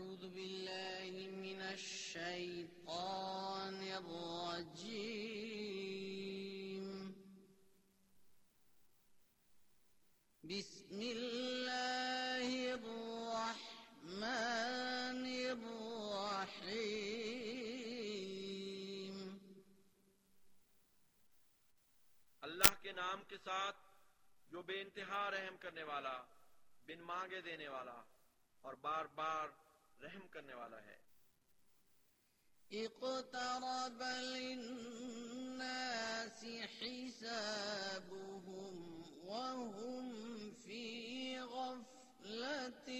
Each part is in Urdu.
أعوذ بالله من الشيطان الرجيم. بسم الله الرحمن الرحيم. اللہ کے نام کے ساتھ جو بے انتہا رحم کرنے والا، بن مانگے دینے والا اور بار بار رحم کرنے والا ہے۔ اقترب للناس حسابهم وهم في غفلة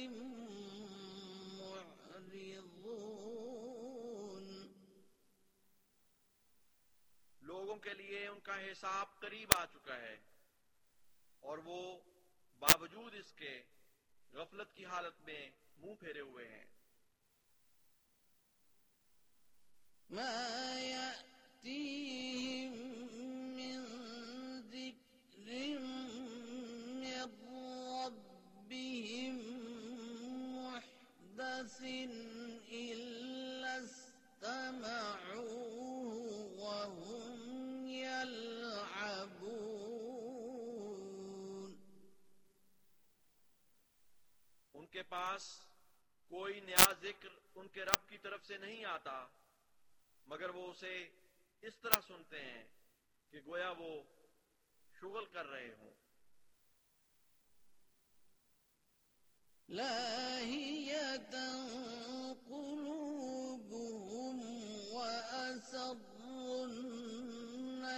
معرضون۔ لوگوں کے لیے ان کا حساب قریب آ چکا ہے۔ اور وہ باوجود اس کے غفلت کی حالت میں منہ پھیرے ہوئے ہیں۔ ما يأتيهم من ذكر من ربهم محدث إلا استمعوه وهم يلعبون. ان کے پاس کوئی نیا ذکر ان کے رب کی طرف سے نہیں آتا۔ مگر وہ اسے اس طرح سنتے ہیں کہ گویا وہ شغل کر رہے ہوں۔ لاهية قلوبهم وأسروا النجوى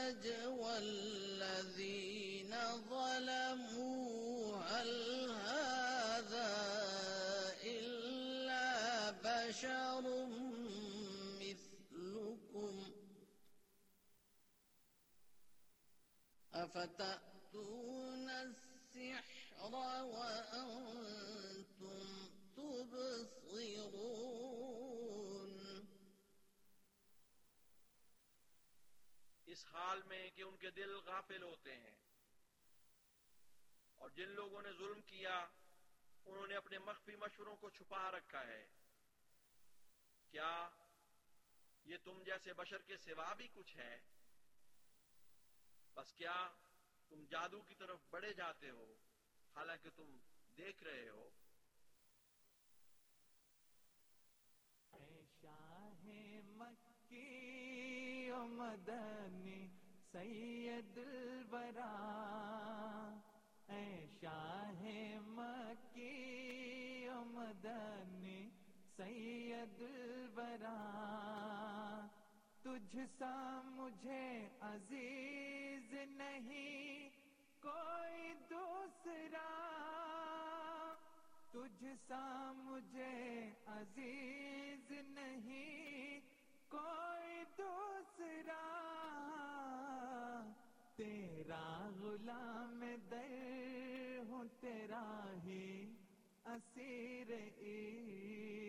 أفتأتون السحر وأنتم تبصرون؟ اس حال میں کہ ان کے دل غافل ہوتے ہیں اور جن لوگوں نے ظلم کیا، انہوں نے اپنے مخفی مشوروں کو چھپا رکھا ہے۔ کیا یہ تم جیسے بشر کے سوا بھی کچھ ہے؟ بس کیا تم جادو کی طرف بڑھے جاتے ہو؟ حالانکہ تم دیکھ رہے ہو۔ شاہ مکی و مدنی سید الورا۔ اے شاہ مکی و مدنی سید الورا۔ تجھ سا مجھے عزیز نہیں، کوئی دوسرا۔ تجھ سا مجھے عزیز نہیں، کوئی دوسرا۔ تیرا غلام در ہوں، تیرا ہی اسیر عشق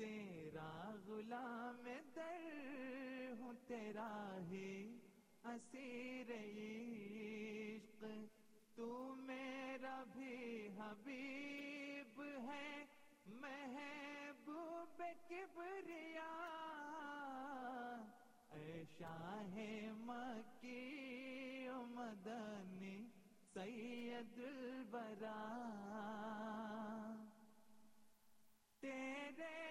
تیرا غلام در ہوں، تیرا ہی اسیر عشق۔ تو میرا بھی حبیب ہے، محبوب کبریا۔ اے شاہ مکی و مدنی سید البرا تیرے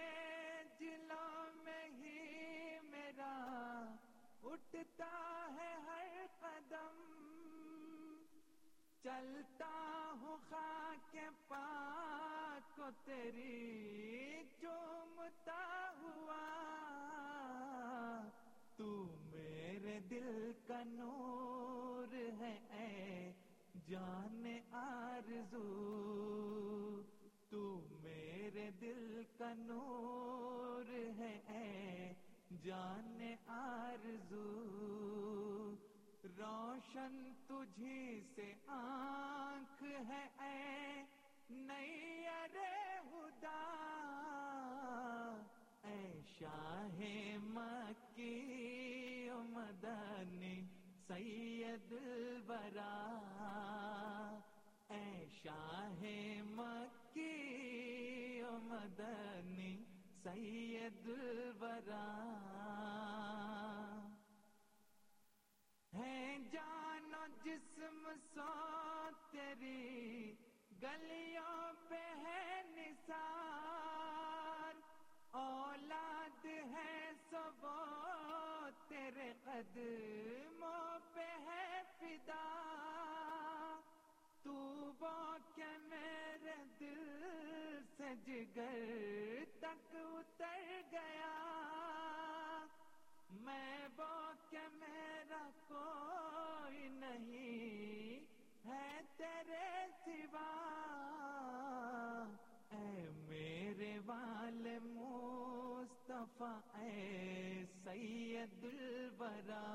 اٹھتا ہے ہر قدم۔ چلتا ہوں خاک پاک کو تیری چومتا ہوا۔ تو میرے دل کا نور ہے اے جان آرزو۔ تو میرے دل کا نور جان آرزو، روشن تجھی سے آنکھ ہے، اے نئی ارے ہدا اے شاہ مکی و مدنی سید البرا اے شاہ مکی و مدنی سید الورا ہے جان و جسم سو تیری گلیوں پہ ہے نثار۔ اولاد ہے سب تیرے قدموں پہ ہے فدا۔ تو وہ کہ میرے دل سے جگر تک اتر گیا۔ میں وہ کہ میرا کوئی نہیں ہے تیرے سوا۔ اے میرے وال مصطفیٰ، اے سید الورا۔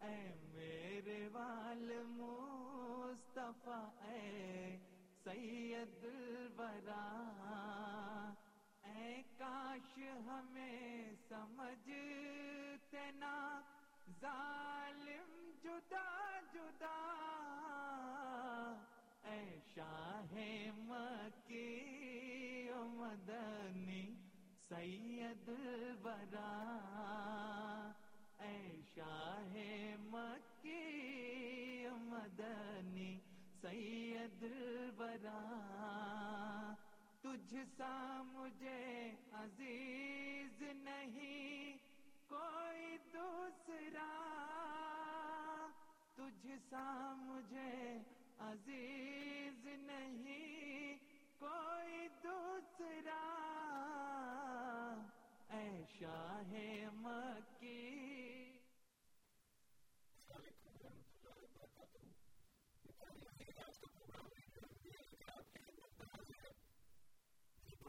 اے میرے وال مصطفیٰ، اے سید الورا، اے کاش ہمیں سمجھتے نا ظالم جدا جدا، اے شاہ مکی و مدنی سید الورا، اے شاہ مکی و مدنی سید الورا، تجھ سا مجھے عزیز نہیں، کوئی دوسرا، تجھ سا مجھے عزیز نہیں، کوئی دوسرا۔ اے شاہ مکی جی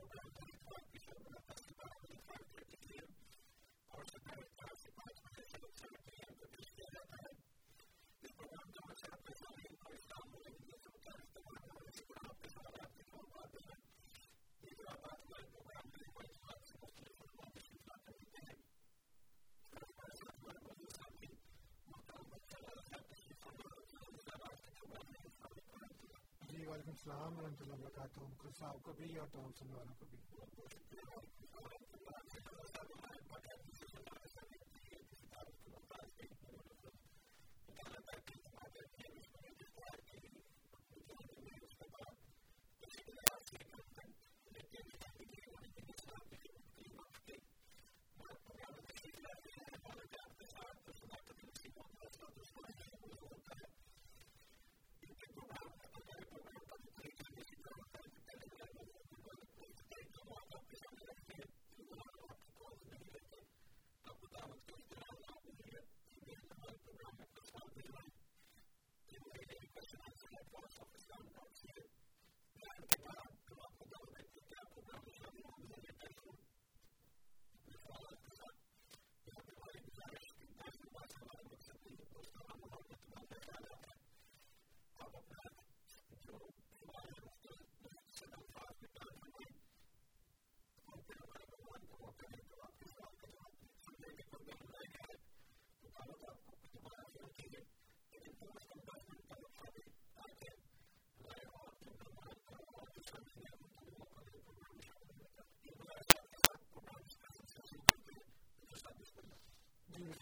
وعلیکم السلام ورحمۃ اللہ وبرکاتہ۔ صاحب کو بھی اور تمام سننے والوں کو بھی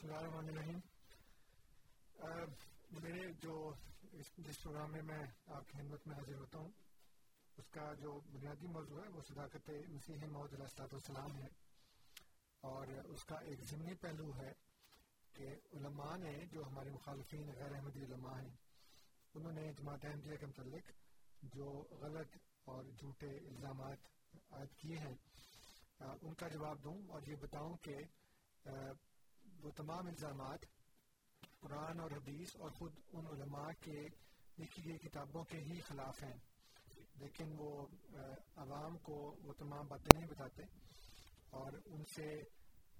الرحمن الرحیم۔ میرے جو اس جس پروگرام میں میں آپ کی خدمت میں حاضر ہوتا ہوں، اس کا جو بنیادی موضوع ہے، وہ صداقت مسیح محدود علیہ السلاۃ والسلام ہے۔ اور اس کا ایک ضمنی پہلو ہے کہ علماء نے جو ہمارے مخالفین غیر احمدی علماء ہیں، انہوں نے جماعت احمدیہ کے متعلق جو غلط اور جھوٹے الزامات عائد کیے ہیں۔ ان کا جواب دوں اور یہ بتاؤں کہ وہ تمام الزامات قرآن اور حدیث اور خود ان علماء کے لکھی گئی کتابوں کے ہی خلاف ہیں۔ لیکن وہ عوام کو وہ تمام باتیں نہیں بتاتے اور ان سے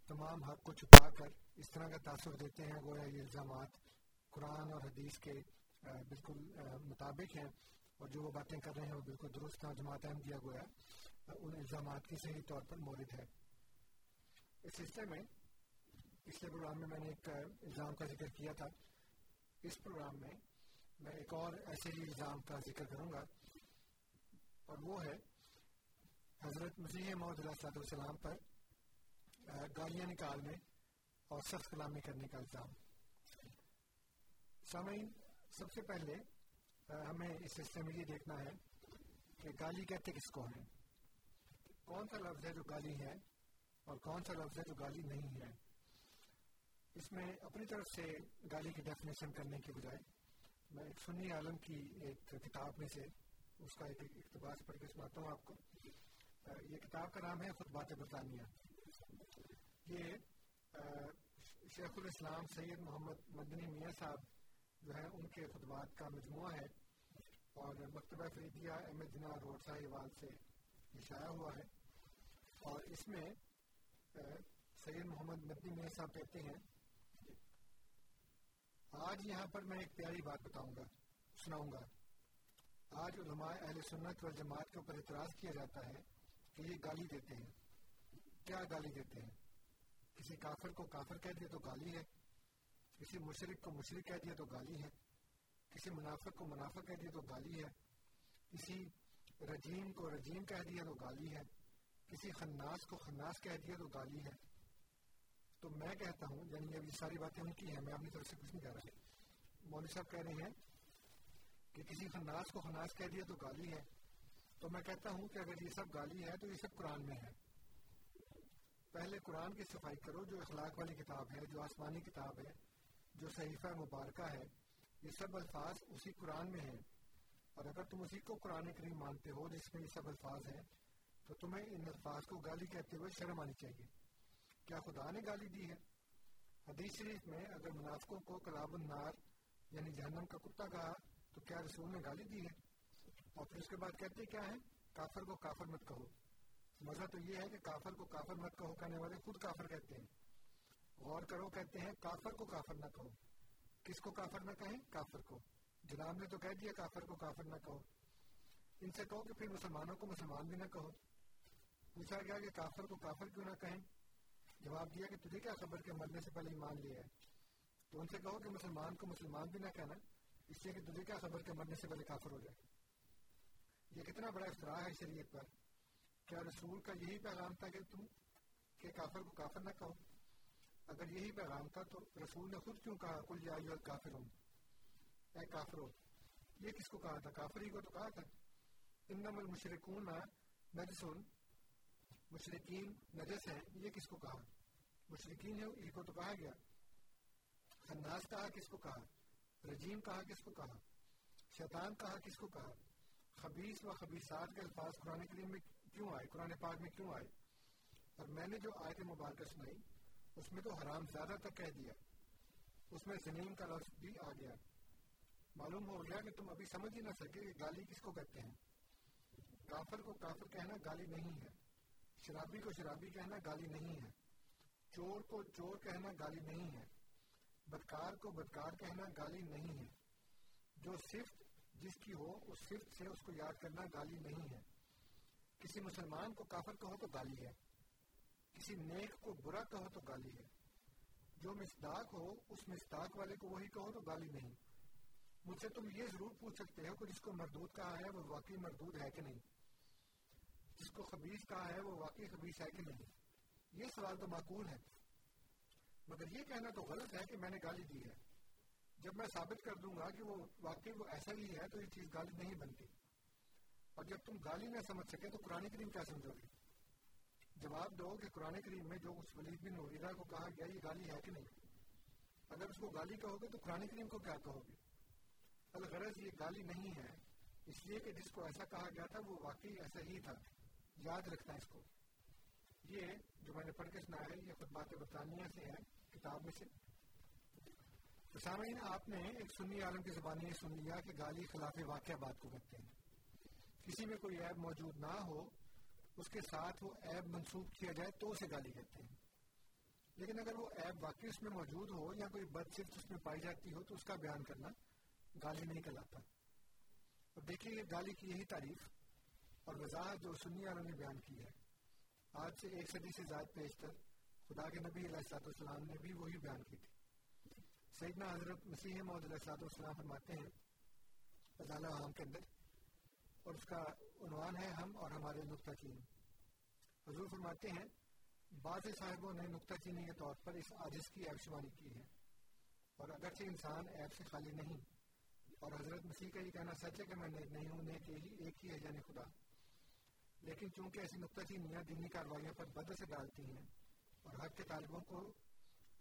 تمام حق کو چھپا کر اس طرح کا تاثر دیتے ہیں، گویا یہ الزامات قرآن اور حدیث کے بالکل مطابق ہیں اور جو وہ باتیں کر رہے ہیں وہ بالکل درست ہیں جماعت احمد دیا گویا ان الزامات کی صحیح طور پر مورد ہے۔ اس سلسلے میں پچھلے پروگرام میں میں نے ایک الزام کا ذکر کیا تھا۔ اس پروگرام میں میں ایک اور ایسے ہی الزام کا ذکر کروں گا اور وہ ہے، حضرت مسیح محمد علیہ صلاحت والسلام پر گالیاں نکالنے اور سخت کلامی کرنے کا الزام۔ سامعین، سب سے پہلے ہمیں اس سلسلے میں یہ دیکھنا ہے کہ گالی کہتے کس کو ہیں؟ کون سا لفظ ہے جو گالی ہے اور کون سا لفظ ہے جو گالی نہیں ہے؟ اس میں اپنی طرف سے گالی کی ڈیفینیشن کرنے کے بجائے، میں ایک سنی عالم کی ایک کتاب میں سے، اس کا ایک اقتباس پڑھ کے سناتا ہوں آپ کو۔ یہ کتاب کا نام ہے خطبات برطانیہ۔ یہ شیخ الاسلام سید محمد مدنی میاں صاحب جو ہے ان کے خطبات کا مجموعہ ہے اور مکتبہ فریدیہ احمد جنا روڈ ساہیوال سے یہ شائع ہوا ہے۔ اور اس میں سید محمد مدنی میاں صاحب کہتے ہیں آج یہاں پر میں ایک پیاری بات بتاؤں گا، سناؤں گا۔ آج علماء اہل سنت و جماعت کے اوپر اعتراض کیا جاتا ہے کہ یہ گالی دیتے ہیں۔ کیا گالی دیتے ہیں؟ کسی کافر کو کافر کہہ دیا تو گالی ہے کسی مشرق کو مشرق کہہ دیا تو گالی ہے، کسی منافق کو منافق کہہ دیا تو گالی ہے، کسی رجیم کو رجیم کہہ دیا تو گالی ہے، کسی خناس کو خناس کہہ دیا تو گالی ہے۔ تو میں کہتا ہوں یعنی اب یہ ساری باتیں ان کی ہیں، میں اپنی طرف سے کچھ نہیں کہہ رہا۔ مولوی صاحب کہہ رہے ہیں کہ کسی خناس کو خناس کہہ دیا تو گالی ہے۔ تو میں کہتا ہوں کہ اگر یہ سب گالی ہے تو یہ سب قرآن میں ہے۔ پہلے قرآن کی صفائی کرو، جو اخلاق والی کتاب ہے، جو آسمانی کتاب ہے، جو صحیفہ مبارکہ ہے، یہ سب الفاظ اسی قرآن میں ہیں۔ اور اگر تم اسی کو قرآن کریم مانتے ہو جس میں یہ سب الفاظ ہیں، تو تمہیں ان الفاظ کو گالی کہتے ہوئے شرم آنی چاہیے۔ کیا خدا نے گالی دی ہے؟ حدیث شریف میں اگر منافقوں کو کلاب النار یعنی جہنم کا کتا کہا، تو کیا رسول نے گالی دی ہے؟ اور پھر اس کے بعد کہتے کیا ہے کافر کو کافر مت کہو۔ مزہ تو یہ ہے کہ کافر کو کافر مت کہو، کہنے والے خود کافر کہتے ہیں۔ غور کرو، کہتے ہیں کافر کو کافر نہ کہو۔ کس کو کافر نہ کہیں؟ کافر کو۔ جناب نے تو کہہ دیا کافر کو کافر نہ کہو۔ ان سے کہو کہ پھر مسلمانوں کو مسلمان بھی نہ کہو۔ پوچھا گیا کہ کافر کو کافر کیوں نہ کہیں؟ جواب دیا کہ تجھے کیا خبر کہ مرنے سے پہلے ایمان لیا ہے تو ان سے کہو کہ مسلمان کو مسلمان بھی نہ کہنا، اس لیے کہ تجھے کیا خبر کہ مرنے سے پہلے کافر ہو جائے؟ یہ کتنا بڑا افطراء ہے شریعت پر۔ کیا رسول کا یہی پیغام تھا کہ تم کہ کافر کو کافر نہ کہو۔ اگر یہی پیغام تھا تو رسول نے خود کیوں کہا؟ کل یا ایھا الکافرون۔ اے کافرو، یہ کس کو کہا تھا؟ کافر ہی کو تو کہا تھا۔ انم المشرکون نجسون مشرقین نجس ہیں، یہ کس کو کہا؟ مشرقین ہے یہ کو تو کہا گیا۔ خناس کہا کس کو کہا؟ رجیم کہا کس کو کہا؟ شیطان کہا کس کو کہا؟ خبیص و خبیصات کے الفاظ قرآن کریم میں کیوں آئے؟ قرآن پاک میں کیوں آئے؟ اور میں نے جو آیت مبارکہ سنائی، اس میں تو حرام زیادہ تک کہہ دیا۔ اس میں زنیم کا لفظ بھی آ گیا۔ معلوم ہو گیا کہ تم ابھی سمجھ ہی نہ سکے کہ گالی کس کو کہتے ہیں۔ کافر کو کافر کہنا گالی نہیں ہے۔ شرابی کو شرابی کہنا گالی نہیں ہے۔ چور کو چور کہنا گالی نہیں ہے۔ بدکار کو بدکار کہنا گالی نہیں ہے۔ جو صفت جس کی ہو، اس صفت سے اس کو یاد کرنا گالی نہیں ہے۔ کسی مسلمان کو کافر کہو تو گالی ہے، کسی نیک کو برا کہو تو گالی ہے۔ جو مصداق ہو، اس مصداق والے کو وہی کہو تو گالی نہیں۔ مجھ سے تم یہ ضرور پوچھ سکتے ہو کہ جس کو مردود کہا ہے وہ واقعی مردود ہے کہ نہیں؟ جس کو خبیص کہا ہے وہ واقعی خبیص ہے کہ نہیں؟ یہ سوال تو معقول ہے۔ مگر یہ کہنا تو غلط ہے کہ میں نے گالی دی ہے۔ جب میں ثابت کر دوں گا کہ وہ واقعی وہ ایسا ہی ہے تو یہ چیز گالی نہیں بنتی۔ اور جب تم گالی نہ سمجھ سکے تو قرآن کریم کیا سمجھو گے؟ جواب دو کہ قرآن کریم میں جو اس ولید بن مغیرہ کو کہا گیا یہ گالی ہے کہ نہیں؟ اگر اس کو گالی کہو گے تو قرآن کریم کو کیا کہو گے؟ الغرض یہ گالی نہیں ہے، اس لیے کہ جس کو ایسا کہا گیا تھا وہ واقعی ایسا ہی تھا۔ یاد رکھنا اس کو۔ یہ جو میں نے پڑھ کے سنا ہے، یہ خطبات برطانیہ سے ہے، کتاب میں سے۔ تو سامعین، آپ نے ایک سنی عالم کی زبانی یہ سن لیا کہ گالی خلاف واقعہ بات کو کہتے ہیں۔ کسی میں کوئی عیب موجود نہ ہو، اس کے ساتھ وہ عیب منسوخ کیا جائے تو اسے گالی کہتے ہیں۔ لیکن اگر وہ عیب واقعی اس میں موجود ہو یا کوئی بد صرف اس میں پائی جاتی ہو تو اس کا بیان کرنا گالی نہیں کہلاتا۔ اور دیکھیے یہ گالی کی یہی تعریف اور وضاحت جو سنی عالم نے بیان کی ہے۔ آج سے ایک صدی سے زائد پیشتر خدا کے نبی علیہ السلاط والسلام نے بھی وہی بیان کی تھی۔ سیدنا حضرت مسیح محمد علیہ السلاط والسلام فرماتے ہیں ازالہ عام کے اندر اور اس کا عنوان ہے ہم اور ہمارے نقطہ چین حضور فرماتے ہیں، بعض صاحبوں نے نکتہ چینی کے طور پر اس عاجز کی عیب شماری کی ہے۔ اور اگرچہ انسان عیب سے خالی نہیں، اور حضرت مسیح کا یہ کہنا سچ ہے کہ میں نیک نہیں ہوں نیک یہی ایک ہی ہے یعنی خدا۔ لیکن چونکہ ایسی نکتہ چینیاں دینی کاروائیوں پر بد سے ڈالتی ہیں اور حق کے طالبوں کو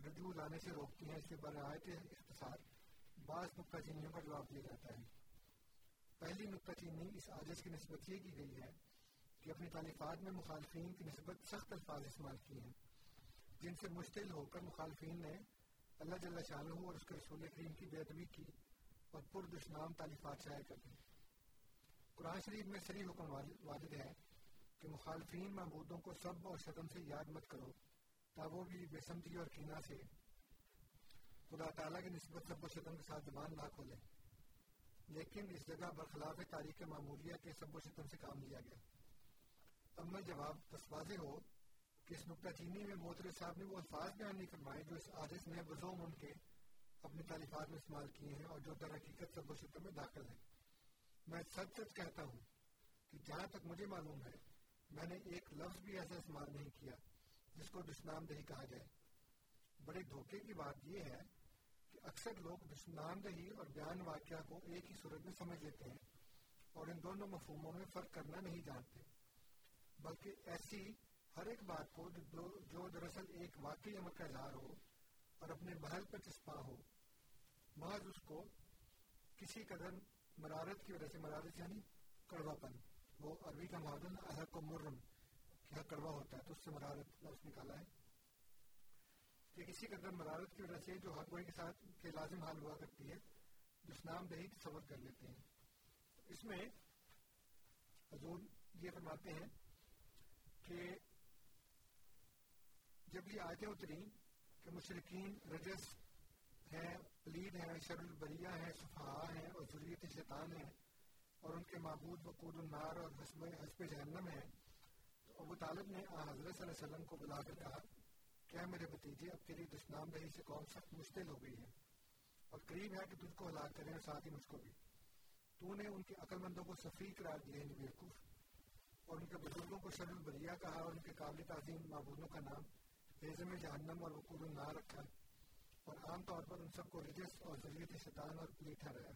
رجوع لانے سے روکتی ہیں، اس لیے برائت اختصار بعض نکتہ چینیوں کا جواب دیا جاتا ہے۔ پہلی نکتہ چینی اس عاجز کی نسبت یہ کی گئی ہے کہ اپنی تعلیفات میں مخالفین کی نسبت سخت الفاظ استعمال کیے ہیں۔ جن سے مشتل ہو کر مخالفین نے اللہ جل شاہ اور اس کے رسول کریم کی بے ادبی کی اور پر دشنام تعلیفات شائع کر دی۔ قرآن شریف میں سری حکم والد ہے کہ مخالفین معبودوں کو سب اور شتم سے یاد مت کرو، تا وہ بھی بے سمجھی اور کینا سے۔ خدا تعالیٰ کی نسبت سب و شتم کے ساتھ زبان نہ کھولے۔ لیکن اس جگہ برخلاف تاریخ معمولیہ کے سب و شتم سے کام لیا گیا۔ اب میں جواب تسوازے ہو کہ اس نکتہ چینی میں محتر صاحب نے وہ الفاظ بیان نہیں فرمائے جو اس عادث نے بزوم ان کے اپنی تعلیفات میں استعمال کیے ہیں اور جو در حقیقت سب و شتم میں داخل ہیں۔ میں سچ سچ کہتا ہوں کہ جہاں تک مجھے معلوم ہے، میں نے ایک لفظ بھی ایسا استعمال نہیں کیا جس کو دشنام دہی کہا جائے۔ بڑے دھوکے کی بات یہ ہے اکثر لوگ دشنام دہی اور بیان واقعہ کو ایک ہی صورت میں سمجھ لیتے ہیں اور ان دونوں مفہوموں میں فرق کرنا نہیں جانتے۔ بلکہ ایسی ہر ایک بات کو جو, جو دراصل ایک واقعی عمل کا اظہار ہو اور اپنے محل پر چسپا ہو محض اس کو کسی قدر مرارت کی وجہ سے مرارت یعنی کڑوا پن۔ وہ عربی کا معدن احق و مرم کیا کڑوا ہوتا ہے تو اس سے مرارت لفظ نکالا ہے۔ کہ کسی قدر مرارت کی وجہ سے جو حق کے ساتھ کے لازم حال ہوا کرتی ہے جس نام دہی تصور کر لیتے ہیں۔ اس میں حضور یہ فرماتے ہیں کہ جب یہ آیتیں اتری کہ مشرقین رجس ہیں، پلید ہیں، شر البریہ ہیں صفحہ ہیں اور ضروریت شیطان ہیں اور ان کے معبود وقود النار اور حسب حسب جہنم ہیں، تو ابو طالب نے حضرت صلی اللہ علیہ وسلم کو بلا کر کہا کیا میرے بتیجے اب تیری دشنام دہی سے کون سخت مشکل ہو گئی ہے؟ اور قریب ہے کہ تجھ کو ہلاک کریں اور ساتھ ہی مجھ کو بھی۔ تو نے ان کے عقل مندوں کو سفری قرار دیا یعنی بیوقوف۔ اور ان کے بزرگوں کو شر البریہ کہا اور ان کے قابل تعظیم معبودوں کا نام میں جہنم اور وقود نہ رکھا۔ اور عام طور پر ان سب کو رجس اور ذریعت شیطان اور پلیٹا رہا۔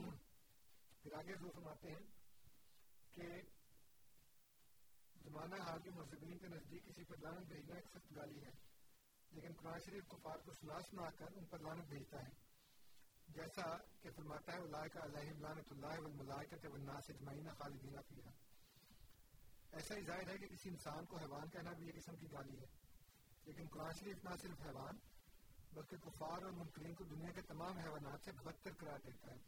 پھر آگے جو فرماتے ہیں کہ زمانہ حال کے مذہبین کے نزدیک کسی پر لانت بھیجنا ایک سخت گالی ہے۔ لیکن قرآن شریف کفار کو سنا سنا کر ان پر لانت بھیجتا ہے۔ جیسا کہ فرماتا ہے اللہ کا علیہ لانت اللہ والملائکت والناس اجمعین خالدین فیہا۔ ایسا ہی ظاہر ہے کہ کسی انسان کو حیوان کہنا بھی ایک قسم کی گالی ہے۔ لیکن قرآن شریف نہ صرف حیوان، بلکہ کفار اور منکرین کو دنیا کے تمام حیوانات سے بدتر قرار دیتا ہے۔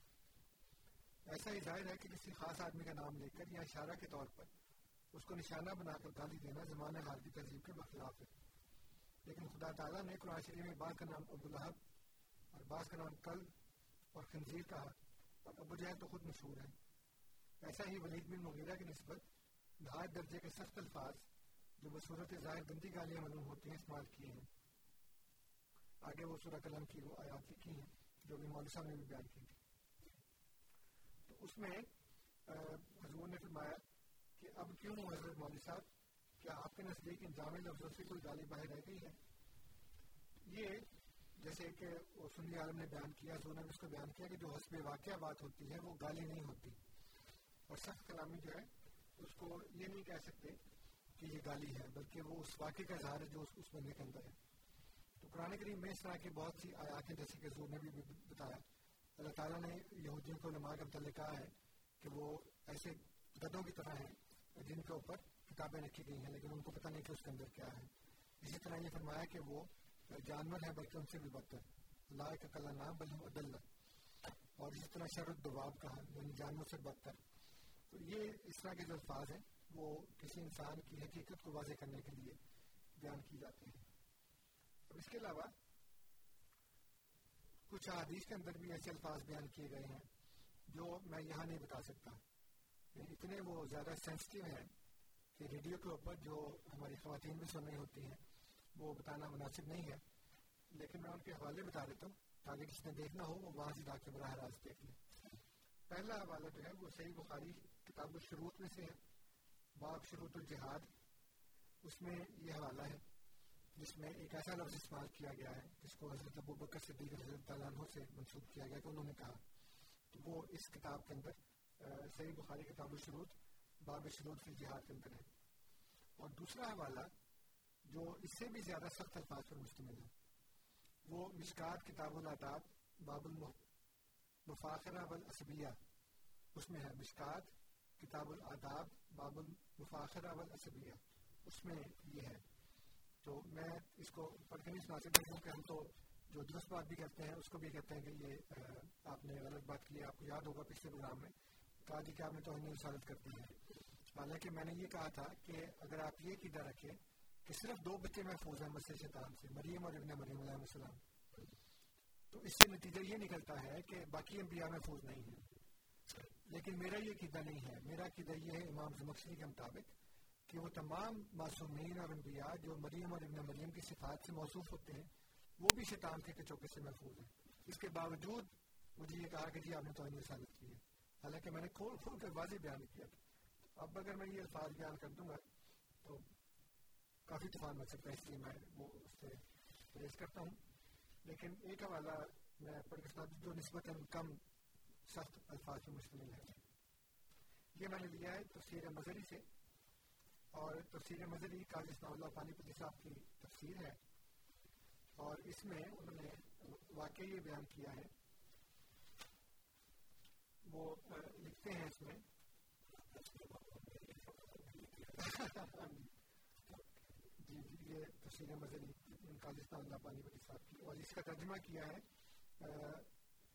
ایسا ہی ظاہر ہے کہ کسی خاص آدمی کا نام لے کر یا اشارہ کے طور پر اس کو نشانہ بنا کر گالی دینا زمانے حال کی تہذیب کے بخلاف ہے۔ لیکن خدا تعالیٰ نے قرآن شریف میں بعض کا نام عبدالحب اور بعض کا نام کل اور خنزیر کہا اور ابو جہل تو خود مشہور ہے ایسا ہی ولید بن مغیرہ کی نسبت نہایت درجے کے سخت الفاظ جو بصورت ظاہر گندی گالیاں معلوم ہوتی ہیں استعمال کیے ہیں۔ آگے وہ سورہ کلم کی وہ آیات لکھی ہیں جو بھی مولوی صاحب نے بھی بیان کی تھی۔ تو اس میں حضور نے فرمایا کہ اب کیوں حضرت مولوی صاحب، کیا آپ کے نزدیک ان جامع لفظوں سے کوئی گالی باہر رہ گئی ہے؟ یہ جیسے کہ سنی عالم نے بیان کیا حضور نے اس کو بیان کیا کہ جو حسب واقعہ بات ہوتی ہے، وہ گالی نہیں ہوتی۔ اور سخت کلامی جو ہے، اس کو یہ نہیں کہہ سکتے کہ یہ گالی ہے، بلکہ وہ اس واقعے کا اظہار ہے جو اس بندے کے اندر ہے۔ تو قرآن کریم میں اس طرح کی بہت سی آیات ہیں جیسے کہ زور نے بھی بتایا، اللہ تعالیٰ نے یہودیوں کو علماء کے متعلق کہا ہے کہ وہ ایسے گدوں کی طرح ہیں جن کے اوپر کتابیں رکھی گئی ہیں، لیکن ان کو پتہ نہیں کہ اس کے اندر کیا ہے۔ اسی طرح یہ فرمایا کہ وہ جانور ہیں، بلکہ ان سے بھی بدتر۔ اللہ کا کلا نام، بل عدل اور اسی طرح شرط دباب کہا یعنی جانور سے بدتر۔ تو یہ اس طرح کے جو الفاظ ہیں، وہ کسی انسان کی حقیقت کو واضح کرنے کے لیے بیان کی جاتے ہیں۔ اب اس کے علاوہ کچھ حدیث کے اندر بھی ایسے الفاظ بیان کیے گئے ہیں جو میں یہاں نہیں بتا سکتا۔ اتنے وہ زیادہ سینسٹیو ہیں کہ ریڈیو کے اوپر جو ہماری خواتین بھی سن رہی ہوتی ہیں، وہ بتانا مناسب نہیں ہے۔ لیکن میں ان کے حوالے بتا دیتا ہوں، تاکہ کسی نے دیکھنا ہو، وہ وہاں سے جا کے براہ راست دیکھ لیں۔ پہلا حوالہ جو ہے، وہ صحیح بخاری کتاب الشروط میں سے ہے۔ باب شروط الجہاد۔ اس میں یہ حوالہ ہے، جس میں ایک ایسا لفظ استعمال کیا گیا ہے، جس کو حضرت ابو بکر صدیق حضرت تعالیٰ عنہ سے منسوخ کیا گیا کہ انہوں نے کہا۔ تو وہ اس کتاب کے اندر صحیح بخاری کتاب الشروط باب شروط فی جہاد کے اندر ہے اور دوسرا حوالہ، جو اس سے بھی زیادہ سخت الفاظ پر مشتمل ہے، وہ مشکات، کتاب الاداب، باب المفاخرہ والعصبیہ اس میں ہے مشکات، کتاب الاداب، باب المفاخرہ والعصبیہ اس میں یہ ہے۔ تو میں اس کو پڑھ کے نہیں سنا سکتا کیونکہ ہم تو جو درست بات بھی کرتے ہیں، اس کو بھی کہتے ہیں کہ یہ آپ نے غلط بات کی آپ کو یاد ہوگا پچھلے پروگرام میں۔ کہا جی کہ آپ نے توہین رسالت کر دی ہے حالانکہ میں نے یہ کہا تھا کہ اگر آپ یہ قیدا رکھیں کہ صرف دو بچے محفوظ ہیں مسجد شیطان سے، مریم اور ابن مریم علیہ السلام، تو اس سے نتیجہ یہ نکلتا ہے کہ باقی انبیاء محفوظ نہیں ہیں۔ لیکن میرا یہ قیدا نہیں ہے۔ میرا قیدا یہ ہے امام زمخشری کے مطابق کہ وہ تمام معصومین اور انبیاء جو مریم اور ابن مریم کی صفات سے موصوف ہوتے ہیں، وہ بھی شیطان کے کچوکے سے محفوظ ہیں۔ اس کے باوجود مجھے یہ کہا کہ جی آپ نے تو ثابت کی۔ حالانکہ میں نے کھول کھول کر واضح بیان کیا تھا۔ اب اگر میں یہ الفاظ بیان کر دوں گا تو کافی طوفان بچ سکتا ہے، اس لیے میں وہ اس سے پرہیز کرتا ہوں۔ لیکن ایک حوالہ میں پڑھ کے ساتھ جو نسبت کم سخت الفاظ پہ مشتمل ہے۔ یہ میں نے لیا ہے تفسیر مظہری سے، اور تفسیر مظہری قاضی اسلام اللہ پانی پتی صاحب کی تفسیر ہے۔ اور اس میں انہوں نے واقعی یہ بیان کیا ہے وہ لکھتے ہیں اس میں جی جی یہ تفسیر مظہری قاضی اسلام اللہ پانی پتی صاحب کی اور اس کا ترجمہ کیا ہے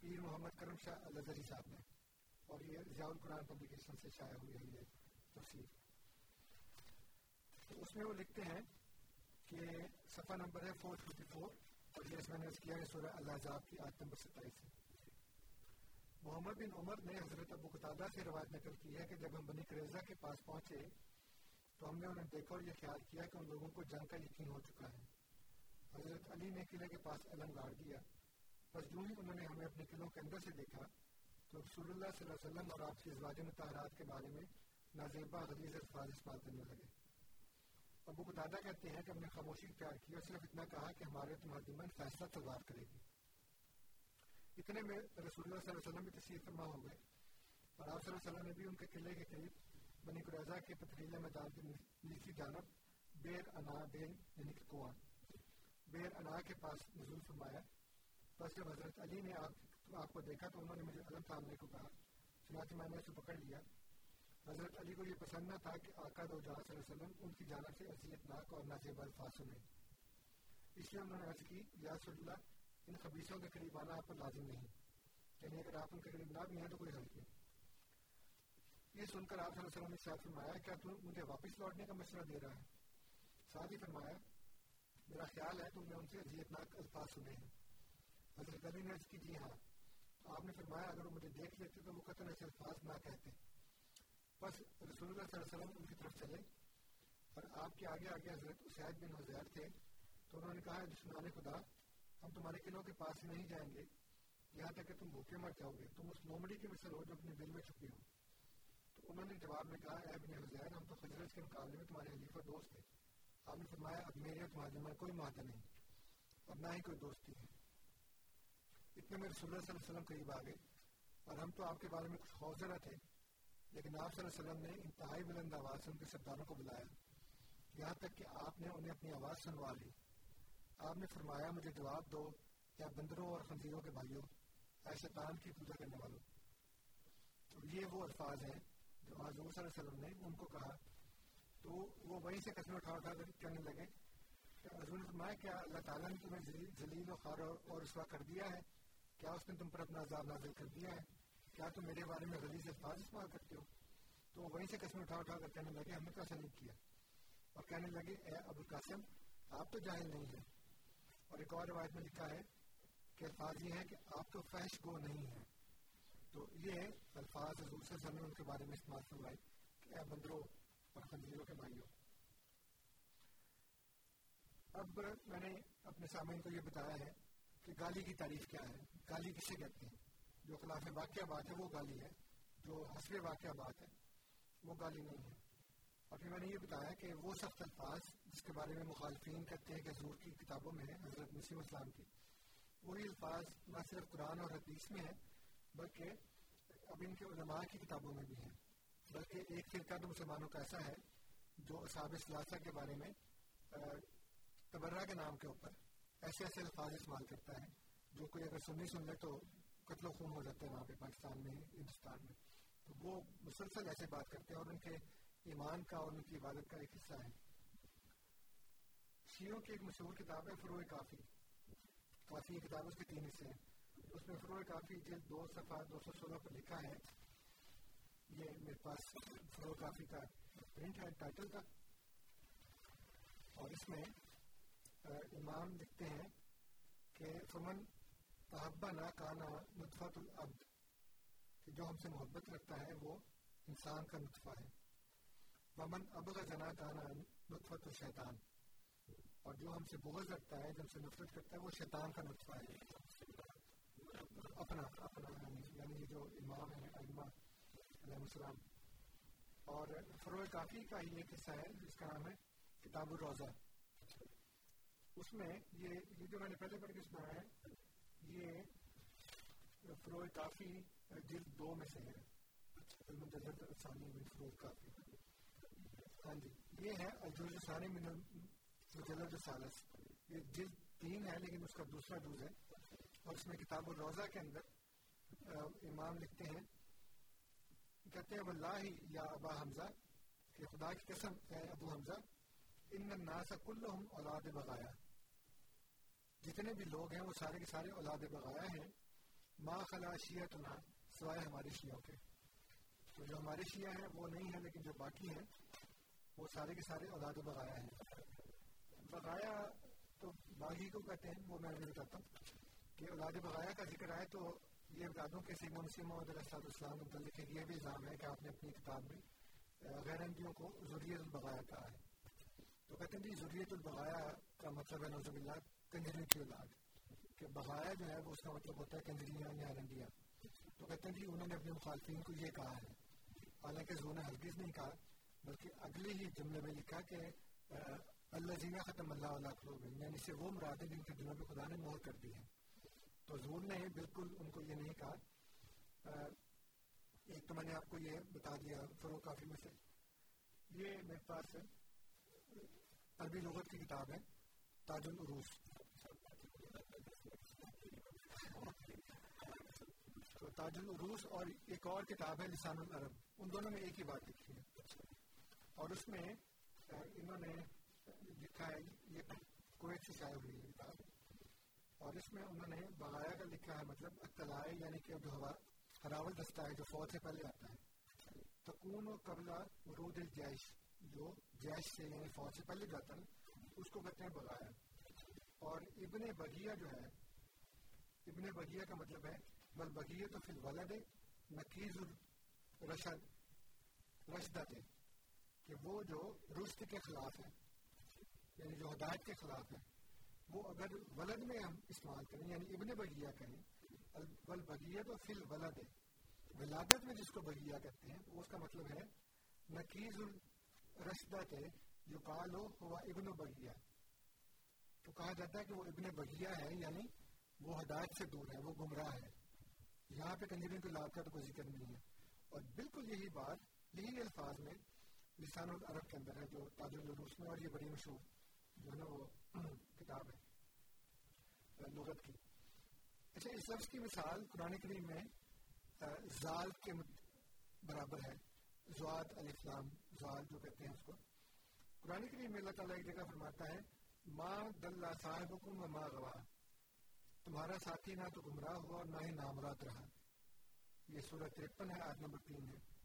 پیر محمد کرم شاہ الزری صاحب نے اور یہ ضیاء القرآن پبلیکیشن سے شائع ہوئی ہے یہ تفسیر تو اس میں وہ لکھتے ہیں کہ صفحہ نمبر ہے فور ففٹی فور اور یہ اس میں نے کیا ہے سورہ اللہ جاب کی آیت نمبر ستائیس ہے محمد بن عمر نے حضرت ابو قطادہ سے روایت نقل کی ہے کہ جب ہم بنی کریزہ کے پاس پہنچے تو ہم نے انہیں دیکھا اور یہ خیال کیا کہ ان لوگوں کو جنگ کا یقین ہو چکا ہے۔ حضرت علی نے قلعے کے پاس علم گاڑ دیا۔ بس جو ہی انہوں نے ہمیں اپنے قلعوں کے اندر سے دیکھا تو رسول اللہ صلی اللہ علیہ وسلم اور آپ کی ازواج متحرات کے بارے میں نازیبہ غلیظ الفاظ استعمال کرنے لگے۔ ابو قطادہ کہتے ہیں کہ ہم نے خاموشی اختیار کی اور صرف اتنا کہا کہ ہمارے تمہارے درمیان فیصلہ تلوار کرے گی۔ اتنے میں رسول اللہ صلی اللہ علیہ وسلم بھی تشریف فرما ہو گئے اور آپ صلی اللہ علیہ وسلم نے بھی ان کے قلعے کے قریب بنی قریضہ کے پتھریلے میدان کی نیچی جانب بیر انا بین یعنی کہ کنواں بیر انا کے پاس نزول فرمایا بس جب حضرت علی نے آپ آپ کو دیکھا تو انہوں نے مجھے علم تھامنے کو کہا چنانچہ میں نے اسے پکڑ لیا حضرت علی کو یہ پسند نہ تھا کہ آقا دو جہاں صلی اللہ علیہ وسلم ان کی جانب سے عصیت ناک اور نازیب الفاظ سنیں اس لیے انہوں نے عرض کی یا رسول اللہ ان خبیصوں کے قریب آنا آپ پر لازم نہیں یعنی اگر آپ ان کے قریب نہ بھی ہیں تو کوئی حل کیوں یہ سن کر آپ صلی اللہ علیہ وسلم نے شاید فرمایا کیا تم مجھے واپس لوٹنے کا مشورہ دے رہا ہے؟ ساتھ ہی فرمایا، میرا خیال ہے تم نے ان سے عزیت ناک الفاظ سنے ہیں۔ حضرت علی نے عرض کی جی ہاں۔ آپ نے فرمایا، اگر وہ مجھے دیکھ لیتے تو وہ قطن ایسے الفاظ نہ کہتے۔ بس رسول اللہ صلی اللہ علیہ وسلم ان کی طرف چلے اور آپ کے آگے آگے حضرت اسید بن حضیر تھے۔ تو انہوں نے کہا دشمنان خدا ہم تمہارے قلعوں کے پاس نہیں جائیں گے۔ یہاں تک کہ تم بھوکے مر جاؤ گے۔ تم اس لومڑی کی مثل ہو جو اپنے دل میں چھپی ہو۔ تو انہوں نے جواب میں کہا، اے بن حضیر ہم تو خجرت کے مقابلے میں تمہارے حلیفہ دوست تھے آپ نے فرمایا، اب میرے اور تمہارے میں کوئی معاہدہ نہیں، اور نہ ہی کوئی دوستی ہے۔ اتنے میں رسول اللہ صلی اللہ علیہ وسلم قریب آ گئے، اور ہم تو آپ کے بارے میں کچھ خوفزدہ تھے لیکن آپ صلی اللہ علیہ وسلم نے انتہائی بلند آواز سے ان کے سرداروں کو بلایا۔ یہاں تک کہ آپ نے انہیں اپنی آواز سنوا لی۔ آپ نے فرمایا، مجھے جواب دو یا بندروں اور خنزیروں کے بھائیوں، اے شیطان کی پوجا کرنے والوں۔ تو یہ وہ الفاظ ہیں جو حضور صلی اللہ علیہ وسلم نے ان کو کہا۔ تو وہ وہیں سے قسم اٹھا اٹھا کر کرنے لگے کہ حضور نے فرمایا، کیا اللہ تعالیٰ نے تمہیں ذلیل و خار اور رسوا کر دیا ہے؟ کیا اس نے تم پر اپنا عذاب نازل کر دیا ہے؟ کیا تم میرے بارے میں غلیظ الفاظ استعمال کرتے ہو؟ تو وہ وہیں سے قسم اٹھا اٹھا کر کہنے لگے ہم نے کیسا نہیں کیا؟ اور کہنے لگے، اے ابو القاسم آپ تو جاہل نہیں ہیں۔ اور ایک اور روایت میں لکھا ہے کہ الفاظ یہ ہیں کہ آپ تو فحش گو نہیں ہیں۔ تو یہ الفاظ حضور سے نے ان کے بارے میں استعمال کروائی کہ اے بندروں اور خنزیروں کے بھائیوں، اب میں نے اپنے سامعین کو یہ بتایا ہے کہ گالی کی تعریف کیا ہے، گالی کسے کہتے ہیں؟ جو خلاف واقعہ بات ہے وہ گالی ہے، جو حسب واقعہ بات ہے وہ گالی نہیں ہے۔ اور پھر میں نے یہ بتایا کہ وہ سخت الفاظ جس کے بارے میں مخالفین کرتے ہیں کہ حضور کی کتابوں میں ہے، حضرت مسیم اسلام کی، وہی الفاظ نہ صرف قرآن اور حدیث میں ہے بلکہ اب ان کے علماء کی کتابوں میں بھی ہیں۔ بلکہ ایک فرقہ تو مسلمانوں کا ایسا ہے جو اصحاب ثلاثہ کے بارے میں تبرہ کے نام کے اوپر ایسے ایسے الفاظ استعمال کرتا ہے، جو کوئی اگر سننی سن لے تو قتل و خون ہو جاتے ہیں وہاں پہ پاکستان میں، ہندوستان میں۔ تو وہ مسلسل ایسے بات کرتے ہیں اور ان کے ایمان کا اور ان کی عبادت کا ایک حصہ ہے۔ شیعوں کی ایک مشہور کتاب ہے فروغ کافی۔ کافی یہ کتاب اس کے تین حصے ہیں۔ اس میں فروغ کافی جلد دو صفحہ دو سو سولہ پر لکھا ہے۔ یہ میرے پاس فروغ کافی کا پرنٹ ہے، ٹائٹل کا اور اس میں امام لکھتے ہیں کہ فمن تحبا نہ کانا نطفت العبد۔ جو ہم سے محبت رکھتا ہے، وہ انسان کا نطفہ ہے۔ ومن ابغ جنا کانا نطفت الشیطان اور جو ہم سے بغض رکھتا ہے، جو ہم سے نفرت کرتا ہے، وہ شیطان کا نطفہ ہے۔ اپنا اپنا یعنی جو امام ہے علماء علیہ السلام۔ اور فروغ کافی کا ہی ایک حصہ ہے، جس کا نام ہے کتاب الروضہ۔ اس میں یہ یہ جو میں نے پہلے پڑھ کے سنا ہے، یہ فروغ کافی جلد دو میں سے ہے۔ فروغ کافی۔ ہاں جی یہ ہے الجوز ثانی من مجلد سالس، یہ جلد تین ہے لیکن اس کا دوسرا جز ہے۔ اور اس میں کتاب الروضہ کے اندر امام لکھتے ہیں، کہتے ہیں واللہ یا ابا حمزہ، کہ خدا کی قسم ہے ابو حمزہ، ان الناس کلہم اولاد بغایا۔ جتنے بھی لوگ ہیں، وہ سارے کے سارے اولاد بغایا ہیں۔ ما خلا شیعتنا، سوائے ہمارے شیعوں کے۔ تو جو ہمارے شیعہ ہیں، وہ نہیں ہیں، لیکن جو باقی ہیں وہ سارے کے سارے اولاد بغایا ہیں بغایا تو باغی کو کہتے ہیں، وہ میں نہیں بتاتا ہوں کہ اولاد بغایا کا ذکر آئے تو یہ بتا دوں کہ سیما مسلم محمد علیہ السلام متعلق یہ بھی الزام ہے کہ آپ نے اپنی کتاب میں غیر ہندیوں کو ضروریت البغایا کہا ہے۔ تو کہتے ہیں جی ضروریت البغایا کا مطلب ہے نوزب اللہ کنجری کی اولاد۔ کہ بغایا جو ہے، وہ اس کا مطلب ہوتا ہے کنجریاں یا ہرنڈیاں تو کہتے ہیں جی انہوں نے اپنے مخالفین کو یہ کہا ہے۔ حالانکہ زو نے ہرگز نہیں کہا۔ بلکہ اگلے ہی جملے میں لکھا کہ اللہ زینہ ختم اللہ علیہ قلوب یعنی سے وہ مراد ہے جن کے دلوں پہ خدا نے مہر کر دی ہے تو حضور نے بالکل ان کو یہ نہیں کہا۔ ایک تو میں نے آپ کو یہ بتا دیا، فروغ کافی میں سے یہ میرے پاس عربی لغت کی کتاب ہے، تاج العروس تو تاج العروس اور ایک اور کتاب ہے، لسان العرب۔ ان دونوں میں ایک ہی بات لکھی ہے۔ اور اس میں انہوں نے لکھا ہے، یہ کویت سے شائع ہوئی ہے کتاب اور اس میں انہوں نے بغایا کا لکھا ہے مطلب اطلاع یعنی کہ جو ہوا ہراول دستہ ہے جو فوج سے پہلے آتا ہے۔ تکون و قبلہ ورود الجیش، جو جیش سے یعنی فوج سے پہلے جاتا ہے، اس کو کہتے ہیں بغایا۔ اور ابن بغیہ جو ہے، ابن بغیہ کا مطلب ہے، بل بغیہ تو پھر ولد نقیز الرشد رشدت ہے کہ وہ جو رشد کے خلاف ہے یعنی جو ہدایت کے خلاف ہے وہ اگر ولد میں ہم استعمال کریں یعنی ابن بگیا کہیں، بل بگیا تو فل ولد ہے ولادت میں جس کو بگیا کہتے ہیں، اس کا مطلب ہے نقیز الرشدت ہے جو کال ہو ہوا ابن بگیا تو کہا جاتا ہے کہ وہ ابن بگیا ہے یعنی وہ ہدایت سے دور ہے، وہ گمراہ ہے۔ یہاں پہ کنجری کو لاد کا تو کوئی ذکر نہیں ہے۔ اور بالکل یہی بات، یہی الفاظ میں لسان العرب کے اندر ہے جو تاج الروس میں اور یہ بڑی مشہور، جو ہے نا وہ کتاب ہے لغت کی۔ اچھا اس لفظ کی مثال قرآن کریم میں زال کے برابر ہے۔ زواد علیہ السلام زال جو کہتے ہیں اس کو۔ قرآن کریم میں اللہ تعالیٰ ایک جگہ فرماتا ہے، ما دلہ صاحب حکم و ما گواہ تمہارا ساتھی نہ تو گمراہ ہوا اور نہ ہی نامرات رہا۔ یہ سورہ ترپن ہے آج نمبر تین ہے۔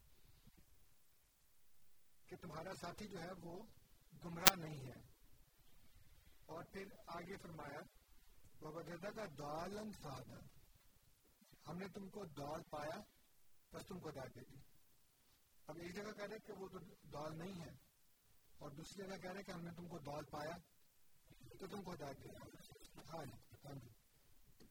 تمہارا ساتھی جو ہے وہ گمراہ نہیں ہے۔ اور پھر آگے فرمایا وجدہ کا دالن فہدا ہم نے تم کو دال پایا، بس تم کو ہدایت دے دی۔ اب ایک جگہ کہہ رہے کہ وہ تو دال نہیں ہے، اور دوسری جگہ کہہ رہے کہ ہم نے تم کو دال پایا، تو تم کو ہدایت دے ہاں جی ہاں جی۔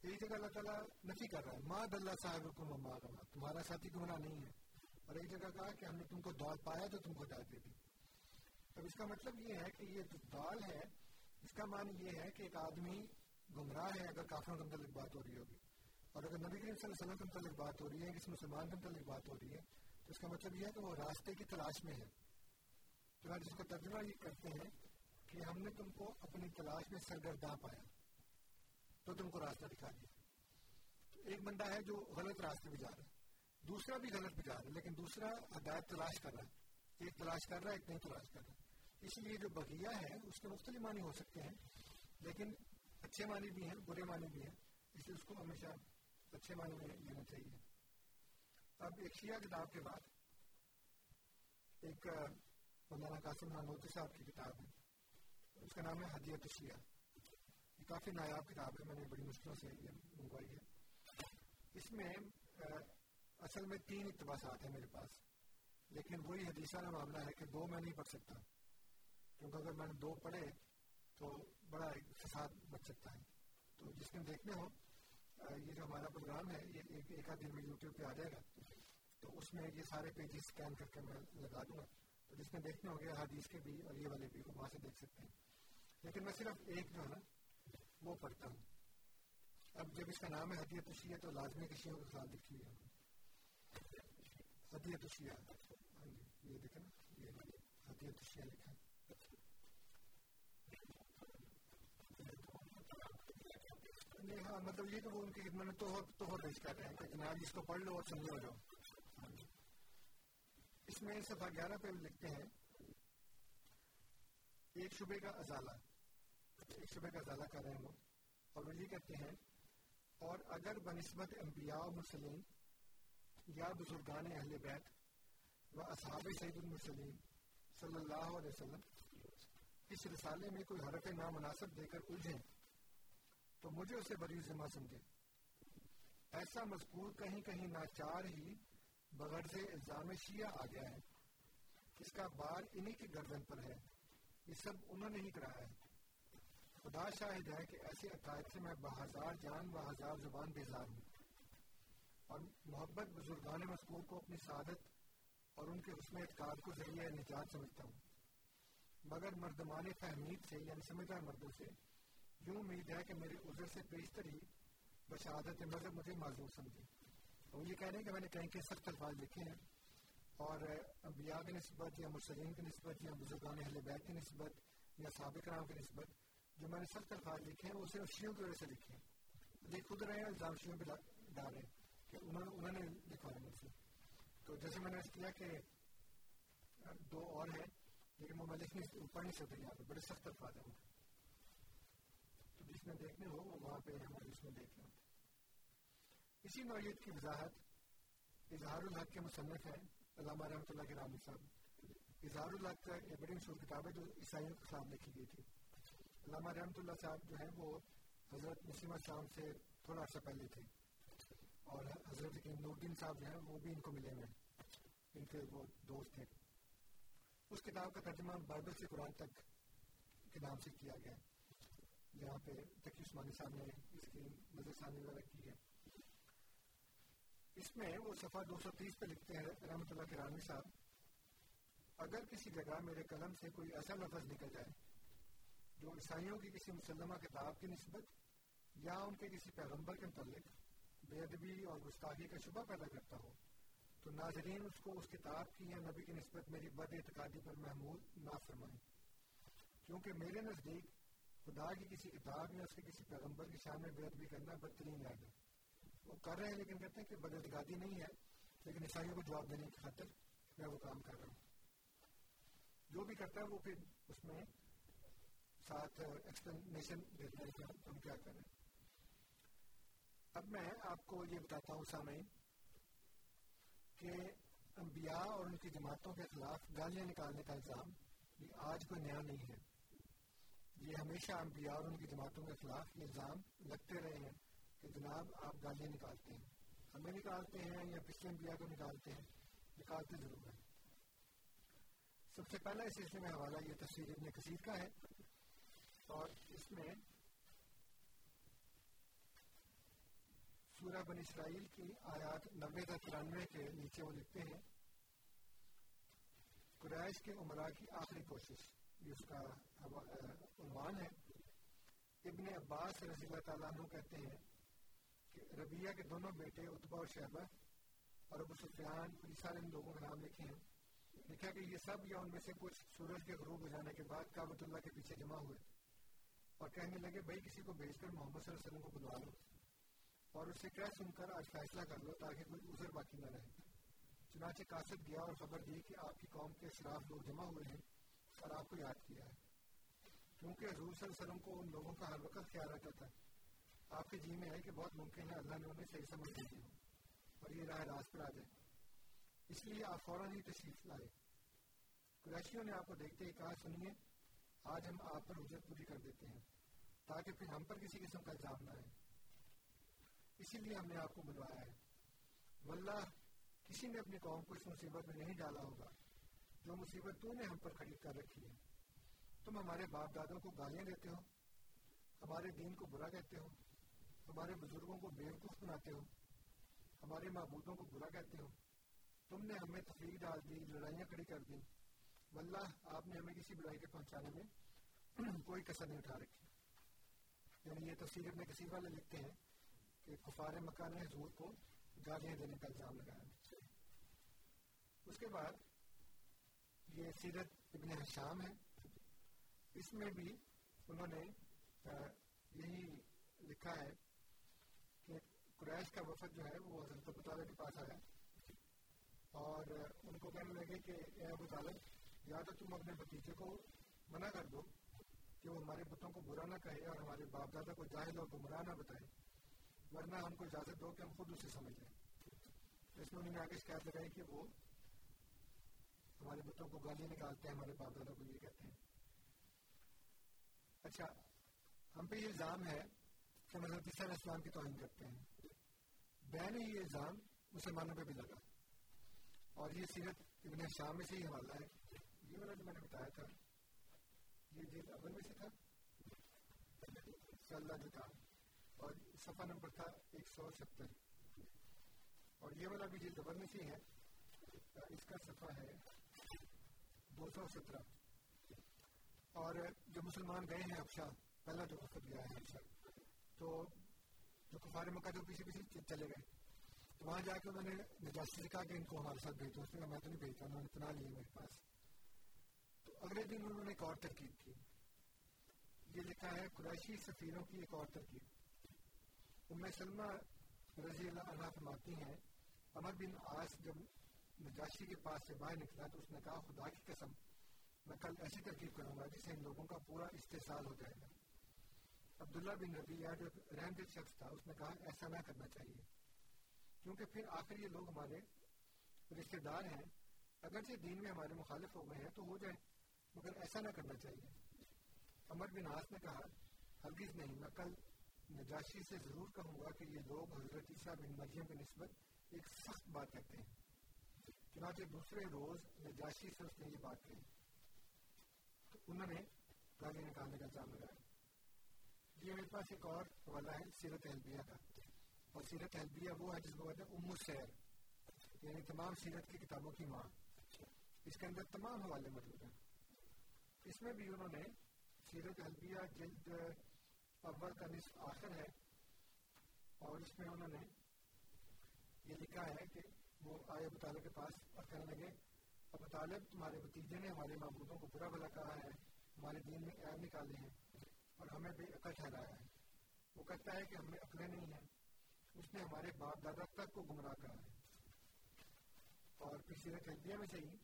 ایک جگہ اللہ تعالیٰ نفی کر رہا ہے ماں اللہ صاحب کو ماں تمہارا ساتھی گمراہ نہیں ہے۔ اور ایک جگہ کہا کہ ہم نے تم کو دال پایا تو تم کو ہدایت دے دی۔ اس کا مطلب یہ ہے کہ یہ دال ہے، اس کا معنی یہ ہے کہ ایک آدمی گمراہ ہے اگر کافروں کے متعلق بات ہو رہی ہوگی۔ اور اگر نبی کریم صلی اللہ علیہ وسلم کے متعلق بات ہو رہی ہے، کسی مسلمان کے متعلق بات ہو رہی ہے، تو اس کا مطلب یہ ہے کہ وہ راستے کی تلاش میں ہے۔ تو جس کو ترجمہ یہ کرتے ہیں کہ ہم نے تم کو اپنی تلاش میں سرگرداں پایا، تو تم کو راستہ دکھا دیا۔ ایک بندہ ہے جو غلط راستے پہ جا رہا ہے۔ دوسرا بھی غلط پہ جا رہا ہے، لیکن دوسرا ہدایت تلاش کر رہا ہے ایک تلاش کر رہا ہے، ایک نہیں تلاش کر رہا ہے۔ اس لیے جو بقیہ ہے، اس کے مختلف معنی ہو سکتے ہیں، لیکن اچھے معنی بھی ہیں، برے معنی بھی ہیں، اس لیے اس کو ہمیشہ اچھے معنی میں لینا چاہیے۔ اب ایک شیعہ کتاب کے بعد ایک مولانا قاسم نانوتی صاحب کی کتاب ہے۔ اس کا نام ہے حدیت شیعہ یہ کافی نایاب کتاب ہے، میں نے بڑی مشکلوں سے یہ منگوائی ہے۔ اس میں اصل میں تین اقتباسات ہیں میرے پاس۔ لیکن وہی حدیثہ کا معاملہ ہے کہ دو میں نہیں پڑھ سکتا۔ کیونکہ اگر میں نے دو پڑھے تو بڑا فساد بچ سکتا ہے۔ تو جس میں دیکھنے ہو یہ جو ہمارا پروگرام ہے، یہ ایک آدھ دن میں یوٹیوب پہ آ جائے گا۔ تو اس میں یہ سارے پیجز اسکین کر کے میں لگا دوں گا۔ تو جس میں دیکھنے ہو گیا حدیث کے بھی اور یہ والے بھی وہاں سے دیکھ سکتے ہیں۔ لیکن میں صرف ایک جو ہے نا، وہ پڑھتا ہوں۔ اب جب اس کا نام ہے حدیت اشیہ تو لازمی کشیوں کے ساتھ لکھی ہوئی ہے۔ حدیت اشیہ ہاں جی یہ دیکھیں نا یہ حدیت اشیہ لکھا ہے ہاں مطلب یہ کہ وہ ان کی خدمت میں توہر توہر پیش کر رہے ہیں کہ جناب اس کو پڑھ لو اور سمجھو جاؤ اس میں صفحہ گیارہ پہ لکھتے ہیں ایک شبے کا ازالہ ایک شبے کا ازالہ کر رہے ہیں وہ اور وہ یہ کہتے ہیں اور اگر بنسبت انبیاء و مسلم یا بزرگان اہل بیت و اصحاب سعید المسلم صلی اللہ علیہ وسلم اس رسالے میں کوئی حرف نامناسب دے کر الجھیں تو مجھے اسے بری ذمہ سمجھے ایسا مذکور کہیں کہیں ناچار ہی بغیر سے الزام شیعہ آ گیا ہے۔ اس کا بار انہی کی گردن پر ہے۔ یہ سب انہوں نے ہی کرایا ہے۔ خدا شاہد ہے کہ ایسے عقائد سے میں بہزار جان و ہزار زبان بیزار ہوں۔ اور محبت بزرگان مذکور کو اپنی سعادت اور ان کے حسن اعتقاد کو ذریعہ نجات سمجھتا ہوں۔ مگر مردمان فہمید سے یعنی سمجھدار مردوں سے یوں امید ہے کہ میرے عذر سے بیشتر ہی بشہادت مذہب مجھے معذور سمجھے۔ وہ یہ کہہ رہے ہیں کہ میں نے کہیں کہ سخت الفاظ لکھے ہیں۔ اور انبیاء کی نسبت یا مسلم کی نسبت یا بزرگان اہل بیت کی نسبت یا سابق رام کی نسبت جو میں نے سخت الفاظ لکھے ہیں، وہ صرف شیوں کی وجہ سے لکھے ہیں۔ یہ خود رہے ہیں الزام شیوں پہ ڈال رہے ہیں۔ کہ انہوں, انہوں نے لکھوایا مجھ سے۔ تو جیسے میں نے کیا کہ دو اور ہیں لیکن وہ میں لکھ نہیں پڑھ نہیں سکتے یہاں پہ بڑے سخت الفاظ ہیں تو جس میں دیکھنے ہو وہ وہاں پہ ہمارے اس میں دیکھ لیں اسی نوعیت کی وضاحت اظہار الحق کے مصنف ہیں علامہ رحمۃ اللہ کے رام صاحب۔ اظہار الحق کا ایک بڑی مشہور کتاب ہے جو عیسائیوں کے خلاف لکھی گئی تھی۔ علامہ رحمۃ اللہ صاحب جو ہیں وہ حضرت نسیمہ شام سے تھوڑا عرصہ پہلے تھے۔ اور حضرت نوردین صاحب جو ہیں وہ بھی ان کو ملے ہوئے ان کے وہ دوست تھے اس کتاب کا ترجمہ بائبل سے قرآن تک کے نام سے کیا گیا۔ جہاں پہ تقی عثمانی صاحب نے اس کی نظر ثانی وغیرہ کی ہے۔ اس میں وہ صفحہ دو سو تیس پہ لکھتے ہیں رحمۃ اللہ کرانی صاحب، اگر کسی جگہ میرے قلم سے کوئی ایسا لفظ نکل جائے جو عیسائیوں کی کسی مسلمہ کتاب کی نسبت یا ان کے کسی پیغمبر کے متعلق بے ادبی اور گستاخی کا شبہ پیدا کرتا ہو۔ تو ناظرین، اس کو اس کتاب کی یا نبی کی نسبت میری بد اعتقادی پر محمول نہ فرمائیں۔ کیونکہ میرے نزدیک خدا کی کسی کتاب یا اس کے کسی پیغمبر کی شان میں بے ادبی کرنا بدترین یاد ہے۔ وہ کر رہے ہیں لیکن کہتے ہیں کہ بد اعتقادی نہیں ہے، لیکن عیسائیوں کو جواب دینے کی خاطر میں وہ کام کر رہا ہوں۔ جو بھی کرتا ہے وہ پھر اس میں ساتھ ایکسپلینیشن دیتا ہے کہ ہم کیا کر رہے ہیں۔ اب میں آپ کو یہ بتاتا ہوں سامعین کہ انبیاء اور ان کی جماعتوں کے خلاف گالیاں نکالنے کا الزام یہ آج کوئی نیا نہیں ہے۔ یہ ہمیشہ انبیاء اور ان کی جماعتوں کے خلاف یہ الزام لگتے رہے ہیں کہ جناب آپ گالیاں نکالتے ہیں۔ ہمیں نکالتے ہیں یا پچھلے انبیاء کو نکالتے ہیں؟ نکالتے ضرور ہیں۔ سب سے پہلا اس سلسلے میں حوالہ یہ تصویر ابن کثیر کا ہے اور اس میں سورہ بن اسرائیل کی آیات نبے کا ترانوے کے نیچے وہ لکھتے ہیں، قریش کے عمرہ کی آخری کوشش، یہ اس کا عنوان ہے۔ ابن عباس رضی اللہ تعالیٰ عنہ کہتے ہیں کہ ربیہ کے دونوں بیٹے اتبا اور شہبہ اور ابو سفیان، یہ سارے ان لوگوں کے نام لکھے ہیں۔ لکھا کہ یہ سب یا ان میں سے کچھ سورج کے غروب ہو جانے کے بعد کابت اللہ کے پیچھے جمع ہوئے اور کہنے لگے، بھائی کسی کو بھیج کر محمد صلی اللہ علیہ وسلم کو بلوا لو۔ اور اس سے کہہ سن کر آج فیصلہ کر لو تاکہ کوئی عذر باقی نہ رہے۔ چنانچہ قاصد گیا اور خبر دی کہ آپ کی قوم کے شراف لوگ جمع ہوئے ہیں اور آپ کو یاد کیا ہے۔ کیونکہ حضور صلی اللہ علیہ وسلم کو ان لوگوں کا ہر وقت خیال رہتا تھا۔ آپ کے جی میں ہے کہ بہت ممکن ہے اللہ نے انہیں صحیح سمجھ دی ہو اور یہ راہ راست پر آ جائے۔ اس لیے آپ فوراً ہی تشریف لائے۔ قریشیوں نے آپ کو دیکھتے ہی کہا، سنیے، آج ہم آپ پر حجت پوری کر دیتے ہیں تاکہ پھر ہم پر کسی قسم کا الزام نہ آئے۔ اسی لیے ہم نے آپ کو بلوایا ہے۔ واللہ، کسی نے اپنی قوم کو اس مصیبت میں نہیں ڈالا ہوگا۔ جو مصیبت تو نے ہم پر کھڑی کر رکھی ہے۔ تم ہمارے باپ دادوں کو گالیاں دیتے ہو۔ ہمارے دین کو برا کہتے ہو۔ ہمارے بزرگوں کو بیوقوف بناتے ہو۔ ہمارے معبودوں کو برا کہتے ہو۔ تم نے ہمیں تفریح ڈال دی، لڑائیاں کھڑی کر دی۔ واللہ، آپ نے ہمیں کسی برائی کے پہنچانے میں کوئی کسر نہیں اٹھا رکھی۔ یعنی یہ تفسیر ابن کثیر والے لکھتے ہیں۔ کہ کفار مکہ نے حضور کو گالیاں دینے کا الزام لگایا۔ اس کے بعد یہ سیرت ابن حشام ہے۔ اس میں بھی انہوں نے یہی لکھا ہے کہ قریش کا وفد جو ہے وہ حضرت ابو طالب کے پاس آیا اور ان کو کہنے لگے کہ اے ابو طالب، یا تو تم اپنے بتیجے کو منع کر دو کہ وہ ہمارے بتوں کو برا نہ کہے اور ہمارے باپ دادا کو جاہل اور گمراہ نہ بتائے۔ ورنہ ہم کو اجازت دو کہ ہم خود اسے سمجھ لیں اس میں انہوں نے آگے شکایت لگائی کہ وہ ہمارے بتوں کو گالیاں نکالتے ہیں، ہمارے باپ دادا کو یہ کہتے ہیں۔ اچھا ہم پہ یہ الزام ہے کہ ہم حضرت عیسیٰ علیہ السلام کی توہین کرتے ہیں۔ بین یہ الزام مسلمانوں پہ بھی لگا۔ اور یہ سیرت ابن شام میں سے ہی حوالہ ہے۔ یہ والا جو میں نے بتایا تھا، یہ جلد اول میں سے تھا۔ اللہ جو تھا اور صفحہ نمبر تھا ایک سو ستر۔ اور یہ والا بھی جلد اول سے ہے، اس کا صفحہ ہے دو سو سترہ۔ اور جو مسلمان گئے ہیں افشا پہلا جو وقت گیا ہے افشا تو جو کفار مکہ جو پیچھے پیچھے چلے گئے، تو وہاں جا کے انہوں نے نجاسی سے کہا کہ ان کو ہمارے ساتھ بھیجو، اس نے کہا میں تو نہیں بھیجتا، انہوں نے اتنا لیے میرے پاس۔ تو اگلے دن انہوں نے ایک اور ترکیب کی۔ یہ لکھا ہے، قریشی سفیروں کی ایک اور ترکیب۔ ام سلمہ رضی اللہ عنہ فرماتی ہیں امر بن آس جب نجاشی کے پاس سے باہر نکلا تو اس نے کہا، خدا کی قسم، میں کل ایسی ترکیب کروں گا جس سے ان لوگوں کا پورا استحصال ہو جائے گا۔ عبداللہ بن ربیہ جو رحم دل شخص تھا، اس نے کہا، ایسا نہ کرنا چاہیے۔ کیونکہ پھر آخر یہ لوگ ہمارے رشتے دار ہیں، اگرچہ دین میں ہمارے مخالف ہو گئے ہیں تو ہو جائے، مگر ایسا نہ کرنا چاہیے۔ امر بن آس نے کہا، ہرگز نہیں، میں کل نجاشی سے ضرور کہوں گا کہ یہ لوگ حضرت عیسیٰ بن مریم کی نسبت ایک سخت بات کہتے ہیں۔ چنانچہ دوسرے روز نجاشی سے اس نے یہ بات کہی۔ تو انہوں نے گالی نکالنے کا الزام لگایا۔ یہ میرے پاس ایک اور حوالہ ہے، سیرت حلبیہ کا۔ اور سیرت حلبیہ وہ ہے جس کو کہتے ہیں ام سیر یعنی تمام سیرت کی کتابوں کی ماں۔ اس کے اندر تمام حوالے موجود ہیں۔ اس میں بھی انہوں نے سیرت حلبیہ جلد اول کا نصف آخر ہے اور اس میں انہوں نے یہ لکھا ہے کہ وہ آئے ابو طالب کے پاس اور کہنے لگے۔ ابو طالب تمہارے بتیجے نے ہمارے معبودوں کو برا بھلا کہا ہے ہمارے دین میں عیب نکالے ہیں اور ہمیں بے عقل ٹھہرایا ہے۔ وہ کہتا ہے کہ ہمیں عقلیں نہیں ہیں اس نے ہمارے باپ دادا تک کو گمراہ کہا ہے۔ اور پھر سیرت میں سے ہی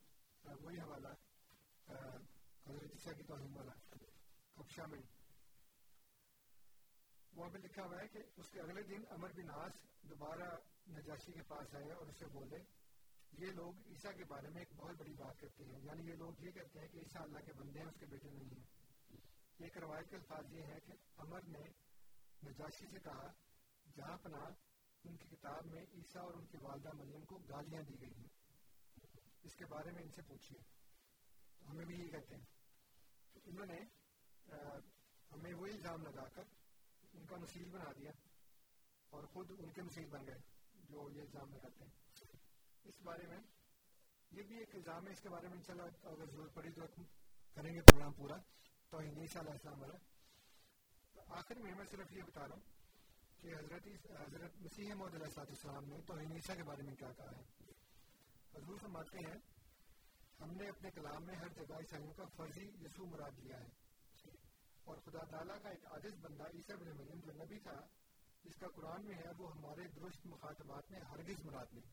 آ، وہی حوالہ حضرت عیسیٰ کی توہین والا خبشہ میں وہاں پہ لکھا ہوا ہے کہ اس کے اگلے دن امر بن آس دوبارہ نجاشی کے پاس آئے اور اسے بولے، یہ لوگ عیسیٰ کے بارے میں ایک بہت بڑی بات کرتے ہیں۔ یعنی یہ لوگ یہ کہتے ہیں کہ عیسیٰ اللہ کے بندے ہیں، اس کے بیٹے نہیں ہیں۔ ایک روایت کے الفاظ یہ ہے کہ امر نے نجاشی سے کہا، جہاں پناہ ان کی کتاب میں عیسیٰ اور ان کی والدہ مریم کو گالیاں دی گئی ہیں۔ اس کے بارے میں ان سے پوچھیے ہمیں بھی یہ کہتے ہیں۔ تو انہوں نے ہمیں وہی الزام لگا کر ان کا مسیل بنا دیا اور خود ان کے مسیل بن گئے جو یہ الزام لگاتے ہیں۔ اس بارے میں یہ بھی ایک الزام ہے، اس کے بارے میں انشاءاللہ اگر ضرورت پڑی تو کریں گے پروگرام پورا۔ تو علیہ السلام والا آخر میں میں صرف یہ بتا رہا ہوں کہ حضرت حضرت مسیح محمد علیہ صاحب السلام نے تو عیسیٰ کے بارے میں کیا کہا ہے۔ حضور فرماتے ہیں، ہم نے اپنے کلام میں ہر جگہ عیسائیوں کا فرضی یسوع مراد لیا ہے۔ اور خدا تعالیٰ کا ایک عادث بندہ عیسیٰ بن مریم جو نبی تھا، جس کا قرآن میں ہے، وہ ہمارے درست مخاطبات میں ہرگز مراد نہیں۔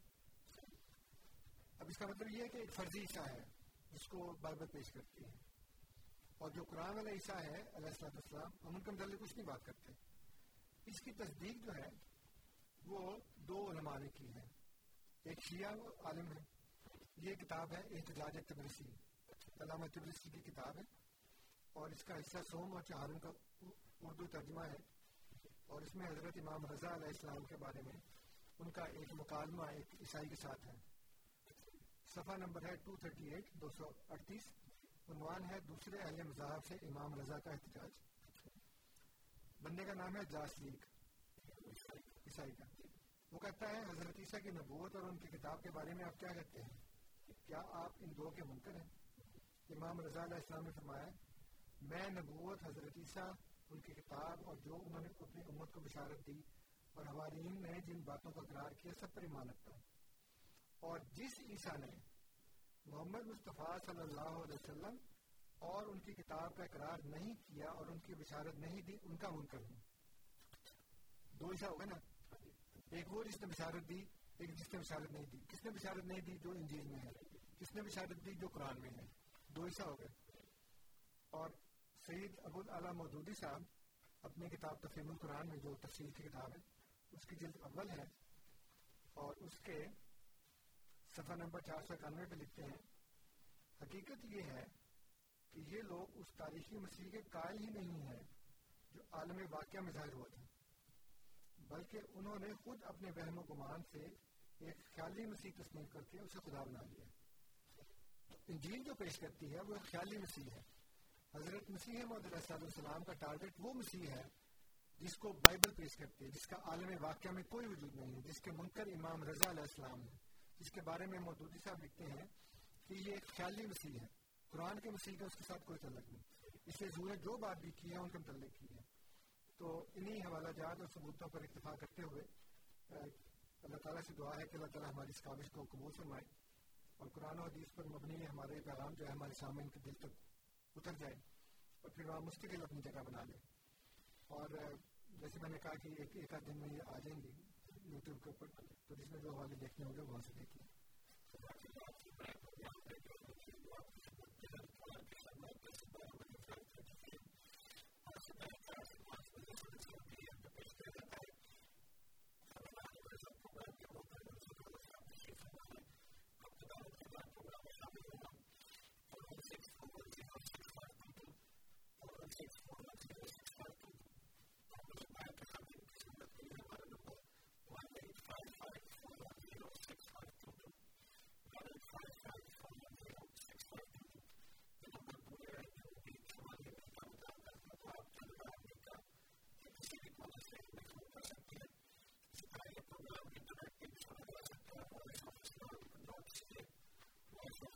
اب اس کا مطلب یہ ہے کہ ایک فرضی عیسیٰ ہے، جس کو بائبل پیش کرتی ہے اور جو قرآن والا عیسیٰ ہے، علیہ السلام السلام ہم ان کے متعلق کچھ نہیں بات کرتے۔ اس کی تصدیق جو ہے، وہ دو علماء نے کی ہے ایک شیعہ عالم ہے، یہ کتاب ہے، احتجاج تبرسی علامہ تبرسی کی کتاب ہے۔ اور اس کا حصہ سوم اور چہارم کا اردو ترجمہ ہے اور اس میں حضرت امام رضا علیہ السلام کے بارے میں ان کا ایک مکالمہ، ایک عیسائی کے ساتھ ہے۔ صفحہ نمبر ہے 238 دو سو اڑتیس، عنوان ہے دوسرے اہل مذاہب سے امام رضا کا احتجاج۔ بندے کا نام ہے جاس لیگ عیسائی کا۔ وہ کہتا ہے، حضرت عیسیٰ کی نبوت اور ان کی کتاب کے بارے میں آپ کیا کہتے ہیں؟ کیا آپ ان دو کے منکر ہیں؟ امام رضا علیہ السلام نے فرمایا میں نبوت حضرت عیسیٰ، ان کی کتاب اور جو انہوں نے اپنی امت کو بشارت دی اور حوالین نے جن باتوں کا قرار کیا، سب پر ایمان رکھتا ہوں۔ اور جس عیسیٰ نے محمد مصطفیٰ صلی اللہ علیہ وسلم اور ان کی کتاب کا اقرار نہیں کیا اور ان کی بشارت نہیں دی، ان کا منکر ہوں۔ دو عیسیٰ ہو گئے نا؟ ایک وہ جس نے بشارت دی، ایک جس نے بشارت نہیں دی۔ کس نے بشارت نہیں دی؟ جو انجیل میں ہے۔ کس نے بشارت دی؟ جو قرآن میں ہے۔ دو عیسیٰ ہو گئے۔ اور سعید ابو العلیٰ مودودی صاحب اپنی کتاب تفہیم القرآن میں جو تفصیل کی کتاب ہے، اس کی جلد اول ہے اور اس کے صفحہ نمبر چار سو اکانوے پہ لکھتے ہیں، حقیقت یہ ہے کہ یہ لوگ اس تاریخی مسیح کے قائل ہی نہیں ہیں جو عالم واقعہ میں ظاہر ہوا تھا، بلکہ انہوں نے خود اپنے بہن و گمان سے ایک خیالی مسیح تسلیم کر کے اسے خدا بنا لیا۔ انجیل جو پیش کرتی ہے وہ ایک خیالی مسیح ہے۔ حضرت مسیح محمد علیہ السلام کا ٹارگٹ وہ مسیح ہے جس کو بائبل پیش کرتی ہے جس کا عالم واقعہ میں کوئی وجود نہیں ہے، جس کے منکر امام رضا علیہ السلام ہے جس کے بارے میں مودودی صاحب لکھتے ہیں کہ یہ ایک خیالی مسیح ہے۔ قرآن کے مسیح کا اس کے ساتھ کوئی تعلق نہیں۔ اس سے زور جو بات بھی کی ہے، ان کے متعلق کی ہے۔ تو انہی حوالہ جات اور ثبوتوں پر اتفاق کرتے ہوئے اللہ تعالیٰ سے دعا ہے کہ اللہ تعالیٰ ہماری اس کابش کو قبول فرمائے اور قرآن و حدیث پر مبنی ہمارے پیغام جو ہے، ہمارے سامنے ان کے دل تک اتر جائے اور پھر وہاں مستقل اپنی جگہ بنا لے اور جیسے میں نے کہا کہ ایک ایک آدھ دن میں یہ آ جائیں گے یوٹیوب کے اوپر، تو جس میں جو حوالے دیکھنے ہوں گے وہاں سے دیکھیں۔ السلام علیکم جی کیا حال ہے بھی ٹھیک ٹھاک شکر تھینک یو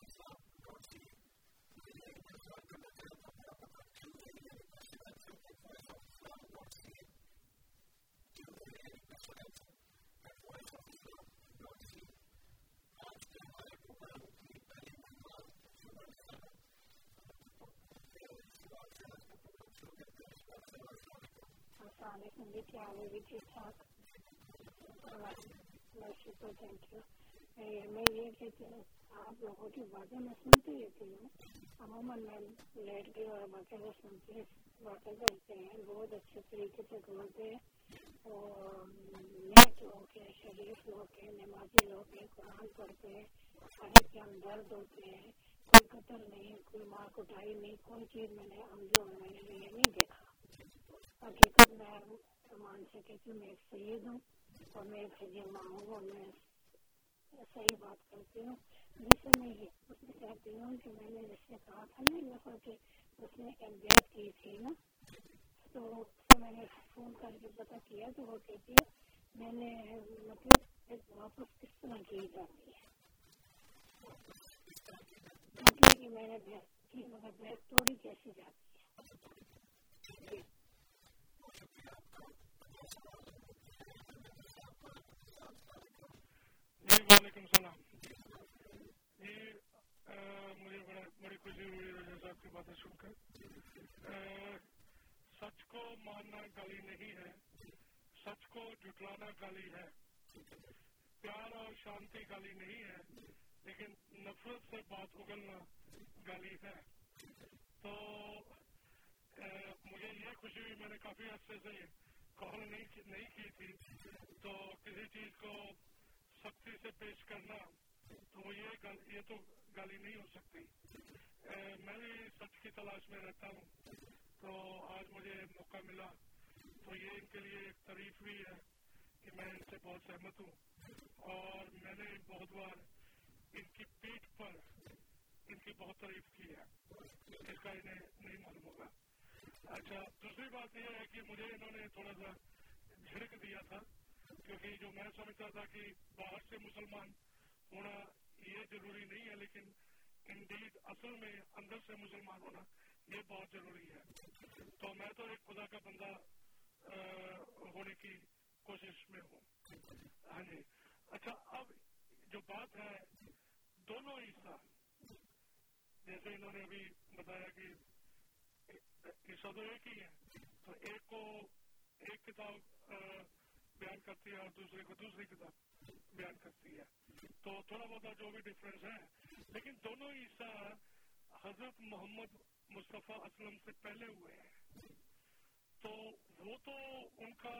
میں یہ کہتی ہوں آپ لوگوں کی باتیں میں سنتی رہتی ہوں عموماً میں لیٹ کے اور باقاعدہ سنتے باتیں کرتے ہیں، بہت اچھے طریقے سے بولتے ہیں۔ اور نیک لوگ ہیں، شریف لوگ ہیں، نمازی لوگ ہیں، قرآن پڑھتے ہیں، ہر ایک کے درد ہوتے ہیں۔ کوئی قطر نہیں، کوئی ماں کٹائی نہیں، کوئی چیز میں نے جو میں نے یہ نہیں دیکھا۔ حقیقت میں مان سے کہتی ہوں میں ایک سید ہوں اور میں ایک حجی ماں ہوں اور میں صحیح بات کرتی ہوں۔ جس سے میں اس میں کہتی ہوں کہ میں نے جس سے کہا تھا نا نفر کہ اس نے ایک کی تھی نا۔ تو میں نے فون کر کے پتا کیا تو وہ کہتی ہے، میں نے مطلب واپس کس طرح کی جاتی ہے؟ مطلب کہ میں نے بیت کی، مگر بیت توڑی کیسے جاتی ہے۔ جی۔ وعلیکم السلام۔ جی مجھے بڑا بڑی خوشی ہوئی رجا صاحب کی باتیں سن کر۔ سچ کو ماننا گالی نہیں ہے، سچ کو جھٹلانا گالی ہے۔ پیار اور شانتی گالی نہیں ہے، لیکن نفرت سے بات اگلنا گالی ہے۔ تو مجھے یہ خوشی ہوئی، میں نے کافی عرصے سے کال نہیں کی تھی۔ تو کسی چیز کو سختی سے پیش کرنا تو یہ یہ تو گالی نہیں ہو سکتی۔ میں بھی سچ کی تلاش میں رہتا ہوں۔ تو آج مجھے موقع ملا۔ تو یہ ان کے لیے ایک تعریف بھی ہے کہ میں ان سے بہت سہمت ہوں۔ اور میں نے بہت بار ان کی پیٹ پر ان کی بہت تعریف کی ہے۔ اس کا انہیں نہیں معلوم ہوگا۔ اچھا دوسری بات یہ ہے کہ مجھے انہوں نے تھوڑا سا جھڑک دیا تھا۔ کیونکہ جو میں سمجھتا تھا کہ باہر سے مسلمان ہونا یہ ضروری نہیں ہے، لیکن انڈیڈ اصل میں اندر سے مسلمان ہونا یہ بہت ضروری ہے۔ تو میں تو ایک خدا کا بندہ ہونے کی کوشش میں ہوں۔ ہاں جی۔ اچھا اب جو بات ہے دونوں حصہ جیسے انہوں نے ابھی بتایا کہ حصہ تو ایک ہی ہے تو ایک کو ایک کتاب بیان کرتی ہے اور دوسرے کو دوسری کتاب۔ بیان کرتی ہے۔ تو تھوڑا بہت جو بھی ڈفرینس ہے۔ لیکن دونوں عیسیٰ حضرت محمد مصطفیٰ اسلم سے پہلے ہوئے ہیں۔ تو وہ تو ان کا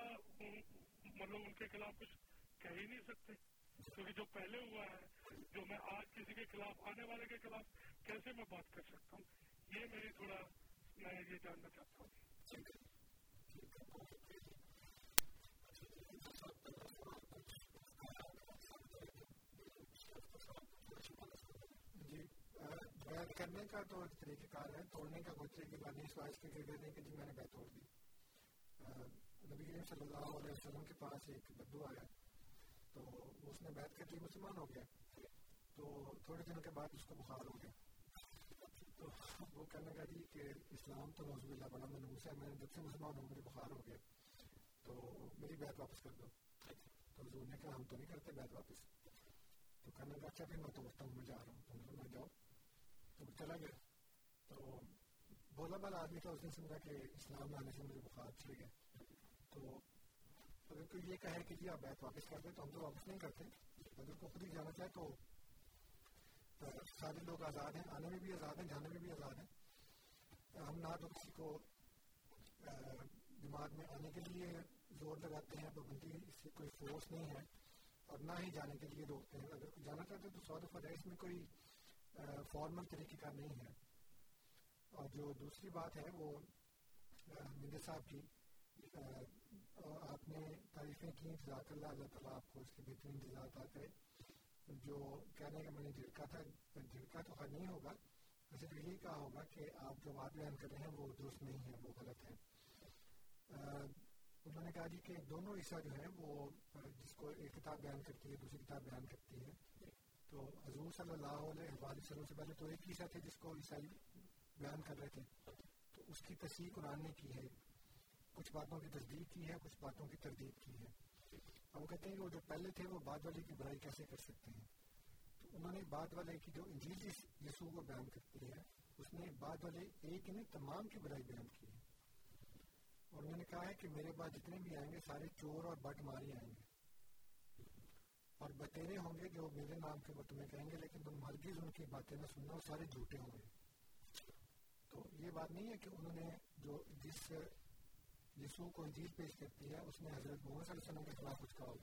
مطلب ان کے خلاف کچھ کہہ ہی نہیں سکتے۔ کیونکہ جو پہلے ہوا ہے، جو میں آج کسی کے خلاف، آنے والے کے خلاف کیسے میں بات کر سکتا ہوں؟ یہ میری تھوڑا میں یہ جاننا چاہتا ہوں۔ بیت کرنے کا تو ایک طریقہ کار ہے، توڑنے کا کوئی طریقہ کار نہیں اس سوائش کے کہتے ہیں کہ جی میں نے بیت توڑ دی۔ نبی کریم صلی اللہ علیہ وسلم کے پاس ایک بدو آیا، تو اس نے بیت کر دی، مسلمان ہو گیا۔ تو تھوڑے دنوں کے بعد اس کو بخار ہو گیا۔ تو وہ کہنے لگا جی کہ اسلام تو نوزب اللہ بڑا منوس ہے، میں جب سے مسلمان ہوں، مجھے بخار ہو گیا۔ تو میری بیت واپس کر دو۔ تو حضور نے کہا، ہم تو نہیں کرتے بیت واپس۔ تو کہنے لگا اچھا پھر میں توڑتا ہوں، میں جا رہا ہوں۔ تو میں جاؤ۔ تو چلا گیا۔ تو بولا بالا آدمی تھا، اس نے سمجھا کہ اسلام لانے سے مجھے بخار چڑھ گیا۔ تو اگر کوئی یہ کہے کہ جی آپ بیت واپس کر دیں تو ہم تو واپس نہیں کرتے۔ اگر کو خود ہی جانا چاہے تو سارے لوگ آزاد ہیں، آنے میں بھی آزاد ہیں، جانے میں بھی آزاد ہیں۔ ہم نہ تو کسی کو دماغ میں آنے کے لیے زور لگاتے ہیں پابندی اس سے کوئی فورس نہیں ہے اور نہ ہی جانے کے لیے روکتے ہیں۔ اگر کوئی جانا چاہتے ہیں تو سو دفعہ اس میں کوئی فارمل طریقے کا نہیں ہے اور جو دوسری بات ہے وہ مرزا صاحب کی آپ نے تعریفیں کی جزاک اللہ اللہ تعالیٰ آپ کو اس کی بہترین جزاک آتے جو کہنے کا میں نے جھڑکا تھا جھڑکا تو خیر نہیں ہوگا صرف یہی کہا ہوگا کہ آپ جو بات بیان کر رہے ہیں وہ درست نہیں ہے وہ غلط ہے انہوں نے کہا جی کہ دونوں عیسیٰ جو ہیں وہ جس کو ایک کتاب بیان کرتی ہے دوسری کتاب بیان کرتی ہے تو حضور صلی اللہ علیہ وسلم سے پہلے تو ایک عیسیٰ تھے جس کو عیسائی بیان کر رہے تھے۔ تو اس کی تصحیح قرآن نے کی ہے۔ کچھ باتوں کی تصدیق کی ہے، کچھ باتوں کی تردید کی ہے۔ اب وہ کہتے ہیں کہ وہ جو پہلے تھے، وہ بعد والے کی برائی کیسے کر سکتے ہیں؟ تو انہوں نے بعد والے کی جو انجیل یسوع کو بیان کرتی ہے، اس نے بعد والے ایک نے تمام کی برائی بیان کی ہے۔ اور انہوں نے کہا ہے کہ میرے بعد جتنے بھی آئیں گے، سارے چور اور بٹ ماری آئیں گے۔ اور بتیرے ہوں گے جو میرے نام کے وہ تمہیں کہیں گے، لیکن تم ہرگز ان کی باتیں نہ سننا وہ سارے جھوٹے ہوں گے۔ تو یہ بات نہیں ہے کہ انہوں نے جو جس یسوع کو انجیل پیش کرتی ہے، اس نے حضرت محمد صلی اللہ علیہ وسلم کے خلاف کچھ کہا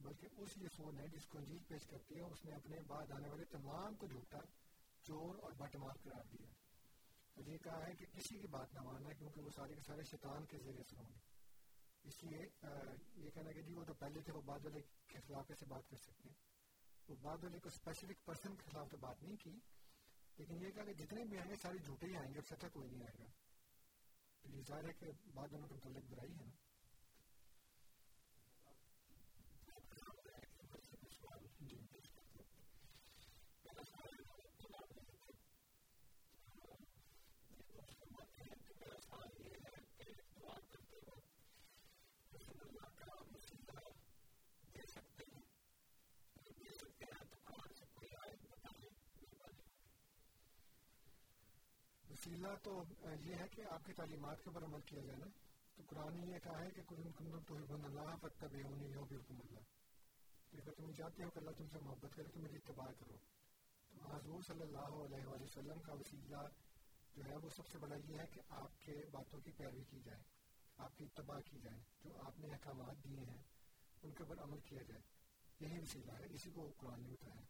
بلکہ اس یسوع نے جس کو انجیل پیش کرتی ہے، اس نے اپنے بعد آنے والے تمام کو جھوٹا، چور اور بٹ مار قرار دیا۔ اور یہ کہا ہے کہ کسی کی بات نہ ماننا، کیونکہ وہ سارے کے سارے شیطان کے ذریعے سے ہوں گے۔ اس لیے یہ کہنا کہ جی وہ تو پہلے تھے، وہ بعد والے کے خلاف کیسے بات کر سکتے ہیں۔ وہ بعد والے کو اسپیسیفک پرسن کے خلاف تو بات نہیں کی، لیکن یہ کہا کہ جتنے بھی آئیں گے، سارے جھوٹے ہی آئیں گے سچا کوئی نہیں آئے گا۔ تو یہ ظاہر ہے کہ بعد والوں کے متعلق برائی ہے نا۔ وسیلہ تو یہ ہے کہ آپ کی تعلیمات کے اوپر عمل کیا جائے نا، تو قرآن نے یہ کہا ہے کہ کن کن تو حکم اللہ فتب ہونی ہو حکم اللہ۔ کہ اگر تم چاہتے ہو کہ اللہ تم سے محبت کرے تو میری اتباع کرو۔ تو حضور صلی اللہ علیہ وآلہ وسلم کا وسیلہ جو ہے، وہ سب سے بڑا یہ ہے کہ آپ کے باتوں کی پیروی کی جائے، آپ کی اتباع کی جائے، جو آپ نے احکامات دیے ہیں، ان کے اوپر عمل کیا جائے۔ یہی وسیلہ ہے، اسی کو قرآن نے بتایا۔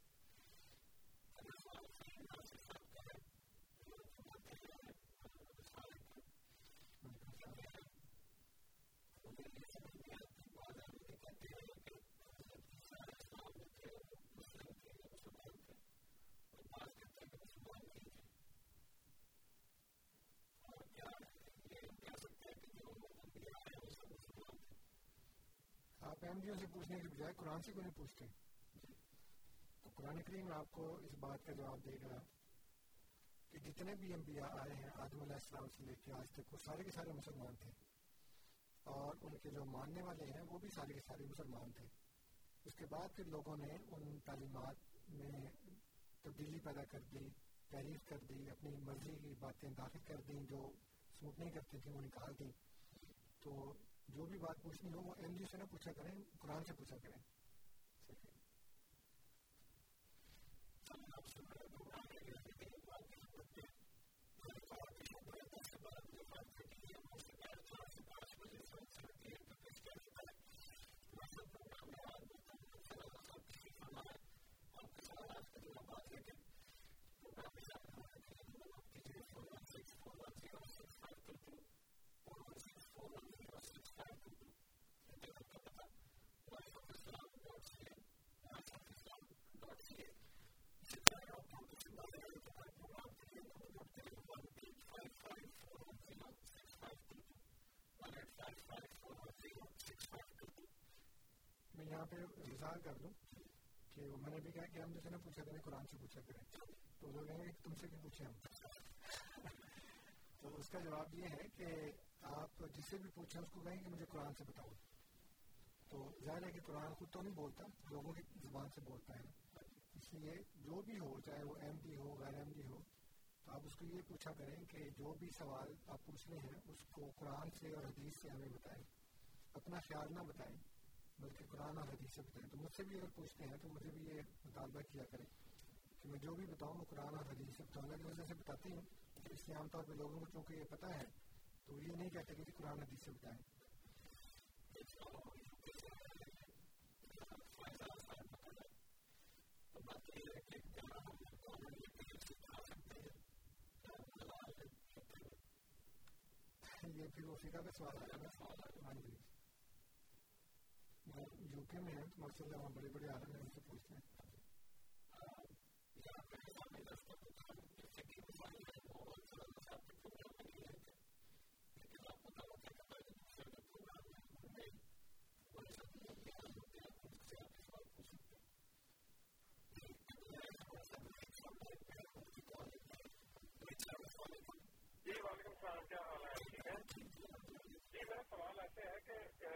آپ احمدیوں سے پوچھنے کے بجائے قرآن سے کیوں نہیں پوچھتے تو قرآن کریم آپ کو اس بات کا جواب دے گا کہ جتنے بھی انبیاء آئے ہیں آدم علیہ السلام سے لے کے آج تک وہ سارے کے سارے مسلمان تھے اور ان کے جو ماننے والے ہیں وہ بھی سارے کے سارے مسلمان تھے اس کے بعد پھر لوگوں نے ان تعلیمات میں تبدیلی پیدا کر دی تعریف کر دی اپنی مرضی کی باتیں داخل کر دیں جو سوٹ نہیں کرتی تھیں وہ نکال دیں تو جو بھی بات پوچھنی ہو، وہ ایم جی سے نہ پوچھا کریں، قرآن سے پوچھا کریں۔ میں یہاں پہ اظہار کر دوں کہ میں نے بھی کہا کہ ہم جیسے نہ پوچھا کریں، قرآن سے پوچھا کریں۔ تو لوگ کہیں گے کہ تم سے کیوں پوچھیں ہم؟ تو اس کا جواب یہ ہے کہ آپ جس سے بھی پوچھیں، اس کو کہیں کہ مجھے قرآن سے بتاؤ۔ تو ظاہر ہے کہ قرآن خود تو نہیں بولتا، لوگوں کی زبان سے بولتا ہے۔ اس لیے جو بھی ہو، چاہے وہ ایم پی ہو، غیر ایم پی ہو، تو آپ اس کو یہ پوچھا کریں کہ جو بھی سوال آپ پوچھ رہے ہیں، اس کو قرآن سے اور حدیث سے ہمیں بتائیں۔ اپنا خیال نہ بتائیں، بلکہ قرآن اور حدیث سے بتائیں۔ تو مجھ سے بھی اگر پوچھتے ہیں، تو مجھے بھی یہ مطالبہ کیا کریں کہ میں جو بھی بتاؤں، وہ قرآن اور حدیث سے بتاؤں۔ کی وجہ سے بتاتی ہوں، اس لیے عام طور پہ لوگوں کو چونکہ یہ پتہ ہے تو یہ نہیں کہتے کہ قرآن حدیث سے بتائیں یہ پھر وہ فقہ کا سوال آیا نا ہاں جی۔ یو کے میں ہیں ماشاء اللہ وہاں بڑے بڑے عالم ہیں، ان سے پوچھتے ہیں۔ ہاں جی وعلیکم السلام کیا حال ہے ٹھیک ہے جی میرا سوال ایسے ہے کہ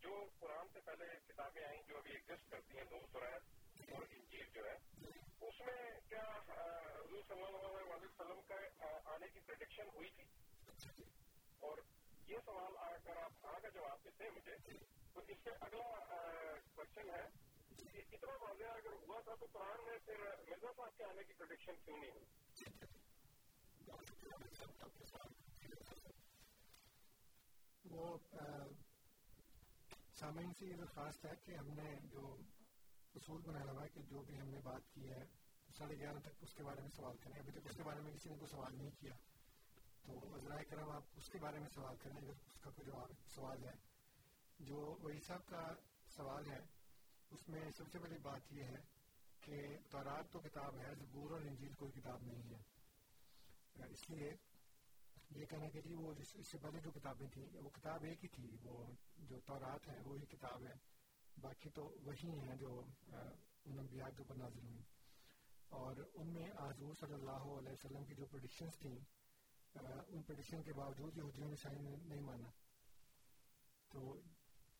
جو قرآن سے پہلے کتابیں آئیں جو ابھی ایگزٹ کرتی ہیں دو اور انجیل جو ہے اس میں کیا حضور صلی اللہ علیہ وسلم کا آنے کی پرڈکشن ہوئی تھی اور یہ سوال اگر آپ ہاں کا جواب دیتے ہیں۔ مجھے تو اس سے اگلا کوشچن ہے کہ اتنا واضح اگر ہوا تھا تو قرآن میں پھر مرزا صاحب کے آنے کی پرڈکشن کیوں نہیں ہوئی؟ وہ سامعین سے یہ درخواست ہے کہ ہم نے جو اصول بنایا ہوا ہے کہ جو بھی ہم نے بات کی ہے، ساڑھے گیارہ تک اس کے بارے میں سوال کریں۔ ابھی تک اس کے بارے میں کسی نے کوئی سوال نہیں کیا۔ تو ذرائع کرم آپ اس کے بارے میں سوال کریں اگر اس کا کوئی جواب، سوال ہے۔ جو وہی صاحب کا سوال ہے، اس میں سب سے بڑی بات یہ ہے کہ تورات تو کتاب ہے، زبور اور انجیل کوئی کتاب نہیں ہے۔ اس لیے یہ کہنا کہ جی وہ اس سے پہلے جو کتابیں تھیں، وہ کتاب ایک ہی تھی، وہ جو تورات ہے، وہی کتاب ہے۔ باقی تو وہی ہیں جو ان انبیاء کے اوپر نازل ہوئی اور ان میں حضور صلی اللہ علیہ وسلم کی جو پروڈکشنس تھیں ان پروڈکشن کے باوجود یہ حجیوں نے سائن نہیں مانا۔ تو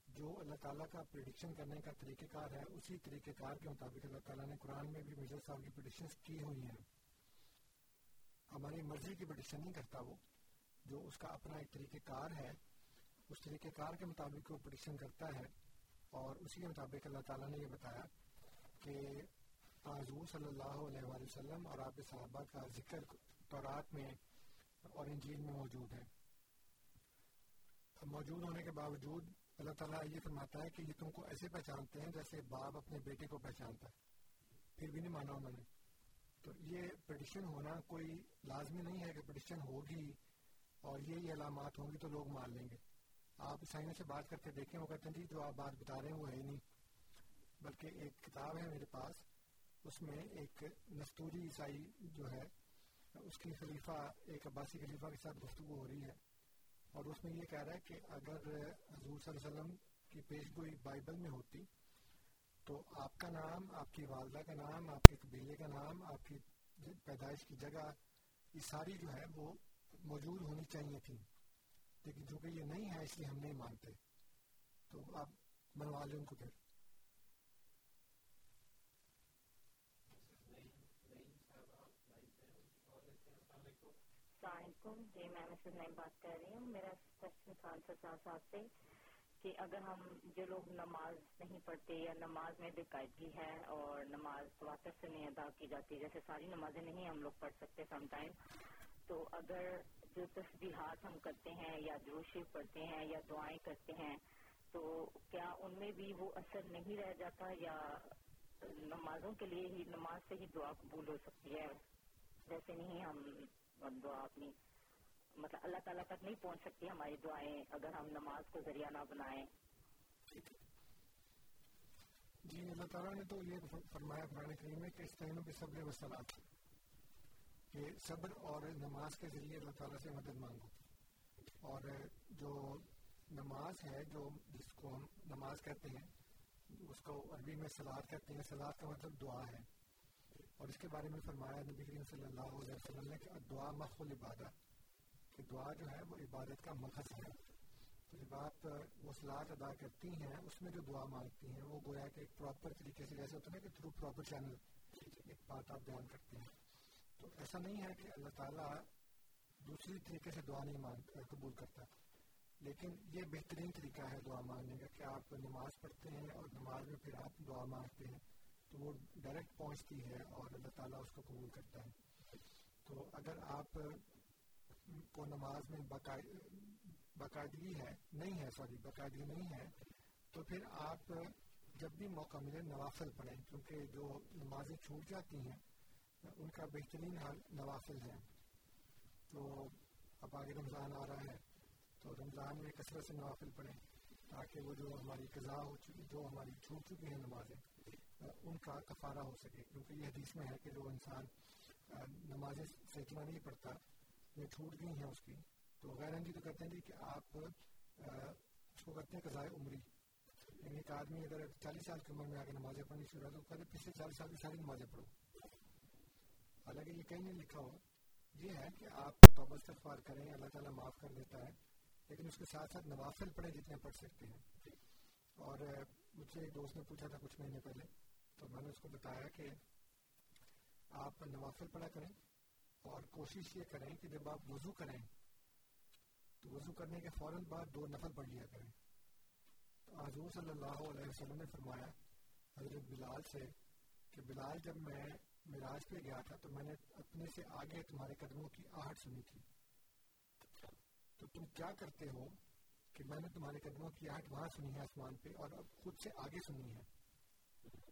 جو اللہ تعالیٰ کا پریڈکشن کرنے کا طریقہ کار ہے، اسی طریقہ کار کے مطابق اللہ تعالیٰ نے قرآن میں بھی مرزا صاحب کی پریڈکشنس کی ہوئی ہیں۔ ہماری مرضی کی پٹیشن نہیں کرتا وہ۔ جو اس کا اپنا ایک طریقہ کار ہے، اس طریقہ کار کے مطابق وہ پٹیشن کرتا ہے اور اسی کے مطابق اللہ تعالیٰ نے یہ بتایا کہ حضور صلی اللہ علیہ وآلہ وسلم اور آپ صحابہ کا ذکر تورات میں اور انجیل میں موجود ہے۔ موجود ہونے کے باوجود اللہ تعالیٰ یہ فرماتا ہے کہ یہ تم کو ایسے پہچانتے ہیں جیسے باپ اپنے بیٹے کو پہچانتا ہے۔ پھر بھی نہیں مانا انہوں نے۔ تو یہ پٹیشن ہونا کوئی لازمی نہیں ہے کہ پٹیشن ہوگی۔ اور یہ علامات ہوں گی تو لوگ مان لیں گے۔ آپ عیسائیوں سے بات کر کے دیکھیں، وہ کہتے ہیں جی جو آپ بات بتا رہے ہیں وہ ہے ہی نہیں۔ بلکہ ایک کتاب ہے میرے پاس، اس میں ایک نستوری عیسائی جو ہے، اس کی خلیفہ، ایک عباسی خلیفہ کے ساتھ گفتگو ہو رہی ہے۔ اور اس میں یہ کہہ رہا ہے کہ اگر حضور صلی اللہ علیہ وسلم کی پیش گوئی بائبل میں ہوتی، تو آپ کا نام، آپ کی والدہ کا نام، آپ کے قبیلے کا نام، آپ کی پیدائش کی جگہ، یہ ساری جو ہے وہ موجود ہونی چاہیے تھی، لیکن چونکہ یہ نہیں ہے اس لیے ہم نہیں مانتے، تو آپ بنوا لیں ان کو پھر۔ السلام علیکم۔ جی میں مسز نئی بات کر رہی ہوں۔ میرا کوشچن تھا سرسار صاحب سے کہ اگر ہم جو لوگ نماز نہیں پڑھتے یا نماز میں بے قاعدگی ہے اور نماز تواتر سے نہیں ادا کی جاتی، جیسے ساری نمازیں نہیں ہم لوگ پڑھ سکتے سم ٹائم تو اگر جو تصبیحات ہم کرتے ہیں یا جوشی پڑھتے ہیں یا دعائیں کرتے ہیں، تو کیا ان میں بھی وہ اثر نہیں رہ جاتا یا نمازوں کے لیے ہی، نماز سے ہی دعا قبول ہو سکتی ہے؟ جیسے نہیں ہم دعا اپنی مطلب اللہ تعالیٰ تک نہیں پہنچ سکتی ہماری دعائیں اگر ہم نماز کو ذریعہ نہ بنائیں۔ جی اللہ تعالیٰ نے تو یہ فرمایا قرآن کریم میں کہ اس ٹائم کے کہ صبر اور نماز کے ذریعے اللہ تعالیٰ سے مدد مانگو۔ اور جو نماز ہے، جو جس کو ہم نماز کہتے ہیں، اس کو عربی میں سلاد کہتے ہیں۔ سلاد کا مطلب دعا ہے۔ اور اس کے بارے میں فرمایا نبی کریم صلی اللہ علیہ وسلم نے کہ دعا مخل عبادت کہ دعا جو ہے وہ عبادت کا مقصد ہے۔ تو جب آپ وہ سلاد ادا کرتی ہیں، اس میں جو دعا مانگتی ہیں، وہ گویا کہ ایک پراپر طریقے سے جیسے ہوتا ہے کہ تھرو پراپر چینل ایک بات آپ بیان کرتے ہیں۔ تو ایسا نہیں ہے کہ اللہ تعالیٰ دوسری طریقے سے دعا نہیں مانگ قبول کرتا۔ لیکن یہ بہترین طریقہ ہے دعا مانگنے کا کہ آپ نماز پڑھتے ہیں اور نماز میں پھر آپ دعا مانگتے ہیں۔ تو وہ ڈائریکٹ پہنچتی ہے اور اللہ تعالیٰ اس کو قبول کرتا ہے۔ تو اگر آپ کو نماز میں باقاعدگی ہے نہیں ہے، سوری، باقاعدگی نہیں ہے، تو پھر آپ جب بھی موقع ملے نوافل پڑھیں۔ کیونکہ جو نمازیں چھوٹ جاتی ہیں ان کا بہترین حال نوافل ہے تو اب آگے رمضان آ رہا ہے، تو رمضان میں کثرت سے نوافل پڑھیں تاکہ وہ جو ہماری قضاء ہو چکی، جو ہماری چھوٹ چکی ہیں نمازیں، ان کا کفارہ ہو سکے۔ کیونکہ یہ حدیث میں ہے کہ جو انسان نمازیں سیکھنا نہیں پڑتا یہ چھوٹ گئی ہیں اس کی، تو غیر جی تو کہتے ہیں جی کہ آپ اس کو کرتے ہیں قضائے عمری۔ یعنی ایک آدمی اگر چالیس سال کی عمر میں آ کے نمازیں پڑھنی شروع تو کہتے پچھلے چالیس سال کی ساری نمازیں پڑھو۔ حالانکہ یہ کہیں نہیں لکھا ہوا یہ ہے کہ آپ توبہ استغفار کریں، اللہ تعالیٰ معاف کر دیتا ہے، لیکن اس کے ساتھ ساتھ نوافل پڑھیں جتنے پڑھ سکتے ہیں۔ اور مجھ سے ایک دوست نے پوچھا تھا کچھ مہینے پہلے، تو میں نے اس کو بتایا کہ آپ نوافل پڑھا کریں اور کوشش یہ کریں کہ جب آپ وضو کریں، تو وضو کرنے کے فوراً بعد دو نفل پڑھ لیا کریں۔ تو حضور صلی اللہ علیہ وسلم نے فرمایا، حضرت بلال سے کہ بلال جب میں مراج پہ گیا تھا تو میں نے اپنے سے آگے تمہارے قدموں کی آہٹ سنی تھی۔ تو تم کیا کرتے ہو کہ میں نے تمہارے قدموں کی آہٹ وہاں سنی ہے آسمان پہ اور اب خود سے آگے سنی ہے؟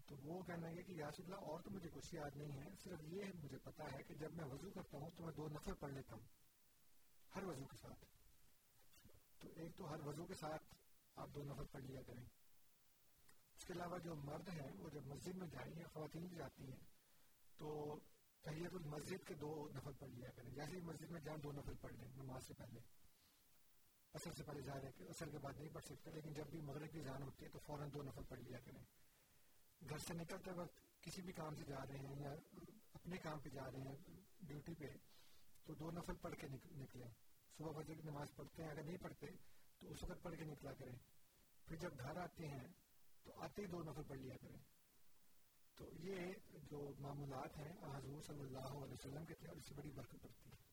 تو وہ کہنا ہے کہ یاس اللہ، اور تو مجھے کچھ یاد نہیں ہے، صرف یہ مجھے پتا ہے کہ جب میں وضو کرتا ہوں تو میں دو نفر پڑھ لیتا ہوں، ہر وضو کے ساتھ۔ تو ایک تو ہر وضو کے ساتھ آپ دو نفر پڑھ لیا کریں۔ اس کے علاوہ جو مرد ہیں، وہ جب مسجد میں جائیں یا خواتین بھی جاتی ہیں تو تحیت المسجد کے دو نفر پڑھ لیا کریں۔ جیسے ہی مسجد میں جائیں دو نفر پڑھ لیں، نماز سے پہلے۔ اثر سے پہلے ظاہر ہے کہ اثر کے بعد نہیں پڑھ سکتے، لیکن جب بھی مغرب کی جان ہوتی ہے تو فوراً دو نفر پڑھ لیا کریں۔ گھر سے نکلتے وقت کسی بھی کام سے جا رہے ہیں یا اپنے کام پہ جا رہے ہیں، ڈیوٹی پہ، تو دو نفل پڑھ کے نکلیں۔ صبح فجر کی نماز پڑھتے ہیں، اگر نہیں پڑھتے تو اس وقت پڑھ کے نکلا کریں۔ پھر جب گھر آتے ہیں تو آتے ہی دو نفل پڑھ لیا کریں۔ تو یہ جو معمولات ہیں، حضور صلی اللہ علیہ وسلم کے تھے اور اس سے بڑی برکت پڑتی ہے۔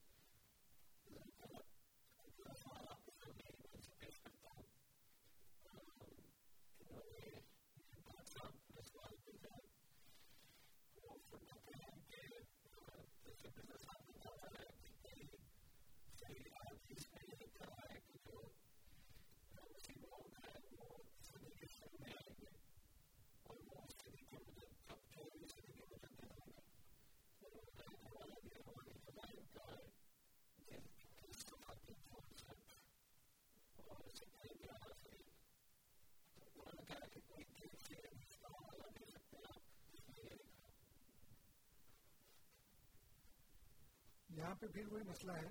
یہاں پہ پھر وہی مسئلہ ہے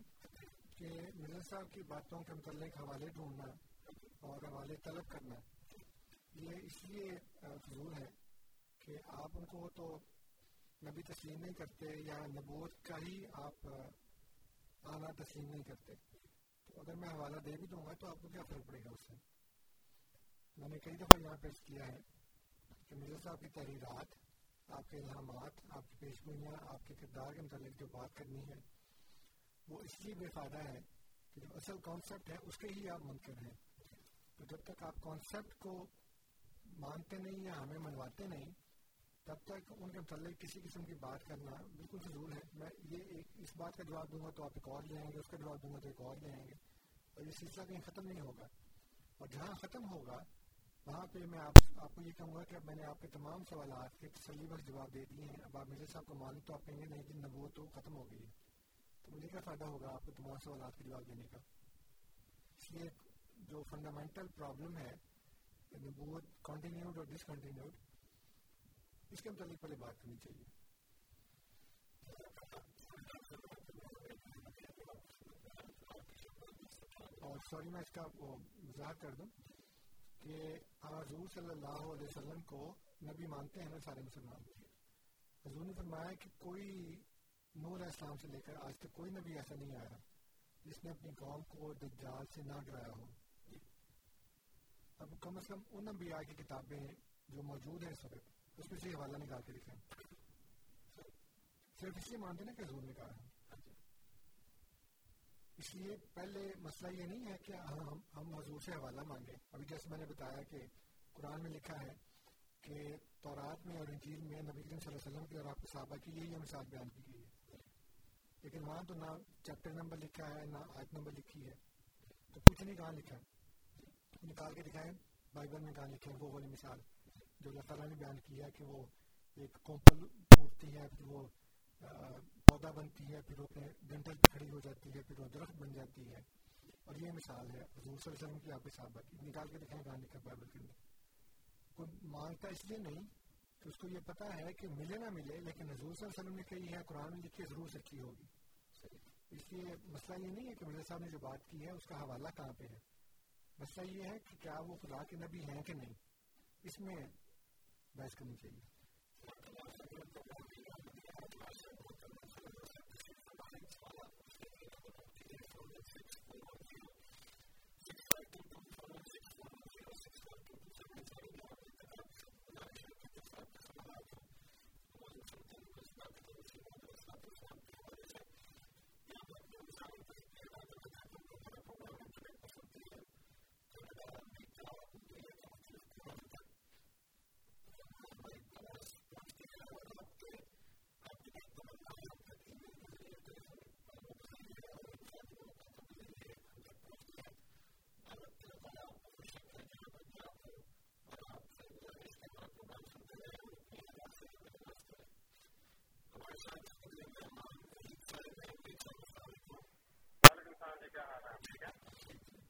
کہ مرزا صاحب کی باتوں کے متعلق حوالے ڈھونڈنا اور حوالے طلب کرنا، یہ اس لیے فضول ہے کہ آپ ان کو تو نبی تسلیم نہیں کرتے یا نبوت کا ہی آپ آنا تسلیم نہیں کرتے۔ تو اگر میں حوالہ دے بھی دوں گا تو آپ کو کیا فرق پڑے گا اس سے میں نے کئی دفعہ یہاں پیش کیا ہے کہ مرزا صاحب کی تحریرات، آپ کے الہامات، آپ کی پیش گوئیاں آپ کے کردار کے متعلق جو بات کرنی ہے، وہ اس لیے بے فائدہ ہے کہ جو اصل کانسیپٹ ہے، اس کے ہی آپ منکر ہیں۔ تو جب تک آپ کانسیپٹ کو مانتے نہیں یا ہمیں منواتے نہیں تب تک ان کے متعلق کسی قسم کی بات کرنا بالکل فضول ہے۔ میں یہ ایک اس بات کا جواب دوں گا تو آپ ایک اور لے آئیں گے، اس کا جواب دوں گا تو ایک اور لے آئیں گے۔ اور یہ سلسلہ کہیں ختم نہیں ہوگا۔ اور جہاں ختم ہوگا، وہاں پہ میں آپ آپ کو یہ کہوں گا کہ اب میں نے آپ کے تمام سوالات کے تسلی بخش جواب دے دیے ہیں۔ اب آپ مرزا صاحب کو معلوم تو آپ کہیں گے نہیں کہ نبوت تو ختم ہو گئی ہے۔ تو مجھے کیا فائدہ ہوگا آپ کو تمام سوالات کے جواب دینے کا؟ اس لیے جو فنڈامنٹل پرابلم ہے نبوت کنٹینیوڈ اور ڈسکنٹینیوڈ اس کے متعلق پہلے بات کرنی چاہیے اور سوری میں اس کا وضاحت کر دوں کہ حضور صلی اللہ علیہ وسلم کو نبی مانتے ہیں نا سارے مسلمان حضور نے فرمایا کہ کوئی نور علیہ السلام سے لے کر آج تک کوئی نبی ایسا نہیں آیا جس نے اپنی قوم کو دجال سے نہ ڈرایا ہو اب کم از کم ان انبیاء کی کتابیں جو موجود ہیں اس وقت اس میں سے حوالہ نکال کے لکھیں صرف اس لیے مانتے نا کہ حضور نے کہا ہے اس لیے پہلے مسئلہ یہ نہیں ہے کہ ہم ہم حضور سے حوالہ مانگیں ابھی جیسے میں نے بتایا کہ قرآن میں لکھا ہے کہ تورات میں اور انجیل میں نبی کریم صلی اللہ علیہ وسلم کی اور آپ کے صحابہ کی یہی مثال بیان کی گئی ہے لیکن وہاں تو نہ چیپٹر نمبر لکھا ہے نہ آیت نمبر لکھی ہے تو پوچھے نہیں کہاں لکھا ہے نکال کے دکھائیں بائبل میں کہاں لکھے وہ والی مثال جو اللہ تعالیٰ نے بیان کیا ہے کہ وہ ایک کومپل پھوٹتی ہے، پھر وہ پودا بنتی ہے، پھر وہ اپنے ڈنٹل پہ کھڑی ہو جاتی ہے، پھر وہ درخت بن جاتی ہے۔ اور یہ مثال ہے، حضور صلی اللہ علیہ وسلم کی آپ کے صحابہ کی، نکال کے دکھائیں کہاں لکھا بائبل کے اندر۔ کوئی مانگتا اس لیے نہیں کہ اس کو یہ پتا ہے کہ ملے نہ ملے، لیکن حضور صلی اللہ علیہ وسلم نے کہی ہے، قرآن میں لکھی ضرور سچی ہوگی۔ اس لیے مسئلہ یہ نہیں ہے کہ مرزا صاحب نے جو بات کی ہے، اس کا حوالہ کہاں پہ ہے؟ مسئلہ یہ ہے کہ کیا وہ خدا کے نبی ہیں کہ نہیں؟ اس میں بحث کرنی چاہیے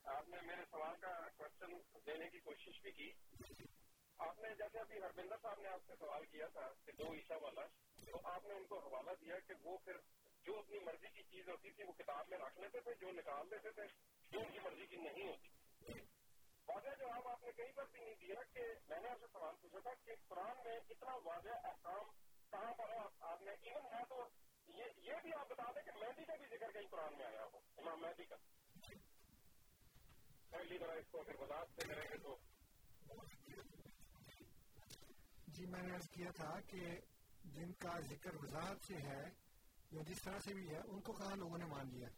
آپ نے میرے سوال کا کوشچن دینے کی کوشش بھی کی۔ آپ نے جیسے ابھی ہربندر صاحب نے آپ سے سوال کیا تھا کہ دو عیسا والا، تو آپ نے ان کو حوالہ دیا کہ وہ پھر جو اپنی مرضی کی چیز ہوتی تھی وہ کتاب میں رکھ لیتے تھے، جو نکال دیتے تھے، جو ان کی مرضی کی نہیں ہوتی واضح جواب آپ نے کئی بار بھی نہیں دیا کہ میں نے آپ سے سوال پوچھا تھا کہ قرآن میں اتنا واضح احکام کہاں پر ہے آپ نے ایون ہے تو یہ بھی آپ بتا دیں کہ مہندی کا بھی ذکر کہیں قرآن میں آیا ہو۔ امام مہندی کا۔ پہلی طرح اس کو پھر وضاحت سے کریں گے تو جی میں نے عرض کیا تھا کہ جن کا ذکر وضاحت سے ہے، یا جس طرح سے بھی ہے، ان کو کہاں لوگوں نے مان لیا؟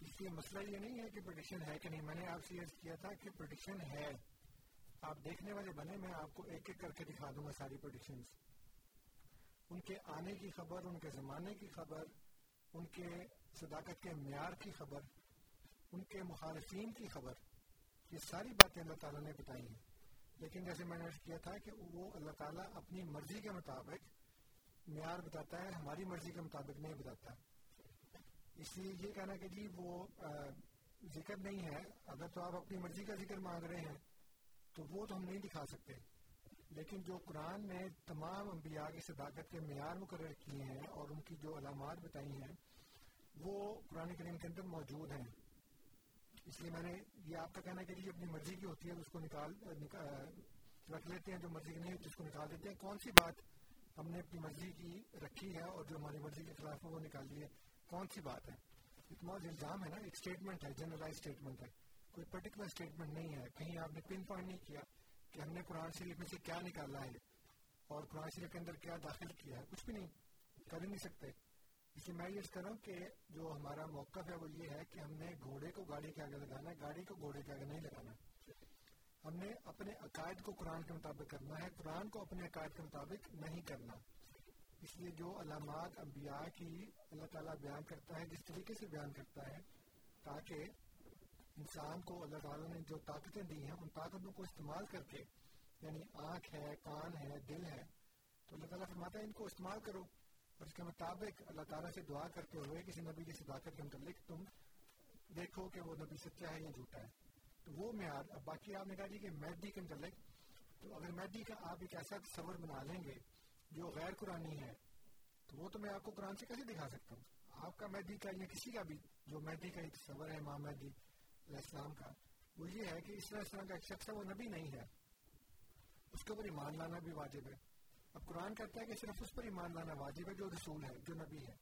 اس لیے مسئلہ یہ نہیں ہے کہ پروڈکشن ہے کہ نہیں۔ میں نے آپ سے عرض کیا تھا کہ پروڈکشن ہے۔ آپ دیکھنے والے بنے، میں آپ کو ایک ایک کر کے دکھا دوں گا ساری پروڈکشنز ان کے آنے کی خبر، ان کے زمانے کی خبر، ان کے صداقت کے معیار کی خبر، ان کے مخالفین کی خبر، یہ ساری باتیں اللہ تعالیٰ نے بتائی ہیں۔ لیکن جیسے میں نے کیا تھا کہ وہ اللہ تعالیٰ اپنی مرضی کے مطابق معیار بتاتا ہے، ہماری مرضی کے مطابق نہیں بتاتا۔ اس لیے یہ کہنا کہ جی وہ ذکر نہیں ہے۔ اگر تو آپ اپنی مرضی کا ذکر مانگ رہے ہیں تو وہ تو ہم نہیں دکھا سکتے۔ لیکن جو قرآن نے تمام انبیاء کی صداقت کے معیار مقرر کیے ہیں اور ان کی جو علامات بتائی ہیں، وہ قرآن کریم کے اندر موجود ہیں۔ اس لیے میں نے یہ آپ کا کہنا کہ جی اپنی مرضی کی ہوتی ہے، اس کو نکال رکھ لیتے ہیں، جو مرضی کی نہیں ہوتی، اس کو نکال دیتے ہیں۔ کون سی بات ہم نے اپنی مرضی کی رکھی ہے اور جو ہماری مرضی کے خلاف ہے، وہ نکال لی ہے کون سی بات ہے؟ اتنا الزام ہے نا، ایک اسٹیٹمنٹ ہے جنرلائز اسٹیٹمنٹ ہے۔ کوئی پرٹیکولر اسٹیٹمنٹ نہیں ہے، کہیں آپ نے پن پوائنٹ نہیں کیا۔ کہ ہم نے قرآن شریف میں سے کیا نکالا ہے اور قرآن شریف کے اندر کیا داخل کیا ہے؟ کچھ بھی نہیں، کر ہی نہیں سکتے۔ اس لیے میں یہ کر رہا ہوں کہ جو ہمارا موقف ہے وہ یہ ہے کہ ہم نے گھوڑے کو گاڑی کے آگے لگانا ہے، گاڑی کو گھوڑے کے آگے نہیں لگانا۔ ہم نے اپنے عقائد کو قرآن کے مطابق کرنا ہے، قرآن کو اپنے عقائد کے مطابق نہیں کرنا۔ اس لیے جو علامات انبیاء کی اللہ تعالیٰ بیان کرتا ہے، جس طریقے سے بیان کرتا ہے، تاکہ انسان کو اللہ تعالیٰ نے جو طاقتیں دی ہیں، ان طاقتوں کو استعمال کر کے یعنی آنکھ ہے، کان ہے، دل ہے، تو اللہ تعالیٰ فرماتا ہے ان کو استعمال کرو۔ اور اس کے مطابق اللہ تعالیٰ سے دعا کرتے ہوئے کسی نبی کی صداقت کے متعلق تم دیکھو کہ وہ نبی سچا ہے یا جھوٹا ہے۔ تو وہ معیار، اب باقی آپ نے کہا جی کہ میڈی کے متعلق، تو اگر میڈی کا آپ ایک ایسا تصور بنا لیں گے جو غیر قرآنی ہے، تو وہ تو میں آپ کو قرآن سے کیسے دکھا سکتا ہوں؟ آپ کا مہدی کا یا کسی کا بھی جو مہدی کا ایک تصور ہے، امام مہدی علیہ السلام کا۔ وہ یہ ہے کہ اس طرح اس طرح کا ایک شخص ہے، وہ نبی نہیں ہے۔ اس کے اوپر ایمان لانا بھی واجب ہے۔ اب قرآن کہتا ہے کہ صرف اس پر ایمان لانا واجب ہے جو رسول ہے، جو نبی ہے۔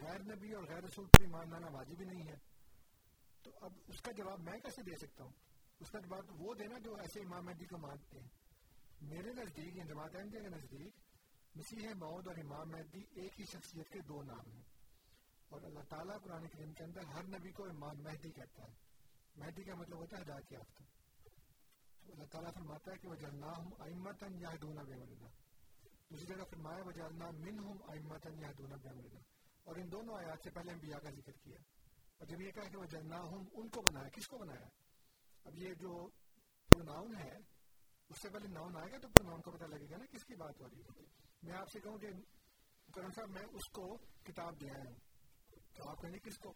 غیر نبی اور غیر رسول پر ایمان لانا واجب ہی نہیں ہے۔ تو اب اس کا جواب میں کیسے دے سکتا ہوں؟ اس کا جواب وہ دینا جو ایسے امام مہدی کو مانتے ہیں۔ میرے نزدیک یا جماعت احمدیہ کے نزدیک، مسیح موت اور امام مہدی ایک ہی شخصیت کے دو نام ہیں۔ اور اللہ تعالیٰ قرآن کریم کے اندر ہر نبی کو امام مہدی کہتا ہے۔ مہدی کا مطلب ہوتا ہے ہدایت یافتہ۔ تو اللہ تعالیٰ فرماتا ہے کہ وہ جلنا ہوں امتن یا دونا بے ملنا دوسری جگہ فرمایا وہ جالنا من ہم امتن یا دونا بے اور ان دونوں آیات سے پہلے انبیاء کا ذکر کیا۔ اور جب یہ کہا کہ وہ جلنا ہم ان کو بنایا، کس کو بنایا؟ اب یہ جو پروناؤن ہے، اس سے پہلے ناؤن آئے گا تو پروناؤن کو پتہ لگے گا نا کس کی بات ہو رہی ہے۔ میں آپ سے کہوں کہ کرم صاحب، میں اس کو کتاب دیا ہوں۔ تو آپ کہیں گے کس کو؟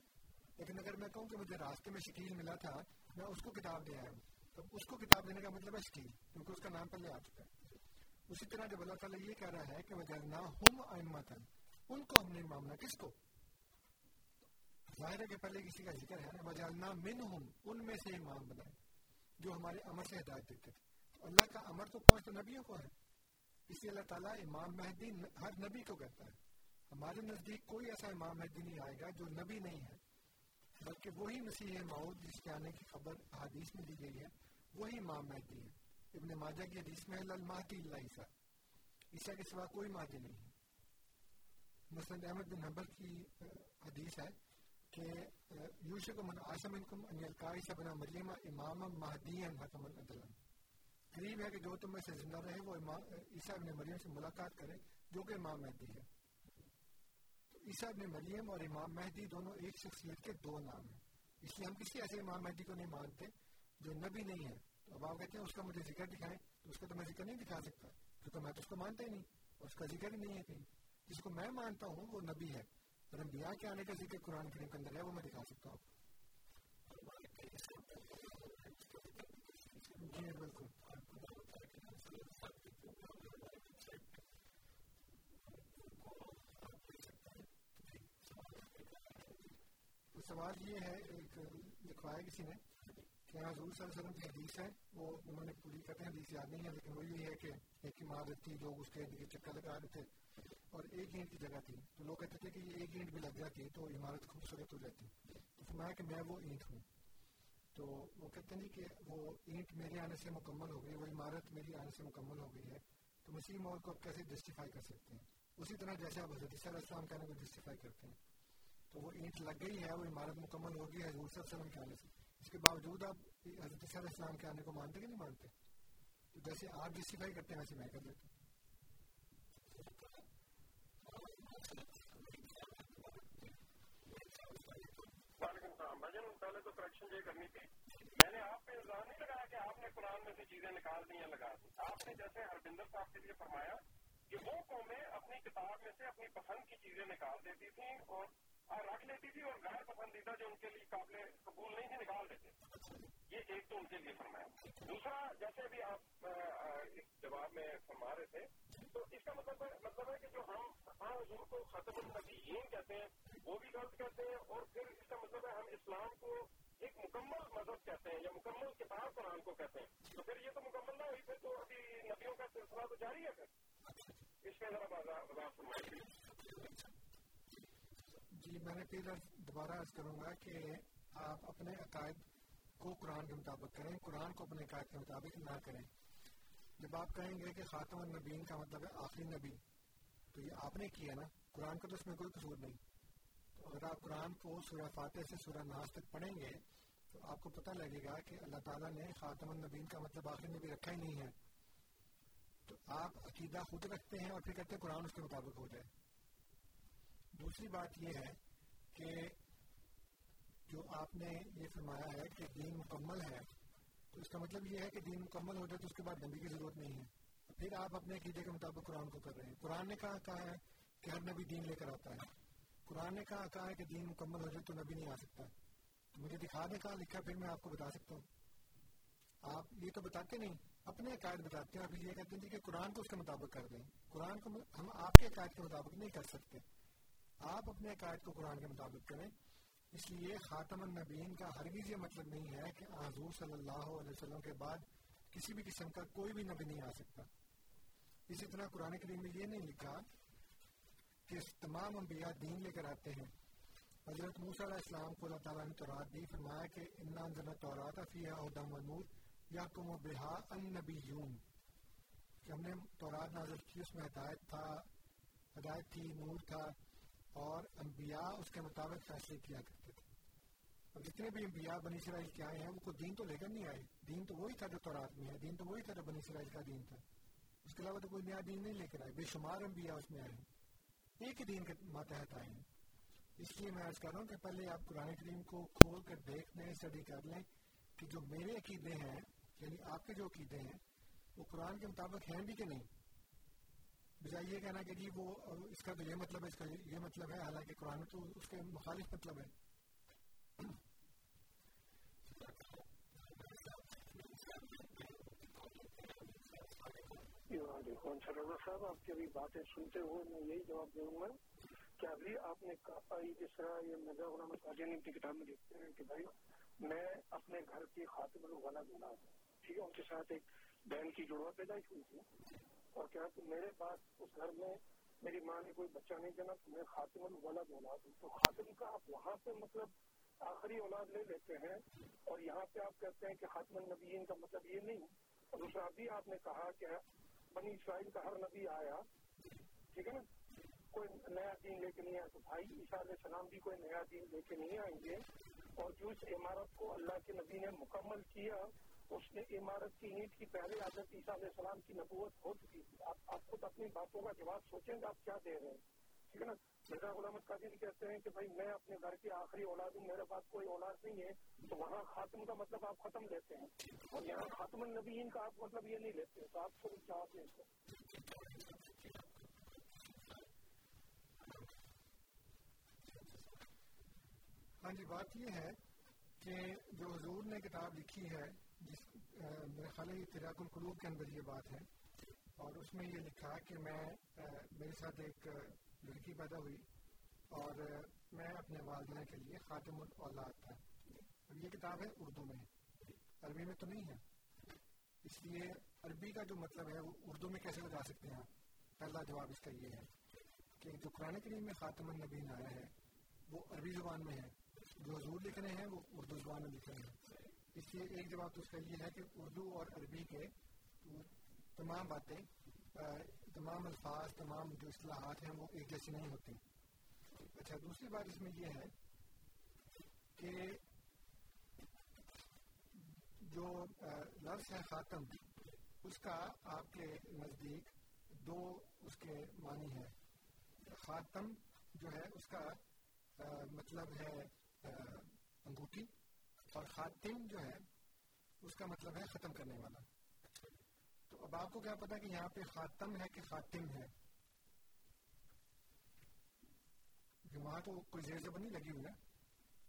لیکن اگر میں کہوں کہ مجھے راستے میں شکیل ملا تھا، میں اس کو کتاب دیا ہوں۔ تو اس کو کتاب دینے کا مطلب ہے شکیل، کیونکہ اس کا نام پہلے آ چکا ہے۔ اسی طرح جب اللہ تعالیٰ یہ کہہ رہا ہے کہ وجلنا ہم امتن ان کو ہم نے مامنا کس کو؟ ظاہر ہے کہ پہلے کسی کا ذکر ہے وجالنا من ہم ان میں سے امام بنائے، جو ہمارے امر سے ہدایت دیتے تھے۔ تو اللہ کا امر تو پہنچ تو نبیوں کو ہے۔ اسی اللہ تعالیٰ امام مہدی ہر نبی کو کہتا ہے۔ ہمارے نزدیک کوئی ایسا امام مہدی نہیں آئے گا جو نبی نہیں ہے۔ بلکہ وہی مسیح معود جس کے آنے کی خبر حدیث میں دی گئی ہے، وہی امام مہدی ہے ابن ماجہ کی حدیث میں المہدی اللہ عیسیٰ۔ عیسیٰ کے سوا کوئی مہدی نہیں ہے۔ مثلا احمد بن حنبل کی حدیث ہے کہ یوشک من آسم انکم ان یلقا عیسیٰ بن مریم امام مہدی ان حکم العدلن قریب ہے کہ جو تم میں سے زندہ رہے، وہ عیسیٰ ابن مریم سے ملاقات کرے جو کہ امام مہدی ہے۔ عیسیٰ ابن مریم اور امام مہدی دونوں ایک شخصیت کے دو نام ہیں اس لیے ہم کسی ایسے امام مہدی کو نہیں مانتے جو نبی نہیں ہے تو اب آپ کہتے ہیں اس کا مجھے ذکر دکھائیں تو اس کا تو میں ذکر نہیں دکھا سکتا کیونکہ میں تو اس کو مانتا ہی نہیں اور اس کا ذکر ہی نہیں ہے کہیں جس کو میں مانتا ہوں وہ نبی ہے اور انبیاء کے آنے کا ذکر قرآن کریم کے اندر ہے وہ میں دکھا سکتا ہوں جی بالکل سوال یہ ہے، ایک لکھوایا کسی نے کہ حضور صلی اللہ علیہ وسلم کی حدیث ہے، وہ انہوں نے پوری کہتے ہیں حدیث یاد نہیں ہے، لیکن وہ یہ ہے کہ ایک عمارت تھی، لوگ اس کے چکر لگا رہے تھے اور ایک اینٹ کی جگہ تھی۔ تو لوگ کہتے تھے کہ یہ ایک اینٹ بھی لگ جاتی تو عمارت خوبصورت ہو جاتی۔ تو فرمایا کہ میں وہ اینٹ ہوں۔ تو وہ کہتے ہیں کہ وہ اینٹ میرے آنے سے مکمل ہو گئی، وہ عمارت میری آنے سے مکمل ہو گئی ہے۔ تو مسیح موت کو آپ کیسے جسٹیفائی کر سکتے ہیں؟ اسی طرح جیسے آپ حضرت علیہ السلام کہنے کو جسٹیفائی کرتے ہیں۔ تو وہ اینٹ لگ گئی ہے، وہ عمارت مکمل ہوگی حضور صلی اللہ علیہ وسلم کے آنے سے۔ اس کے باوجود آپ حضرت عیسیٰ علیہ کے آنے کو مانتے کہ نہیں مانتے؟ تو جیسے آپ جسٹیفائی کرتے ہیں، ویسے میں کر دیتا ہوں۔ تو کریکشن یہ کرنی تھی۔ میں نے آپ پہ الزام نہیں لگایا کہ آپ نے قرآن میں سے چیزیں نکال دی لگا دی۔ آپ نے جیسے ہربندر صاحب کے لیے فرمایا کہ وہ قومیں اپنی کتاب میں سے اپنی پسند کی چیزیں نکال دیتی تھیں اور اور رکھ لیتی تھی اور غیر پسندیدہ جو ان کے لیے قابل قبول نہیں تھی نکال دیتے۔ یہ ایک تو ان کے لیے فرمایا۔ دوسرا، جیسے بھی آپ اس جواب میں فرما رہے تھے، تو اس کا مطلب مطلب ہے کہ جو ہم ہاں حضور کو ختم النبیین کہتے ہیں، وہ بھی غلط کہتے ہیں، اور پھر اس کا مطلب ہے ہم اسلام کو ایک مکمل مذہب کہتے ہیں یا مکمل کتاب قرآن کو کہتے ہیں۔ تو پھر یہ تو مکمل نہ ہوئی، پھر تو ابھی نبیوں کا سلسلہ تو جاری ہے پھر۔ اس میں ذرا وضاحت فرمائیے۔ جی میں نے پھر دوبارہ عرض کروں گا کہ آپ اپنے عقائد کو قرآن کے مطابق کریں، قرآن کو اپنے عقائد کے مطابق نہ کریں۔ جب آپ کہیں گے کہ خاتم النبین کا مطلب ہے آخری نبی، تو یہ آپ نے کیا نا؟ قرآن کا تو اس میں کوئی قصور نہیں۔ تو اگر آپ قرآن کو سورہ فاتح سے سورہ ناز تک پڑھیں گے، تو آپ کو پتہ لگے گا کہ اللہ تعالیٰ نے خاتم النبین کا مطلب آخری نبی رکھا ہی نہیں ہے۔ تو آپ عقیدہ خود رکھتے ہیں اور پھر کہتے ہیں قرآن اس کے مطابق ہو جائے۔ دوسری بات یہ ہے کہ جو آپ نے یہ فرمایا ہے کہ دین مکمل ہے، تو اس کا مطلب یہ ہے کہ دین مکمل ہو جائے تو اس کے بعد نبی کی ضرورت نہیں ہے۔ پھر آپ اپنے عقیدے کے مطابق قرآن کو کر رہے ہیں۔ قرآن نے کہا کہا ہے کہ ہر نبی دین لے کر آتا ہے۔ قرآن نے کہا کہا ہے کہ دین مکمل ہو جائے تو نبی نہیں آ سکتا۔ تو مجھے دکھا دیں کہاں لکھا، پھر میں آپ کو بتا سکتا ہوں۔ آپ یہ تو بتاتے نہیں، اپنے عقائد بتاتے ہیں۔ ابھی یہ کہتے ہیں کہ قرآن کو اس کے مطابق کر دیں۔ قرآن کو ہم آپ کے عقائد کے مطابق نہیں کر سکتے۔ آپ اپنے عقائد کو قرآن کے مطابق کریں۔ اس لیے خاتم النبین کا ہرگز یہ مطلب نہیں ہے کہ حضور صلی اللہ علیہ وسلم کے بعد کسی بھی قسم کا کوئی بھی نبی نہیں آ سکتا۔ اسی طرح قرآن کریم میں یہ نہیں لکھا کہ تمام انبیاء دین لے کر آتے ہیں۔ حضرت موسیٰ علیہ السلام کو اللہ تعالیٰ نے تورات دی فرمایا کہ انا انزلنا تورات فی ہدم و نور یحکم بہا النبیون کہ ہم نے تورات نازل کی، اس میں ہدایت تھا، ہدایت تھی، نور تھا۔ اور انبیاء اس کے مطابق فیصلے کیا کرتے تھے۔ اور جتنے بھی انبیاء بنی اسرائیل کے آئے ہیں وہ کوئی دین تو لے کر نہیں آئے۔ دین تو وہی تھا جو تورات میں ہے، دین تو وہی تھا جو بنی اسرائیل کا دین تھا۔ اس کے علاوہ تو کوئی نیا دین نہیں لے کر آئے، بے شمار انبیاء اس میں آئے ہیں۔ ایک ہی دین کے ماتحت آئے ہیں۔ اس لیے میں عرض کر رہا ہوں کہ پہلے آپ قرآن کریم کو کھول کر دیکھ لیں اسٹڈی کر لیں کہ جو میرے عقیدے ہیں یعنی آپ کے جو عقیدے ہیں، وہ قرآن کے مطابق ہیں بھی کہ نہیں؟ بجائے یہ کہنا کہ جی وہ اس کا تو یہ مطلب ہے، اس کا یہ مطلب ہے، حالانکہ قرآن تو اس کے مخالف مطلب ہے۔ جی، ہاں جی، صاحب، آپ کی ابھی باتیں سنتے ہوئے میں یہی جواب دوں گا کہ ابھی آپ نے کہا جس طرح یہ مرزا غلام قادیانی جی کی کتاب میں لکھتے ہیں کہ بھائی میں اپنے گھر کی خاتم الغلا بنا ہوں ٹھیک ہے، ان کے ساتھ ایک بہن کی جڑوا پیدائش ہوئی تھی۔ اور کیا کہ میرے پاس اس گھر میں میری ماں نے کوئی بچہ نہیں جنا، تو میں خاتم الولد اولاد ہوں۔ تو خاتم کا آپ وہاں پہ مطلب آخری اولاد لے لیتے ہیں اور یہاں پہ آپ کہتے ہیں کہ خاتم النبیین کا مطلب یہ نہیں۔ اور دوسرا ابھی آپ نے کہا کہ بنی اسرائیل کا ہر نبی آیا۔ ٹھیک ہے نا؟ کوئی نیا دین لے کے نہیں آیا، تو بھائی عیسیٰ علیہ السلام بھی کوئی نیا دین لے کے نہیں آئیں گے۔ اور جو اس عمارت کو اللہ کے نبی نے مکمل کیا اس نے عمارت کی اینٹ کی پہلے عادت عیسیٰ علیہ السلام کی نبوت ہو چکی تھی۔ آپ آپ خود اپنی باتوں کا جواب سوچیں گے آپ کیا دے رہے ہیں؟ ٹھیک ہے نا؟ مرزا غلام قادری کہتے ہیں کہ بھائی میں اپنے گھر کی آخری اولاد ہوں، میرے پاس کوئی اولاد نہیں ہے، تو وہاں خاتم کا مطلب آپ ختم لیتے ہیں۔ اور یہاں خاتم النبیین کا آپ مطلب یہ نہیں لیتے، تو آپ کو جواب دیں ہاں جی بات یہ ہے کہ جو حضور نے کتاب لکھی ہے جس میرے خیال ہے تراک القلوب کے اندر یہ بات ہے اور اس میں یہ لکھا کہ میں میرے ساتھ ایک لڑکی پیدا ہوئی اور میں اپنے والدین کے لیے خاتم الاولاد تھا۔ اب یہ کتاب ہے اردو میں۔ عربی میں تو نہیں ہے۔ اس لیے عربی کا جو مطلب ہے وہ اردو میں کیسے لگا سکتے ہیں آپ؟ پہلا جواب اس کا یہ ہے کہ جو قرآن کریم میں خاتم النبین آیا ہے، وہ عربی زبان میں ہے۔ جو حضور لکھ رہے ہیں، وہ اردو زبان میں لکھ رہے ہیں۔ اس لیے ایک جواب تو اس کا یہ ہے کہ اردو اور عربی کے تمام باتیں تمام الفاظ، تمام جو اصطلاحات ہیں وہ ایک جیسی نہیں ہوتی۔ اچھا دوسری بات اس میں یہ ہے کہ جو لفظ ہے خاتم، اس کا آپ کے نزدیک دو اس کے معنی ہے خاتم جو ہے، اس کا مطلب ہے انگوٹھی۔ اور خاتم جو ہے، اس کا مطلب ہے ختم کرنے والا۔ تو اب آپ کو کیا پتا کہ یہاں پہ خاتم ہے کہ خاتم ہے؟ وہاں تو کوئی زیر زبر نہیں لگی ہوئی ہے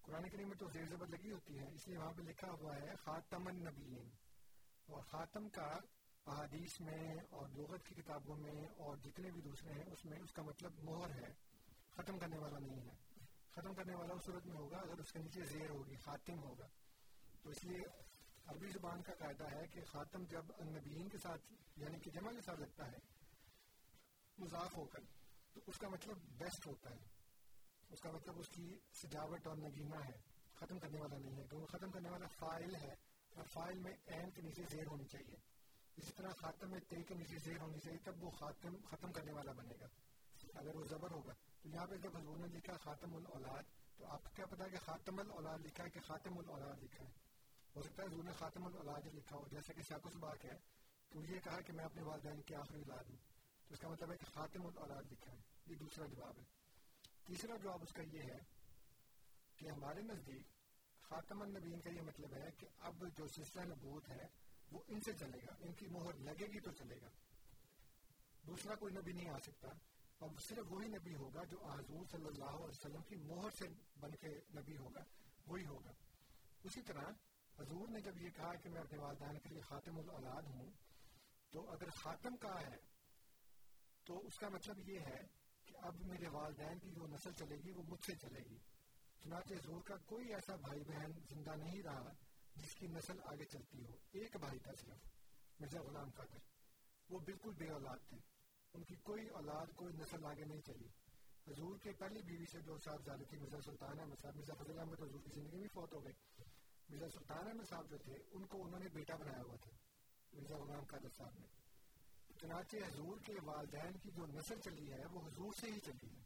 قرآن کریم میں تو زیر زبر لگی ہوتی ہے، اس لیے وہاں پہ لکھا ہوا ہے، خاتم النبیین۔ اور خاتم کا احادیث میں اور لغت کی کتابوں میں اور جتنے بھی دوسرے ہیں، اس میں اس کا مطلب مہر ہے، ختم کرنے والا نہیں ہے۔ ختم کرنے والا اس صورت میں ہوگا اگر اس کے نیچے زیر ہوگی خاتم ہوگا تو اس لیے عربی زبان کا قاعدہ ہے کہ خاتم جب النبیین کے ساتھ یعنی کہ جمع کے ساتھ لگتا ہے مضاف ہو کر تو اس کا مطلب بیسٹ ہوتا ہے اس کا مطلب اس کی سجاوٹ اور نگینا ہے ختم کرنے والا نہیں ہے کیونکہ ختم کرنے والا فائل ہے اور فائل میں این کے نیچے زیر ہونی چاہیے اسی طرح خاتم میں تے کے نیچے زیر ہونی چاہیے تب وہ خاتم ختم کرنے والا بنے گا اگر وہ زبر ہوگا تو یہاں پہ جب حضور نے لکھا خاتم الاولاد، تو آپ کو کیا پتا کہ خاتم الاولاد لکھا ہے کہ خاتم الاولاد لکھا ہے؟ ہو سکتا ہے حضور نے خاتم الاولاد لکھا ہو جیسا کہ سیاق بات ہے، تو یہ کہا کہ میں اپنے والدین کے آخری اولاد ہوں۔ تو اس کا مطلب ہے کہ خاتم الاولاد لکھا ہے۔ یہ دوسرا جواب ہے۔ تیسرا جواب اس کا یہ ہے کہ ہمارے نزدیک خاتم النبین کا یہ مطلب ہے کہ اب جو سلسلہ نبوت ہے، وہ ان سے چلے گا۔ ان کی مہر لگے گی تو چلے گا۔ دوسرا کوئی نبی نہیں آ سکتا۔ اور صرف وہی نبی ہوگا جو حضور صلی اللہ علیہ وسلم کی مہر سے بن کے نبی ہوگا، وہی ہوگا۔ اسی طرح حضور نے جب یہ کہا کہ میں اپنے والدین کے لیے خاتم الاولاد ہوں، تو اگر خاتم کہا ہے، تو اس کا مطلب یہ ہے کہ اب میرے والدین کی جو نسل چلے گی، وہ مجھ سے چلے گی۔ چنانچہ حضور کا کوئی ایسا بھائی بہن زندہ نہیں رہا جس کی نسل آگے چلتی ہو، ایک بھائی تھا صرف، مرزا غلام قادر وہ بالکل بے اولاد تھے۔ ان کی کوئی اولاد، کوئی نسل آگے نہیں چلی۔ حضور کے پہلی بیوی سے جو صاحب زیادہ تھی، مرزا سلطان احمد صاحب۔ مرزا فضل احمد حضور کی زندگی میں فوت ہو گئے۔ مرزا سلطان احمد صاحب جو تھے، ان کو انہوں نے بیٹا بنایا ہوا تھا، مرزا غلام قادر صاحب نے۔ چنانچہ حضور کے والدین کی جو نسل چلی ہے، وہ حضور سے ہی چلی ہے۔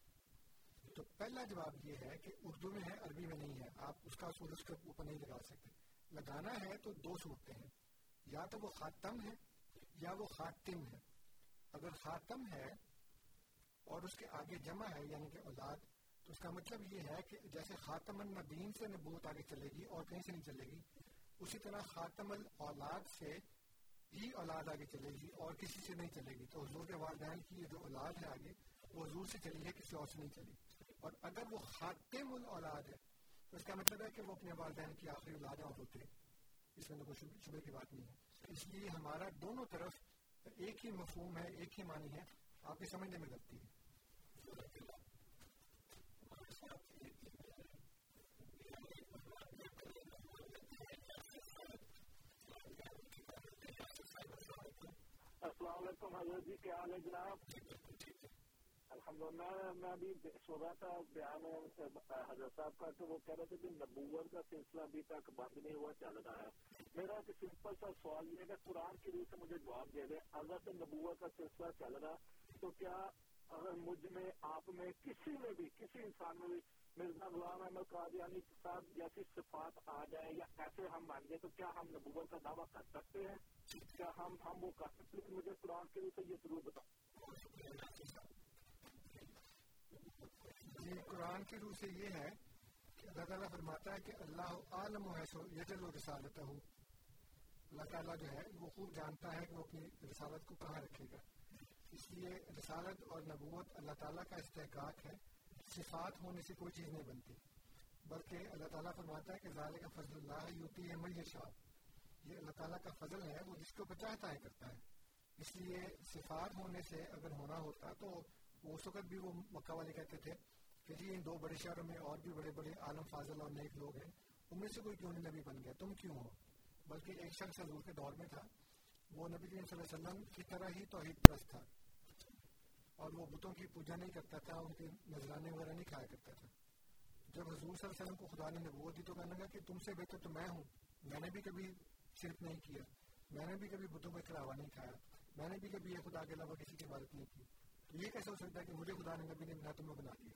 تو پہلا جواب یہ ہے کہ اردو میں ہے، عربی میں نہیں ہے۔ آپ اس کا اصول اس کے اوپر نہیں لگا سکتے۔ لگانا ہے تو دو صورتیں ہیں۔ یا تو وہ خاتم ہے، یا وہ خاتم ہے۔ اگر خاتم ہے اور اس کے آگے جمع ہے یعنی کہ اولاد، تو اس کا مطلب یہ ہے کہ جیسے خاتم النبین سے نبوت آگے چلے گی اور کہیں سے نہیں چلے گی، اسی طرح خاتم الاولاد سے ہی اولاد آگے چلے گی اور کسی سے نہیں چلے گی۔ تو حضور کے والدین کی جو اولاد ہے آگے، وہ حضور سے چلی ہے، کسی اور سے نہیں چلی۔ اور اگر وہ خاتم الاولاد ہے، تو اس کا مطلب ہے کہ وہ اپنے والدین کی آخری اولاد اور ہوتے۔ اس میں کوئی شبے کی بات نہیں ہے۔ اس لیے ہمارا دونوں طرف ایک ہی مفہوم ہے، ایک ہی معنی ہے، آپ کے سمجھنے میں لگتی ہے السلام علیکم حضرت جی کیا حال ہے جناب؟ الحمد للہ میں ابھی سو رہا تھا بیان حضرت صاحب کا، تو وہ کہہ رہے تھے کہ نبوت کا سلسلہ ابھی تک بند نہیں ہوا، چل رہا ہے۔ میرا ایک سمپل سا سوال، یہ ہے کہ قرآن کی روح سے مجھے جواب دے دیں اگر سے نبوت کا سلسلہ چل رہا، تو کیا اگر مجھ میں، آپ میں کسی میں بھی، کسی انسان میں بھی مرزا غلام احمد قادیانی یعنی کے ساتھ جیسی صفات آ جائیں یا ایسے ہم مان گئے تو کیا ہم نبوت کا دعویٰ کر سکتے ہیں؟ کیا ہم ہم وہ کر سکتے ہیں؟ مجھے قرآن کے سے یہ ضرور بتاؤ۔ جی قرآن کی روح سے یہ ہے کہ اللہ تعالیٰ فرماتا ہے کہ اللہ عالم و حیث یہ چلو رسالت ہو اللہ تعالیٰ جو ہے وہ خوب جانتا ہے کہ وہ اپنی رسالت کو کہاں رکھے گا۔ اس لیے رسالت اور نبوت اللہ تعالیٰ کا استحقاق ہے، صفات ہونے سے کوئی چیز نہیں بنتی۔ بلکہ اللہ تعالیٰ فرماتا ہے کہ ظاہر کا فضل اللہ یوتی ہے میہ شاہ یہ اللہ تعالیٰ کا فضل ہے، وہ جس کو بچاتا ہے کرتا ہے۔ اس لیے صفات ہونے سے اگر ہونا ہوتا تو اس وقت بھی وہ مکہ والے کہتے تھے کہ جی ان دو بڑے شہروں میں اور بھی بڑے بڑے عالم فاضل اور نیک لوگ ہیں، ان میں سے کوئی کیوں نہیں نبی بن گیا؟ تم کیوں ہو؟ بلکہ ایک شخص حضور کے دور میں تھا۔ وہ نبی صلی اللہ علیہ وسلم کی طرح ہی توحید پرست تھا۔ اور وہ بتوں کی پوجا نہیں کرتا تھا، ان کے نذرانے وغیرہ نہیں کھایا کرتا تھا۔ جب حضور صلی اللہ علیہ وسلم کو خدا نے نبوت دی تو کہنے لگا کہ تم سے بہتر تو میں ہوں۔ میں نے بھی کبھی شرک نہیں کیا، میں نے بھی کبھی بتوں کا چڑھاوا نہیں کھایا، میں نے بھی کبھی یہ خدا کے علاوہ کسی کی عبادت نہیں کی۔ تو یہ کیسے ہو سکتا ہے کہ مجھے خدا نے نبی نے بنا تمہیں بنا دیا؟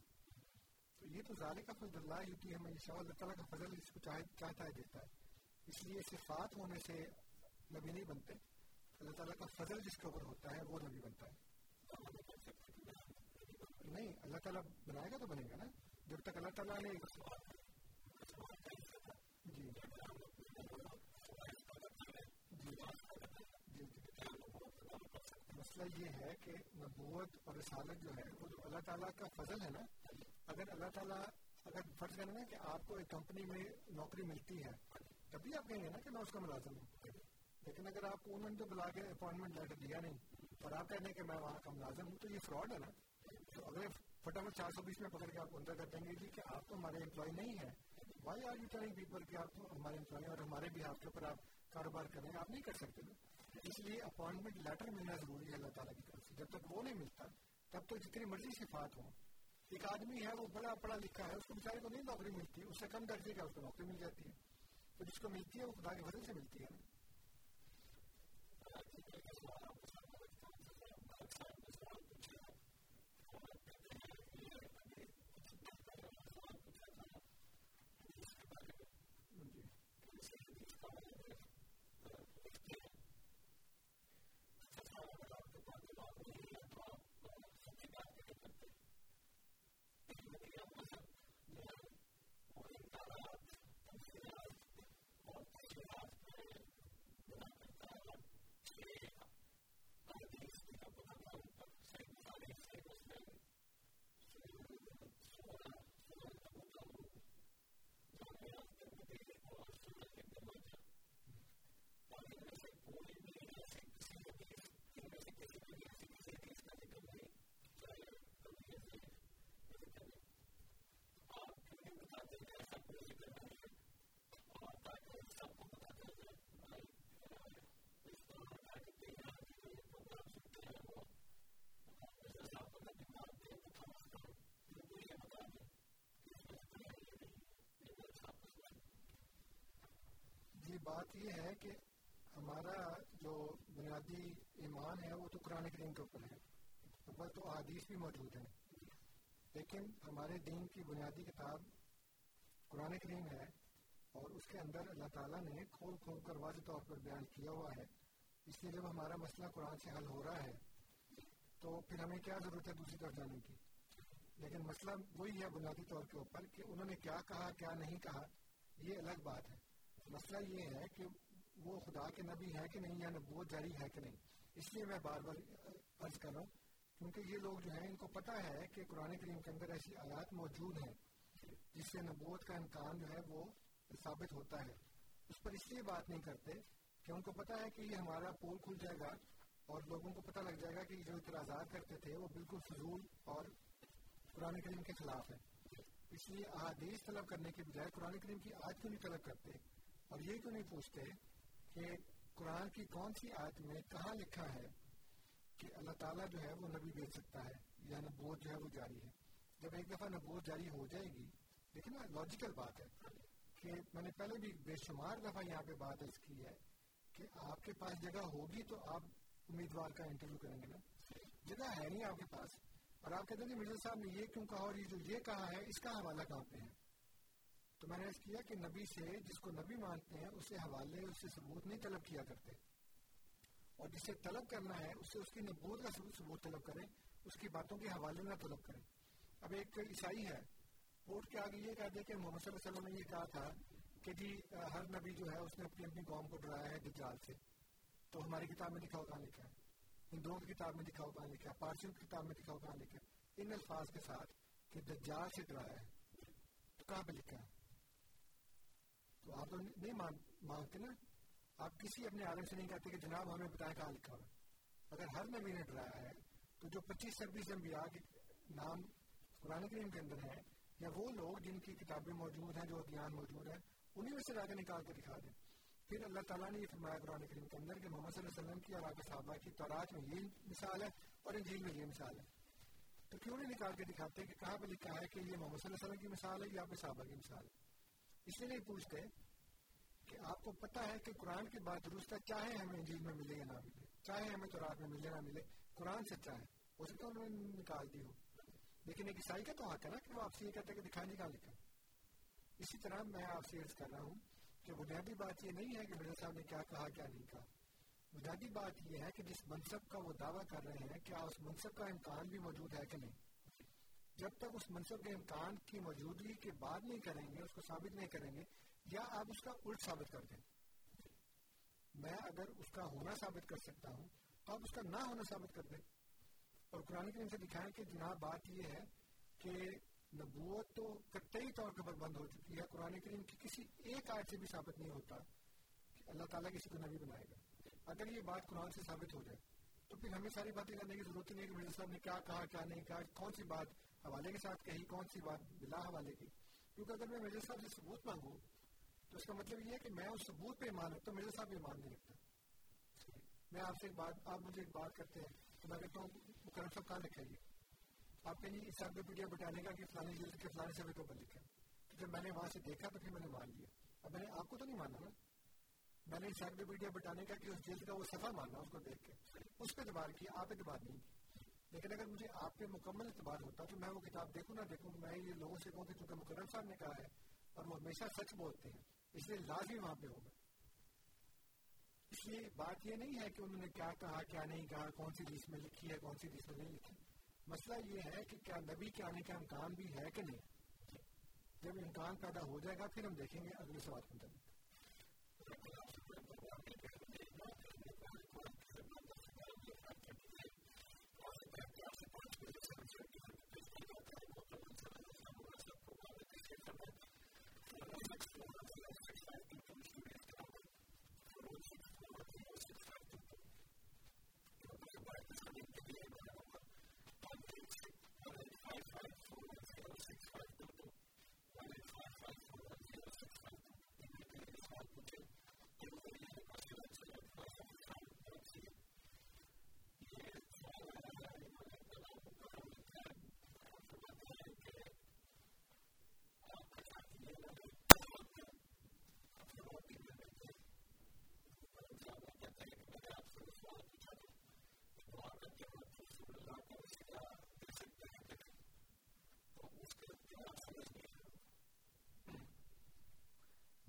تو یہ تو ظاہر کا فضل اللہ ہوتی ہے ہمیں اللہ تعالیٰ کا فضل اس کو چاہتا ہے، دیتا ہے۔ اس لیے صفات ہونے سے نبی نہیں بنتے، اللہ تعالیٰ کا فضل جس کے اوپر ہوتا ہے وہ نبی بنتا ہے۔ نہیں، اللہ تعالیٰ بنائے گا تو بنے گا نا۔ جب تک اللہ تعالیٰ نے جی۔ مسئلہ یہ ہے کہ نبوت اور رسالت جو ہے، وہ اللہ تعالیٰ کا فضل ہے نا۔ اگر اللہ تعالیٰ، اگر فرض کرنا ہے کہ آپ کو ایک کمپنی میں نوکری ملتی ہے تبھی آپ کہیں گے نا کہ میں اس کا ملازم ہوں؟ لیکن اگر آپ کو انہوں نے تو بلا کے اپوائنٹمنٹ لیٹر دیا نہیں اور آپ کہنے کہ میں وہاں کا ملازم ہوں، تو یہ فراڈ ہے نا۔ تو اگر فٹافٹ چار سو بیس میں پکڑ کے آپ اندر کر دیں گے جی کہ آپ تو ہمارے امپلائی نہیں ہے why are you trying people کہ آپ ہمارے امپلائی اور ہمارے بھی آپ کے اوپر آپ کاروبار کریں آپ نہیں کر سکتے اس لیے اپوائنٹمنٹ لیٹر ملنا ضروری ہے اللہ تعالیٰ کی طرف سے۔ جب تک وہ نہیں ملتا، تب تو جتنی مرضی صفات ہوں۔ ایک آدمی ہے، وہ بڑا پڑھا لکھا ہے، اس کو بیچارے کو نہیں نوکری ملتی، اس سے کم درجے کا اس کو نوکری مل جاتی ہے۔ تو جس کو ملتی ہے وہ خدا کے فضل سے ملتی ہے بات یہ ہے کہ ہمارا جو بنیادی ایمان ہے وہ تو قرآن کریم کے اوپر ہے، اوپر تو احادیث بھی موجود ہیں۔ لیکن ہمارے دین کی بنیادی کتاب قرآن کریم ہے اور اس کے اندر اللہ تعالیٰ نے کھول کھول کر واضح طور پر بیان کیا ہوا ہے۔ اس لیے جب ہمارا مسئلہ قرآن سے حل ہو رہا ہے، تو پھر ہمیں کیا ضرورت ہے دوسری طرف جانے کی؟ لیکن مسئلہ وہی ہے بنیادی طور کے اوپر کہ انہوں نے کیا کہا، کیا نہیں کہا، یہ الگ بات ہے۔ مسئلہ یہ ہے کہ وہ خدا کے نبی ہے کہ نہیں یعنی یا نبوت جاری ہے کہ نہیں۔ اس لیے میں بار بار عرض کر رہا ہوں، کیونکہ یہ لوگ جو ہیں، ان کو پتا ہے کہ قرآن کریم کے اندر ایسی آیات موجود ہیں۔ جس سے نبوت کا امکان جو ہے وہ ثابت ہوتا ہے۔ اس پر اس لیے بات نہیں کرتے کہ ان کو پتا ہے کہ یہ ہمارا پول کھل جائے گا اور لوگوں کو پتہ لگ جائے گا کہ جو اعتراضات کرتے تھے وہ بالکل فضول اور قرآن کریم کے خلاف ہے اس لیے احادیث طلب کرنے کے بجائے قرآن کریم کی آیت کیوں نہیں طلب کرتے؟ اور یہ کیوں نہیں پوچھتے کہ قرآن کی کون سی آیت میں کہاں لکھا ہے کہ اللہ تعالیٰ جو ہے وہ نبی بھیج سکتا ہے یا نبوت جو ہے وہ جاری ہے؟ جب ایک دفعہ نبوت جاری ہو جائے گی لیکن نا لاجیکل بات ہے کہ میں نے پہلے بھی بے شمار دفعہ یہاں پہ بات عرض کی ہے کہ آپ کے پاس جگہ ہوگی تو آپ امیدوار کا انٹرویو کریں گے نا۔ جگہ ہے نہیں آپ کے پاس۔ اور آپ کہتے ہیں کہ مرزا صاحب نے یہ کیوں کہا اور یہ جو یہ کہا ہے، اس کا حوالہ کہاں پہ ہے؟ تو میں نے اس کیا کہ نبی سے جس کو نبی مانتے ہیں اسے حوالے، اس سے ثبوت نہیں طلب کیا کرتے۔ اور جسے طلب کرنا ہے، اس سے اس کی نبوت کا ثبوت طلب کریں، اس کی باتوں کے حوالے نہ طلب کریں۔ اب ایک عیسائی ہے کوٹ کے آگے یہ کہتے کہ محمد صلی اللہ علیہ وسلم نے یہ کہا تھا کہ جی ہر نبی جو ہے، اس نے اپنی اپنی قوم کو ڈرایا ہے دجال سے۔ تو ہماری کتاب میں لکھا ہو کہاں لکھا ہے؟ ہندوؤں کی کتاب میں لکھا ہو کہاں لکھا ہے؟ پارسیوں کی کتاب میں لکھا ہو کہاں لکھا ہے؟ ان الفاظ کے ساتھ کہ دجال سے ڈرایا ہے۔ تو کہاں پہ لکھا ہے؟ تو آپ تو نہیں مانگتے نا؟ آپ کسی اپنے عالم سے نہیں کہتے کہ جناب ہمیں بتائیں کہاں لکھا ہوا اگر ہر نبی نے ڈرایا ہے، تو جو پچیس چھبیس انبیاء کے نام قرآن کریم کے اندر ہیں یا وہ لوگ جن کی کتابیں موجود ہیں، جو ادیان موجود ہیں، انہیں میں سے جا کے نکال کے دکھا دیں۔ پھر اللہ تعالیٰ نے یہ فرمایا قرآن کریم کے اندر کہ محمد صلی اللہ علیہ وسلم کی اور آگے صحابہ کی تورات میں یہ مثال ہے اور انجیل میں یہ مثال ہے۔ تو کیوں نہیں نکال کے دکھاتے کہ کہاں پہ لکھا ہے کہ یہ محمد صلی اللہ علیہ وسلم کی مثال ہے یا آپ صحابہ کی مثال ہے؟ اس لیے نہیں پوچھتے کہ آپ کو پتا ہے کہ قرآن کی بات درست ہے، چاہے ہمیں انجیل میں ملے یا نہ ملے، چاہے ہمیں تو میں ملے نہ ملے، قرآن سچا ہے، ہو سکتا ہے انہوں نے نکال دی ہو۔ لیکن ایک عیسائی کا تو حق ہے نا کہ وہ آپ سے یہ کہتے ہیں کہ دکھائی نہیں کہاں لکھا اسی طرح میں آپ سے عرض کر رہا ہوں کہ بنیادی بات یہ نہیں ہے کہ مرزا صاحب نے کیا کہا، کیا نہیں کہا۔ بنیادی بات یہ ہے کہ جس منصب کا وہ دعویٰ کر رہے ہیں، کیا اس منصب کا امکان بھی موجود ہے کہ نہیں؟ جب تک اس منصب کے امکان کی موجودگی کے بعد نہیں کریں گے، اس کو ثابت نہیں کریں گے، یا آپ اس کا الٹ ثابت کر دیں۔ میں اگر اس کا ہونا ثابت کر سکتا ہوں، تو آپ اس کا نہ ہونا ثابت کر دیں۔ اور قرآن کریم سے دکھائیں کہ جناب بات یہ ہے کہ نبوت تو قطعی طور پر بند ہو چکی ہے، قرآن کریم کی کسی ایک آیت سے بھی ثابت نہیں ہوتا کہ اللہ تعالیٰ کسی کو نبی بنائے گا۔ اگر یہ بات قرآن سے ثابت ہو جائے تو پھر ہمیں ساری باتیں کرنے کی ضرورت نہیں کہ مرزا صاحب نے کیا کہا، کیا نہیں کہا، کون سی بات حوالے کے ساتھ کہی، کون سی بات بلا حوالے کی۔ کیونکہ اگر میں مرزا صاحب سے ثبوت مانگوں تو اس کا مطلب یہ ہے کہ میں اس ثبوت پہ ایمان رکھتا ہوں مرزا صاحب ایمان نہیں رکھتا۔ میں آپ سے ایک بات، آپ مجھے ایک بات کرتے ہیں تو میں کہتا ہوں مکرم صاحب کہاں لکھا یہ آپ کہیں اس انسائکلوپیڈیا بٹانے کا کہ فلانی جلد کے فلانے سبھی کے اوپر لکھا تو جب میں نے وہاں سے دیکھا تو پھر میں نے مان لیا۔ اب میں نے آپ کو تو نہیں مانا نا۔ میں نے انسائکلوپیڈیا بٹانے کا کہ اس جلد کا وہ صفحہ ماننا اس کو دیکھ کے۔ اس پہ اعتبار کیا، آپ اعتبار نہیں کی لیکن اگر مجھے آپ پہ مکمل اعتبار ہوتا تو میں وہ کتاب دیکھوں نہ دیکھوں، میں یہ لوگوں سے کہوں کہ چونکہ مکرم صاحب نے کہا ہے اور وہ ہمیشہ سچ بولتے ہیں، اس لیے لازمی وہاں پہ ہوگا۔ اس لیے بات یہ نہیں ہے کہ انہوں نے کیا کہا، کیا نہیں کہا، کون سی ریس میں لکھی ہے، کون سی ریس میں نہیں لکھی۔ مسئلہ یہ ہے کہ کیا نبی کے آنے کا امکان بھی ہے کہ نہیں؟ جب امکان پیدا ہو جائے گا، پھر ہم دیکھیں گے اگلے سوال کے متعلق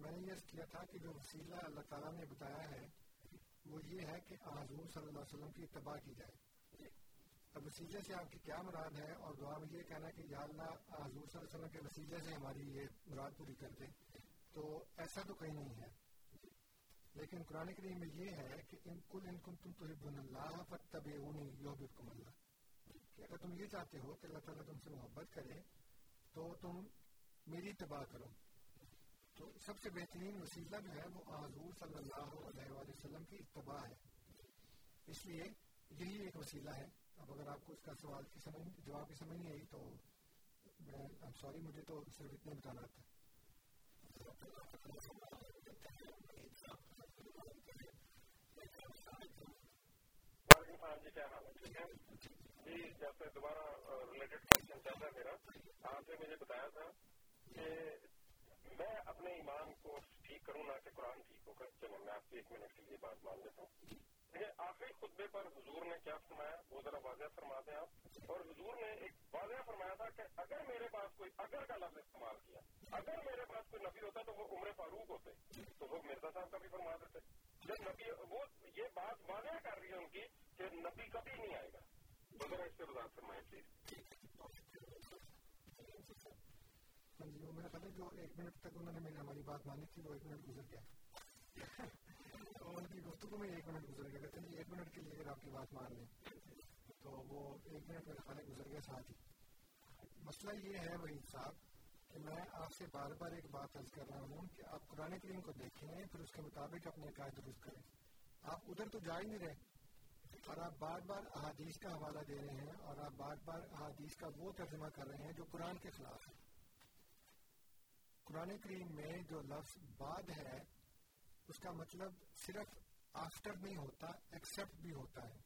میں نے یہ کیا تھا کہ جو وسیلہ اللہ تعالیٰ نے بتایا ہے، وہ یہ ہے کہ حضور صلی اللہ علیہ وسلم کی اتباع کی جائے۔ اب وسیلے سے آپ کی کیا مراد ہے؟ اور دعا میں یہ کہنا کہ یا اللہ حضور صلی اللہ علیہ وسلم کے وسیلے سے ہماری یہ مراد پوری کر دے۔ تو ایسا تو کہیں نہیں ہے۔ لیکن قرآن کریم میں یہ ہے کہ ان کل ان کن تم تو اللہ پر فتب یوبکم اللہ۔ کہ اگر تم یہ چاہتے ہو کہ اللہ تعالیٰ تم سے محبت کرے، تو تم میری اتباع کرو۔ تو سب سے بہترین وسیلہ جو ہے وہ حضور صلی اللہ علیہ وآلہ وسلم کی اتباع ہے۔ اس لیے یہی ایک وسیلہ ہے۔ اب اگر آپ کو اس کا سوال کی سمجھ جواب کی سمجھ نہیں آئی تو میں سوری مجھے تو صرف اتنے بتانا تھا۔ جی کیا جی، دوبارہ ریلیٹڈ کوشچن چل رہا ہے میرا، آپ نے مجھے بتایا تھا کہ میں اپنے ایمان کو ٹھیک کروں، نہ کہ قرآن ٹھیک ہوگا چلو میں آپ کی ایک منٹ کے لیے بات مان لیتا ہوں۔ لیکن آخری خطبے پر حضور نے کیا فرمایا؟ وہ ذرا واضح فرما دیں آپ۔ اور حضور نے ایک واضح فرمایا تھا کہ اگر میرے پاس کوئی اگر کا لفظ استعمال کیا، اگر میرے پاس کوئی نبی ہوتا تو وہ عمر فاروق ہوتے، تو وہ مرزا صاحب کا بھی فرما دیتے۔ جب نبی، وہ یہ بات واضح کر رہی ہے ان کی کہ نبی کبھی نہیں آئے گا۔ تو ذرا اس سے وضاحت فرمائے پلیز میرا خیال ہے جو ایک منٹ تک انہوں نے میری ہماری بات مانی تھی وہ ایک منٹ گزر گیا اور ان کی گفتگو میں ایک منٹ گزر گیا کہتے ہیں ایک منٹ کے لیے اگر آپ کی بات مان لیں تو وہ ایک منٹ میرا خیال ہے گزر گیا ساتھ ہی مسئلہ یہ ہے وہی صاحب کہ میں آپ سے بار بار ایک بات عرض کر رہا ہوں کہ آپ قرآن کریم کو دیکھیں پھر اس کے مطابق اپنے عقائد درست کریں۔ آپ ادھر تو جا ہی نہیں رہے اور آپ بار بار احادیث کا حوالہ دے رہے ہیں اور آپ بار بار احادیث کا وہ ترجمہ کر رہے ہیں جو قرآن کے خلاف ہے قرآن کریم میں جو لفظ بعد ہے، اس کا مطلب صرف آفٹر نہیں ہوتا ایکسپٹ بھی ہوتا ہے۔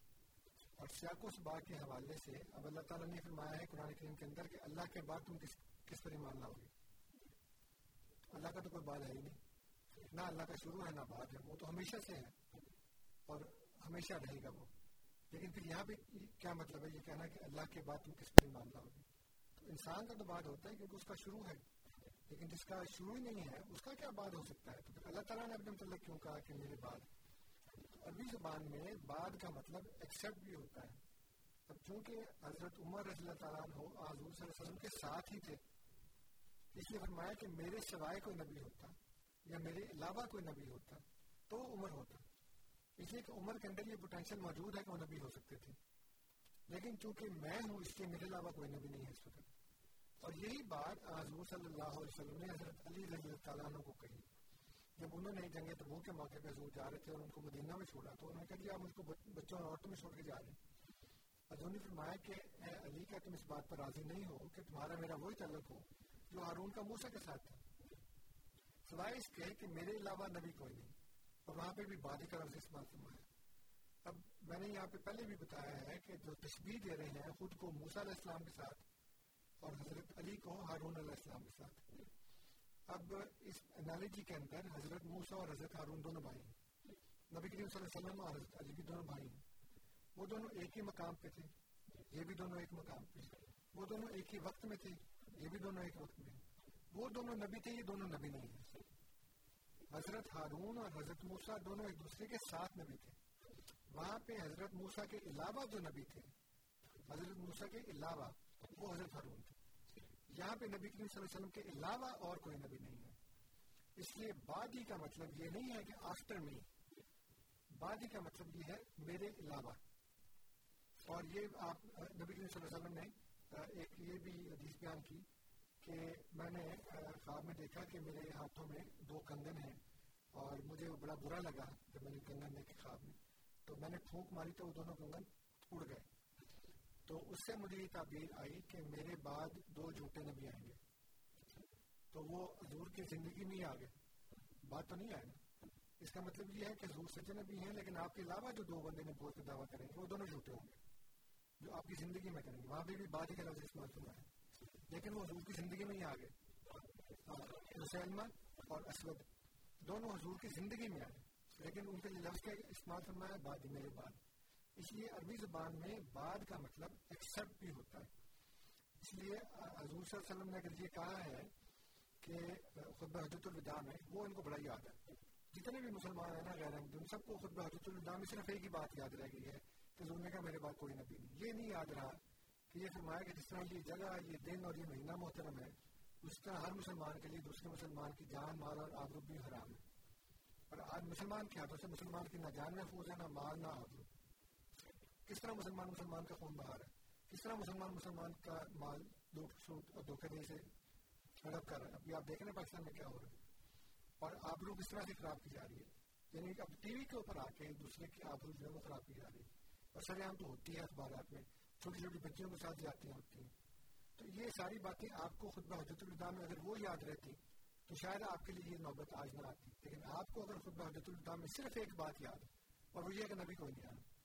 اور سیاق اس بات کے حوالے سے اب اللہ تعالیٰ نے فرمایا ہے قرآن کریم کے اندر کہ اللہ کے بعد تم کس کس پر ایمان لاؤ گے؟ اللہ کا تو کوئی بعد ہے ہی نہیں۔ نہ اللہ کا شروع ہے، نہ بعد ہے۔ وہ تو ہمیشہ سے ہے اور ہمیشہ رہے گا وہ۔ لیکن پھر یہاں پہ کیا مطلب ہے؟ یہ کہنا کہ اللہ کے بعد تم کس پر ایمان لاؤ گے؟ تو انسان کا تو بات ہوتا ہے کیونکہ اس کا شروع ہے۔ لیکن جس کا شروع ہی نہیں ہے، اس کا کیا بات ہو سکتا ہے؟ تو پھر اللہ تعالیٰ نے اپنے متعلق کیوں کہا کہ میرے بعد؟ عربی زبان میں بعد کا مطلب ایکسپٹ بھی ہوتا ہے۔ اب چونکہ حضرت عمر رضی اللہ تعالیٰ ہو حضور صلی اللہ علیہ وسلم کے ساتھ ہی تھے، اس لیے فرمایا کہ میرے سوائے کوئی نبی ہوتا یا میرے علاوہ کوئی نبی ہوتا تو عمر ہوتا۔ اس لیے کہ عمر کے اندر یہ پوٹینشیل موجود ہے کہ وہ نبی ہو سکتے تھے۔ لیکن چونکہ میں ہوں، اس لیے میرے علاوہ کوئی نبی نہیں ہے اس وقت۔ اور یہی بات حضور صلی اللہ علیہ وسلم نے حضرت علی رضی اللہ تعالیٰ عنہ کو کہی۔ جب انہوں نے جنگ تبو کے موقع پہ حضور جا رہے تھے اور ان کو مدینہ میں چھوڑا، تو انہوں نے کہا کہ آپ مجھ کو بچوں اور عورتوں میں چھوڑ کے جا رہے ہیں۔ حضور نے فرمایا کہ اے علی کا تم اس بات پر راضی نہیں ہو کہ تمہارا میرا وہی تعلق ہو جو ہارون کا موسا کے ساتھ تھا؟ سوائے اس کے کہ میرے علاوہ نبی کوئی نہیں۔ اور وہاں پہ بھی بادی کا لفظ استعمال فرمایا۔ اب میں نے یہاں پہ پہلے بھی بتایا ہے کہ جو تشبیح دے رہے ہیں خود کو موسا علیہ السلام کے ساتھ اور حضرت علی کو ہارون علیہ السلام کے ساتھ۔ اب اس انالوجی کے اندر حضرت موسا اور حضرت ہارون دونوں بھائی ہیں۔ نبی کریم صلی اللہ علیہ وسلم اور حضرت علی بھی دونوں بھائی ہیں۔ وہ دونوں ایک ہی مقام پہ تھے۔ یہ بھی دونوں ایک مقام پہ۔ وہ دونوں ایک ہی وقت میں تھے۔ یہ بھی دونوں ایک وقت میں۔ وہ دونوں نبی تھے، یہ دونوں نبی نہیں ہیں۔ حضرت ہارون اور حضرت موسا دونوں ایک دوسرے کے ساتھ نبی تھے۔ وہاں پہ حضرت موسا کے علاوہ جو نبی تھے، حضرت موسا کے علاوہ وہ حضرت ہارون تھے۔ یہاں پہ نبی کریم صلی اللہ علیہ وسلم کے علاوہ اور کوئی نبی نہیں ہے۔ اس لیے بادی کا مطلب یہ نہیں ہے کہ آفٹر می بادی کا مطلب یہ ہے میرے علاوہ۔ اور یہ آپ، نبی کریم صلی اللہ علیہ وسلم نے ایک یہ بھی حدیث بیان کی کہ میں نے خواب میں دیکھا کہ میرے ہاتھوں میں دو کنگن ہیں اور مجھے بڑا برا لگا جب میں نے کنگن دیکھے خواب میں۔ تو میں نے پھونک ماری تو وہ دونوں کنگن اڑ گئے۔ تو اس سے مجھے یہ تعبیر آئی کہ میرے بعد دو جھوٹے نبی آئیں گے۔ تو وہ حضور کی زندگی میں ہی آ گئے بات تو نہیں آئے نا۔ اس کا مطلب یہ ہے کہ حضور سچے نبی ہیں، لیکن آپ کے علاوہ جو دو بندے نے بول کے دعویٰ کریں گے، وہ دونوں جھوٹے ہوں گے۔ جو آپ کی زندگی میں کریں گے۔ وہاں پہ بھی بات ہی کا لفظ استعمال کرنا ہے۔ لیکن وہ حضور کی زندگی میں ہی آ گئے مسلمہ اور اسود، دونوں حضور کی زندگی میں آئے لیکن ان کے لفظ کا استعمال کرنا ہے بعد میرے بعد۔ اس لیے عربی زبان میں بعد کا مطلب ایکسپٹ بھی ہوتا ہے۔ اس لیے حضور صلی اللہ علیہ وسلم نے اگر یہ کہا ہے کہ خطبہ حضرت الوداع میں، وہ ان کو بڑا یاد ہے۔ جتنے بھی مسلمان ہیں نا غیر ان سب کو خطبہ حضرت الوداع میں صرف ایک ہی بات یاد رہ گئی ہے کہ حضور نے کہا میرے بعد کوئی نبی نہیں۔ یہ نہیں یاد رہا کہ یہ فرمایا کہ جس طرح یہ جگہ، یہ دن اور یہ مہینہ محترم ہے، اس طرح ہر مسلمان کے لیے دوسرے مسلمان کی جان، مال اور آبرو بھی حرام ہے۔ اور آج مسلمان کے ہاتھوں سے مسلمان کی نہ جان محفوظ ہے، نہ مال، نہ آبرو۔ کس طرح مسلمان مسلمان کا خون بہا رہا ہے؟ کس طرح مسلمان مسلمان کا مال سوٹ اور دھوکے دہی سے ہڑپ کر رہا ہے؟ ابھی آپ دیکھ رہے ہیں پاکستان میں کیا ہو رہا ہے۔ اور آبرو کس طرح سے خراب کی جا رہی ہے۔ یعنی اب ٹی وی کے اوپر آ کے دوسرے کی آبرو جو ہے وہ خراب کی جا رہی ہے۔ اور سر عام تو ہوتی ہے اخبارات میں۔ چھوٹی چھوٹی بچیوں کے ساتھ جاتی ہوتی ہیں۔ تو یہ ساری باتیں آپ کو خطبہ حضرت الوداع میں اگر وہ یاد رہتی تو شاید آپ کے لیے یہ نوبت آج نہ آتی۔ لیکن آپ کو اگر خطبہ حضرت الوداع میں صرف ایک بات یاد اور وہ یہ کہ نبی کوئی نہیں آنا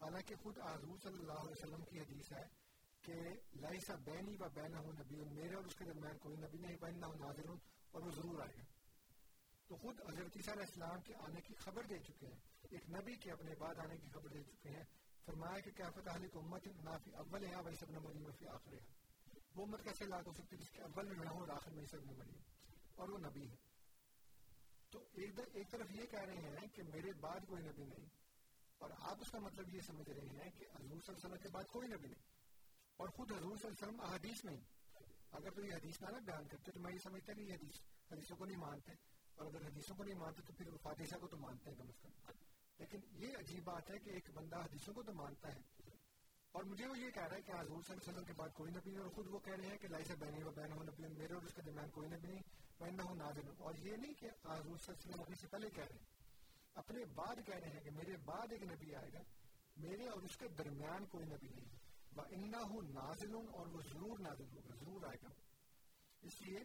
حالانکہ خود حضور صلی اللہ علیہ وسلم کی حدیث ہے کہ لائسا بینی و بینا ہوں نبی میرے اور اس کے درمیان کوئی نبی نہیں بین نہ ناظر ہوں اور وہ ضرور آئے گا تو خود حضرت عیسیٰ علیہ السلام کے آنے کی خبر دے چکے ہیں۔ ایک نبی کے اپنے بعد آنے کی خبر دے چکے ہیں۔ فرمایا کہ کیا فتح کو امت نافی اول ہے ویسے اپنا مریم فی آخر ہے۔ وہ امت کیسے لاگ ہو سکتی جس کے اول میں نہ ہو اور آخر میں سب میں مریم اور وہ نبی ہے۔ تو ایک, ایک طرف یہ کہہ رہے ہیں کہ میرے بعد کوئی نبی نہیں اور آپ اس کا مطلب یہ سمجھ رہے ہیں کہ حضور صلی اللہ علیہ وسلم کے بعد کوئی نبی نہیں اور خود حضور صلی اللہ علیہ وسلم احادیث نہیں۔ اگر تو یہ حدیث نہ بیان کرتے تو میں یہ سمجھتا کہ یہ حدیث، حدیثوں کو نہیں مانتے۔ اور اگر حدیثوں کو نہیں مانتے تو پھر فاتحہ کو تو مانتے ہیں کم از کم۔ لیکن یہ عجیب بات ہے کہ ایک بندہ حدیثوں کو تو مانتا ہے۔ اور مجھے وہ یہ کہہ رہا ہے کہ حضور صلی اللہ علیہ وسلم کے بعد کوئی نبی نہیں اور خود وہ کہہ رہے ہیں کہ لائسا بین و بین ہو نبی، میرے اور اس کے درمیان کوئی نبی نہیں میں نہ ہوں نازل۔ ہوں اور یہ نہیں کہ حضور صلی اللہ علیہ وسلم اپنے سے پہلے کہہ رہے ہیں۔ اپنے بعد کہہ رہے ہیں کہ میرے بعد ایک نبی آئے گا، میرے اور اس کے درمیان کوئی نبی نہیں۔ انا ہوں نازل اور وہ ضرور نازل ہوگا، ضرور آئے گا۔ اس لیے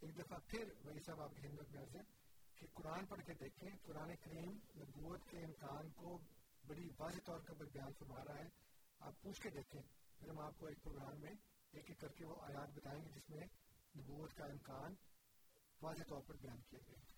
ایک دفعہ پھر وہی صاحب آپ کی خدمت میں سے کہ قرآن پڑھ کے دیکھیں، قرآن کریم نبوت کے امکان کو بڑی واضح طور پر بیان فرما رہا ہے۔ آپ پوچھ کے دیکھیں، پھر ہم آپ کو ایک پروگرام میں ایک ایک کر کے وہ آیات بتائیں گے جس میں نبوت کا امکان واضح طور پر بیان کیا گیا۔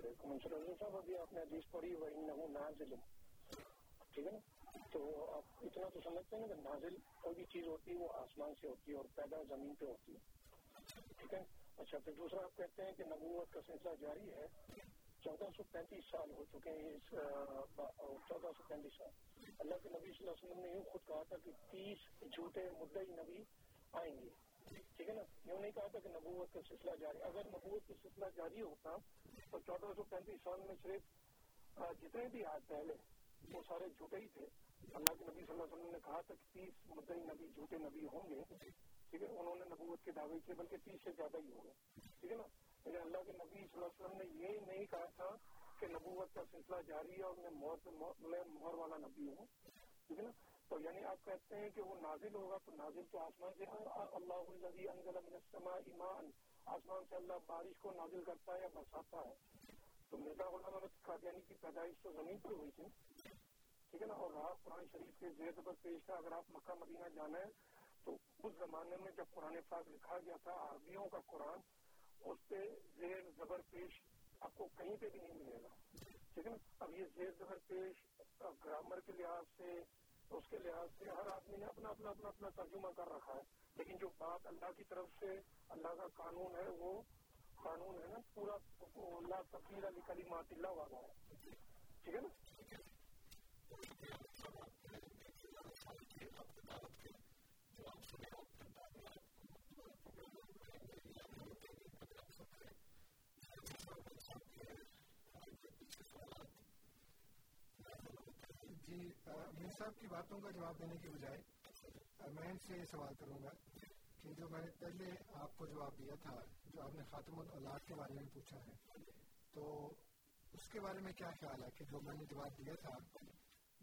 ابھی آپ نے حدیث پڑھی وہ نہ نازل۔ ٹھیک ہے نا؟ تو آپ اتنا تو سمجھتے ہیں نا کہ نازل کوئی بھی چیز ہوتی ہے، وہ آسمان سے ہوتی ہے اور پیدا زمین پہ ہوتی ہے۔ ٹھیک ہے؟ اچھا پھر دوسرا آپ کہتے ہیں کہ نبوت کا سلسلہ جاری ہے۔ چودہ سو پینتیس سال ہو چکے ہیں اس چودہ سو پینتیس سال۔ اللہ کے نبی صلی اللہ علیہ وسلم نے یوں خود کہا تھا کہ تیس جھوٹے مدعی نبی آئیں گے۔ ٹھیک ہے نا؟ یوں نہیں کہا تھا کہ نبوت کا سلسلہ جاری، اگر نبوت کا سلسلہ جاری ہوتا تو چودہ سو پینتیس سال میں صرف جتنے بھی آج پہلے، وہ سارے جھوٹے ہی تھے۔ اللہ کے نبی صلی اللہ علیہ وسلم نے کہا تھا کہ تیس مدعی نبی جھوٹے نبی ہوں گے، ٹھیک ہے؟ انہوں نے نبوت کے دعوے کیے، بلکہ تیس سے زیادہ ہی ہوں گے، ٹھیک ہے نا؟ لیکن اللہ کے نبی صلی اللہ علیہ وسلم نے یہ نہیں کہا تھا کہ نبوت کا سلسلہ جاری ہے اور میں مہر والا نبی ہوں، ٹھیک ہے نا؟ تو یعنی آپ کہتے ہیں کہ وہ نازل ہوگا تو نازل تو آسمان سے اللہ انزل من السماء ایمان آسمان سے اللہ بارش کو نازل کرتا ہے یا برساتا ہے۔ تو مرزا غلام احمد قادیانی کی پیدائش تو زمین پر ہوئی تھی۔ ٹھیک ہے نا؟ اور رہا قرآن شریف کے زیر زبر پیش کا اگر آپ مکہ، مدینہ جانا ہے، تو اس زمانے میں جب قرآن پاک لکھا گیا تھا، عربیوں کا قرآن، اس پہ زیر زبر پیش آپ کو کہیں پہ بھی نہیں ملے گا۔ ٹھیک ہے نا؟ اب یہ زیر زبر پیش گرامر کے لحاظ سے اس کے لحاظ سے ہر آدمی نے اپنا اپنا اپنا اپنا ترجمہ کر رکھا ہے۔ لیکن جو بات اللہ کی طرف سے اللہ کا قانون ہے، وہ قانون ہے نا، پورا اللہ تفریح علی کلیمات اللہ والا ہے۔ ٹھیک ہے نا؟ جی میر صاحب کی باتوں کا جواب دینے کے بجائے میں ان سے یہ سوال کروں گا کہ جو میں نے پہلے آپ کو جواب دیا تھا، جو آپ نے خاتم الاولاد کے بارے میں پوچھا ہے، تو اس کے بارے میں کیا خیال ہے کہ جو میں نے جواب دیا تھا،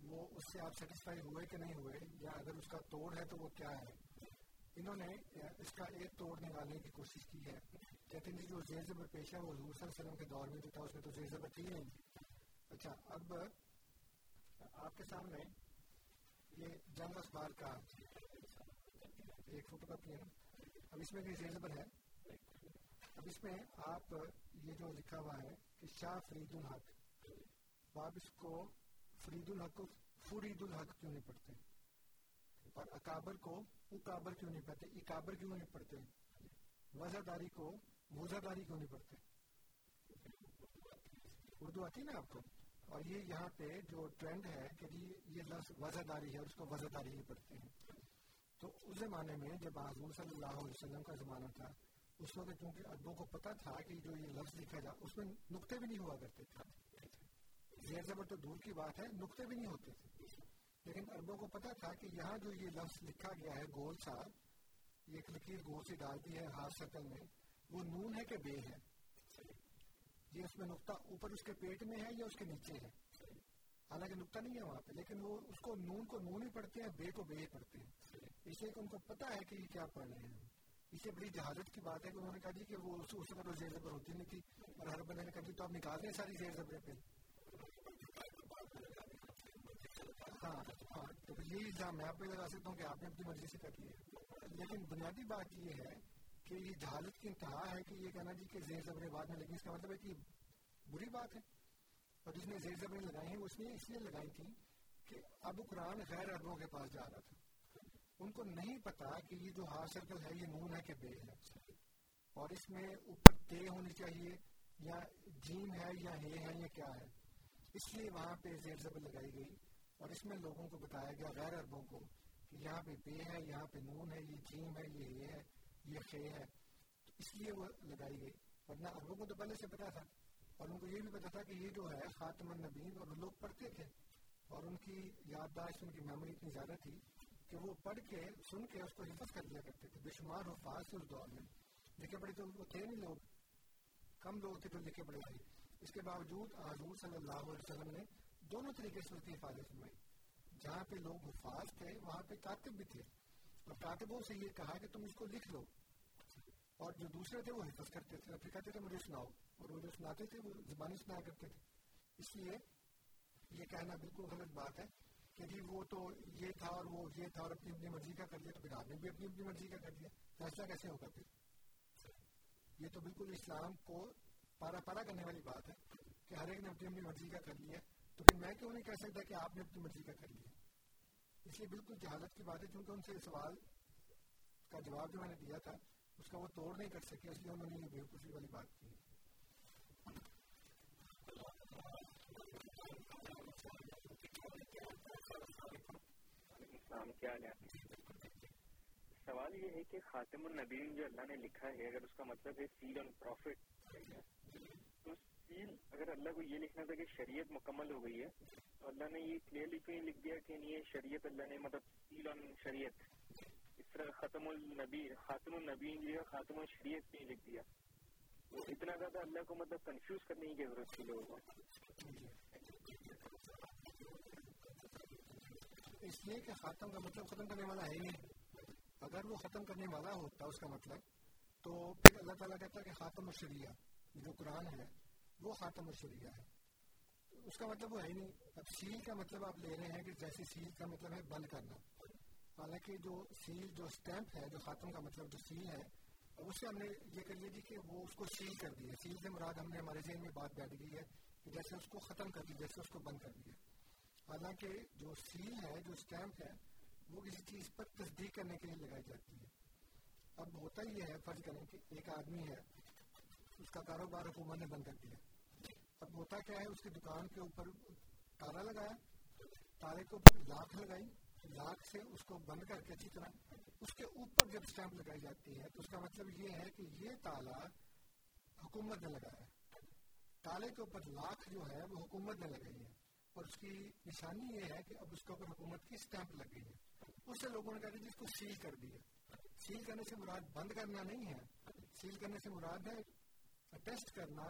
وہ اس سے آپ سیٹسفائی ہوئے کہ نہیں ہوئے؟ یا اگر اس کا توڑ ہے تو وہ کیا ہے؟ انہوں نے اس کا ایک توڑ نکالنے کی کوشش کی ہے۔ کہتے ہیں جی، جو زیر زبر پیش ہے، وہ حضور صلی اللہ علیہ وسلم کے دور میں جو تھا، اس میں تو زیر زبر تھی نہیں۔ اچھا اب آپ کے سامنے یہ جنگ اخبار کا ایک فوٹو کاپی ہے اب اس میں بھی زیر ہے۔ اب اس میں آپ یہ جو لکھا ہوا ہے کہ شاہ فرید الحق وہ آپ اس کو فرید الحق کو فرید الحق کیوں نہیں پڑھتے؟ اور اکابر کو اکابر کیوں نہیں پڑھتے؟ اکابر کیوں نہیں پڑھتے؟ وزاداری کو وزاداری کیوں نہیں پڑھتے؟ اردو آتی ہے نا آپ کو؟ اور یہ یہاں پہ جو ٹرینڈ ہے کہ جی یہ لفظ وزاداری ہے اس کو وزاداری ہی پڑھتے ہیں۔ تو اس زمانے میں جب حضور صلی اللہ علیہ وسلم کا زمانہ تھا، اس وقت چونکہ ادبوں کو پتا تھا کہ جو یہ لفظ لکھا جا، اس میں نقطے بھی نہیں ہوا کرتے تھے۔ زیر زبر تو دور کی بات ہے، نقطے بھی نہیں ہوتے تھے۔ لیکن اربوں کو پتا تھا کہ یہاں جو یہ لفظ لکھا گیا ہے، گول سا یہ ایک لکیر گول سی ڈالتی ہے ہاتھ شکل میں، وہ نون ہے کہ بے ہے؟ یہ اس میں نقطہ اوپر اس کے پیٹ میں ہے یا اس کے نیچے ہے؟ حالانکہ نقطہ نہیں ہے وہاں پہ لیکن وہ اس کو نون کو نون ہی پڑھتے ہیں بے کو بے ہی پڑھتے ہیں۔ اس لیے کہ ان کو پتا ہے کہ یہ کیا پڑھ رہے ہیں۔ اسے بڑی جہازت کی بات ہے کہ انہوں نے کہا جی کہ وہ اس وقت زیر زبر ہوتی نہیں تھی اور ہر بندے نے کہا جی تو آپ نکال دیں ساری زیر زبریں پہ۔ ہاں ہاں تو یہ الزام میں آپ پہ لگا سکتا ہوں کہ آپ نے اپنی مرضی سے کر ہے۔ لیکن بنیادی بات یہ ہے کہ یہ جہالت کی انتہا ہے کہ یہ کہنا جی کہ زیر زبریں بعد میں لیکن اس کا مطلب ہے کہ بری بات ہے۔ اور جس نے زیر زبریں لگائی ہیں اس نے اس لیے لگائی تھی کہ اب قرآن غیر اربوں کے پاس جا رہا تھا۔ ان کو نہیں پتا کہ یہ جو ہار سرکل ہے، یہ نون ہے کہ بے ہے۔ اور اس میں اوپر تے ہونی چاہیے، یا جیم ہے یا ہے ہے یا کیا ہے۔ اس لیے وہاں پہ زیر زبر لگائی گئی۔ اور اس میں لوگوں کو بتایا گیا، غیر اربوں کو، کہ یہاں پہ بے ہے، یہاں پہ نون ہے، یہ جیم ہے، یہ ہے۔ یہ خے ہے۔ تو اس لیے وہ لگائی گئی۔ ورنہ اربوں کو تو پہلے سے پتا تھا۔ اور ان کو یہ بھی پتا تھا کہ یہ جو ہے خاتم النبین اور لوگ پڑھتے تھے۔ اور ان کی یادداشت، ان کی میموری اتنی زیادہ تھی کہ وہ پڑھ کے، سن کے اس کو حفظ کر لیا کرتے تھے۔ بے شمار حفاظ تھے اس دور میں۔ لکھے پڑھے تو وہ تھے نہیں لوگ۔ کم لوگ تھے جو لکھے پڑھے تھے۔ اس کے باوجود حضور صلی اللہ علیہ وسلم نے دونوں طریقے سے اس کی حفاظت فرمائی۔ جہاں پہ لوگ حفاظ تھے، وہاں پہ کاتب بھی تھے۔ اور کاتبوں سے یہ کہا کہ تم اس کو لکھ لو۔ اور جو دوسرے تھے وہ حفظ کرتے تھے پھر کہتے تھے، مجھے سناؤ، اور وہ جو سناتے تھے وہ زبانی سنایا کرتے تھے۔ اس لیے یہ کہنا بالکل غلط بات ہے کہ جی وہ تو یہ تھا اور وہ یہ تھا اور اپنی اپنی مرضی کا کر لیا تو پھر آپ نے بھی اپنی اپنی مرضی کا کر لیا فیصلہ کیسے ہوگا پھر؟ یہ تو بالکل اسلام کو پارا پارا کرنے والی بات ہے کہ کہ ہر ایک نے اپنی اپنی مرضی کا کر لیا۔ تو پھر میں کیوں نہیں کہہ سکتا کہ آپ نے اپنی مرضی کا کر لیا؟ اس لیے بالکل جہالت کی بات ہے، چونکہ ان سے سوال کا جواب جو میں نے دیا تھا اس کا وہ توڑ نہیں کر سکے، اس لیے انہوں نے یہ بےوقوفی والی بات کی۔ سوال یہ ہے کہ خاتم النبین جو اللہ نے لکھا ہے، اگر اس کا مطلب ہے سیل آن پروفٹ، تو سیل، اگر اللہ کو یہ لکھنا تھا کہ شریعت مکمل ہو گئی ہے، تو اللہ نے یہ کلیئرلی کیوں لکھ دیا کہ یہ شریعت اللہ نے مطلب سیل آن شریعت۔ اس طرح ختم النبی خاتم النبین جو ہے، خاتم الشریعت کیوں لکھ دیا۔ تو اتنا زیادہ اللہ کو مطلب کنفیوز کرنے کی ضرورت تھی لوگوں کو۔ اس لیے کہ خاتم کا مطلب ختم کرنے والا ہے نہیں۔ اگر وہ ختم کرنے والا ہوتا، اس کا مطلب تو پھر اللہ تعالیٰ کہتا ہے کہ خاتم الشریعہ، جو قرآن ہے، وہ خاتم الشریعہ ہے۔ اس کا مطلب وہ ہے نہیں۔ اب سیل کا مطلب آپ لے رہے ہیں کہ جیسے سیل کا مطلب ہے بند کرنا۔ حالانکہ جو سیل جو اسٹیمپ ہے، جو خاتم کا مطلب جو سیل ہے، اس سے ہم نے یہ کر لیا جی کہ وہ اس کو سیل کر دیا سیل سے مراد ہم نے ہمارے ذہن میں بات بیٹھ گئی ہے کہ جیسے اس کو ختم کر دیا جیسے اس کو بند کر دیا۔ حالانکہ جو سیل ہے، جو اسٹیمپ ہے، وہ کسی چیز پر تصدیق کرنے کے لیے لگائی جاتی ہے۔ اب ہوتا یہ ہے، فرض کریں کہ ایک آدمی ہے، اس کا کاروبار حکومت نے بند کر دیا۔ اب ہوتا کیا ہے، اس کی دکان کے اوپر تالا لگایا تالے کے اوپر لاکھ لگائی لاکھ سے اس کو بند کر کے اچھی طرح اس کے اوپر جب اسٹیمپ لگائی جاتی ہے تو اس کا مطلب یہ ہے کہ یہ تالا حکومت نے لگایا تالے کے اوپر لاکھ جو ہے وہ حکومت نے لگائی ہے۔ اور اس کی نشانی یہ ہے کہ اب اس کے اوپر حکومت کی اسٹیمپ لگ گئی ہے۔ اس سے لوگوں نے کہا کہ جی جس کو سیل کر دیا۔ سیل کرنے سے مراد بند کرنا نہیں ہے۔ سیل کرنے سے مراد ہے ٹیسٹ کرنا،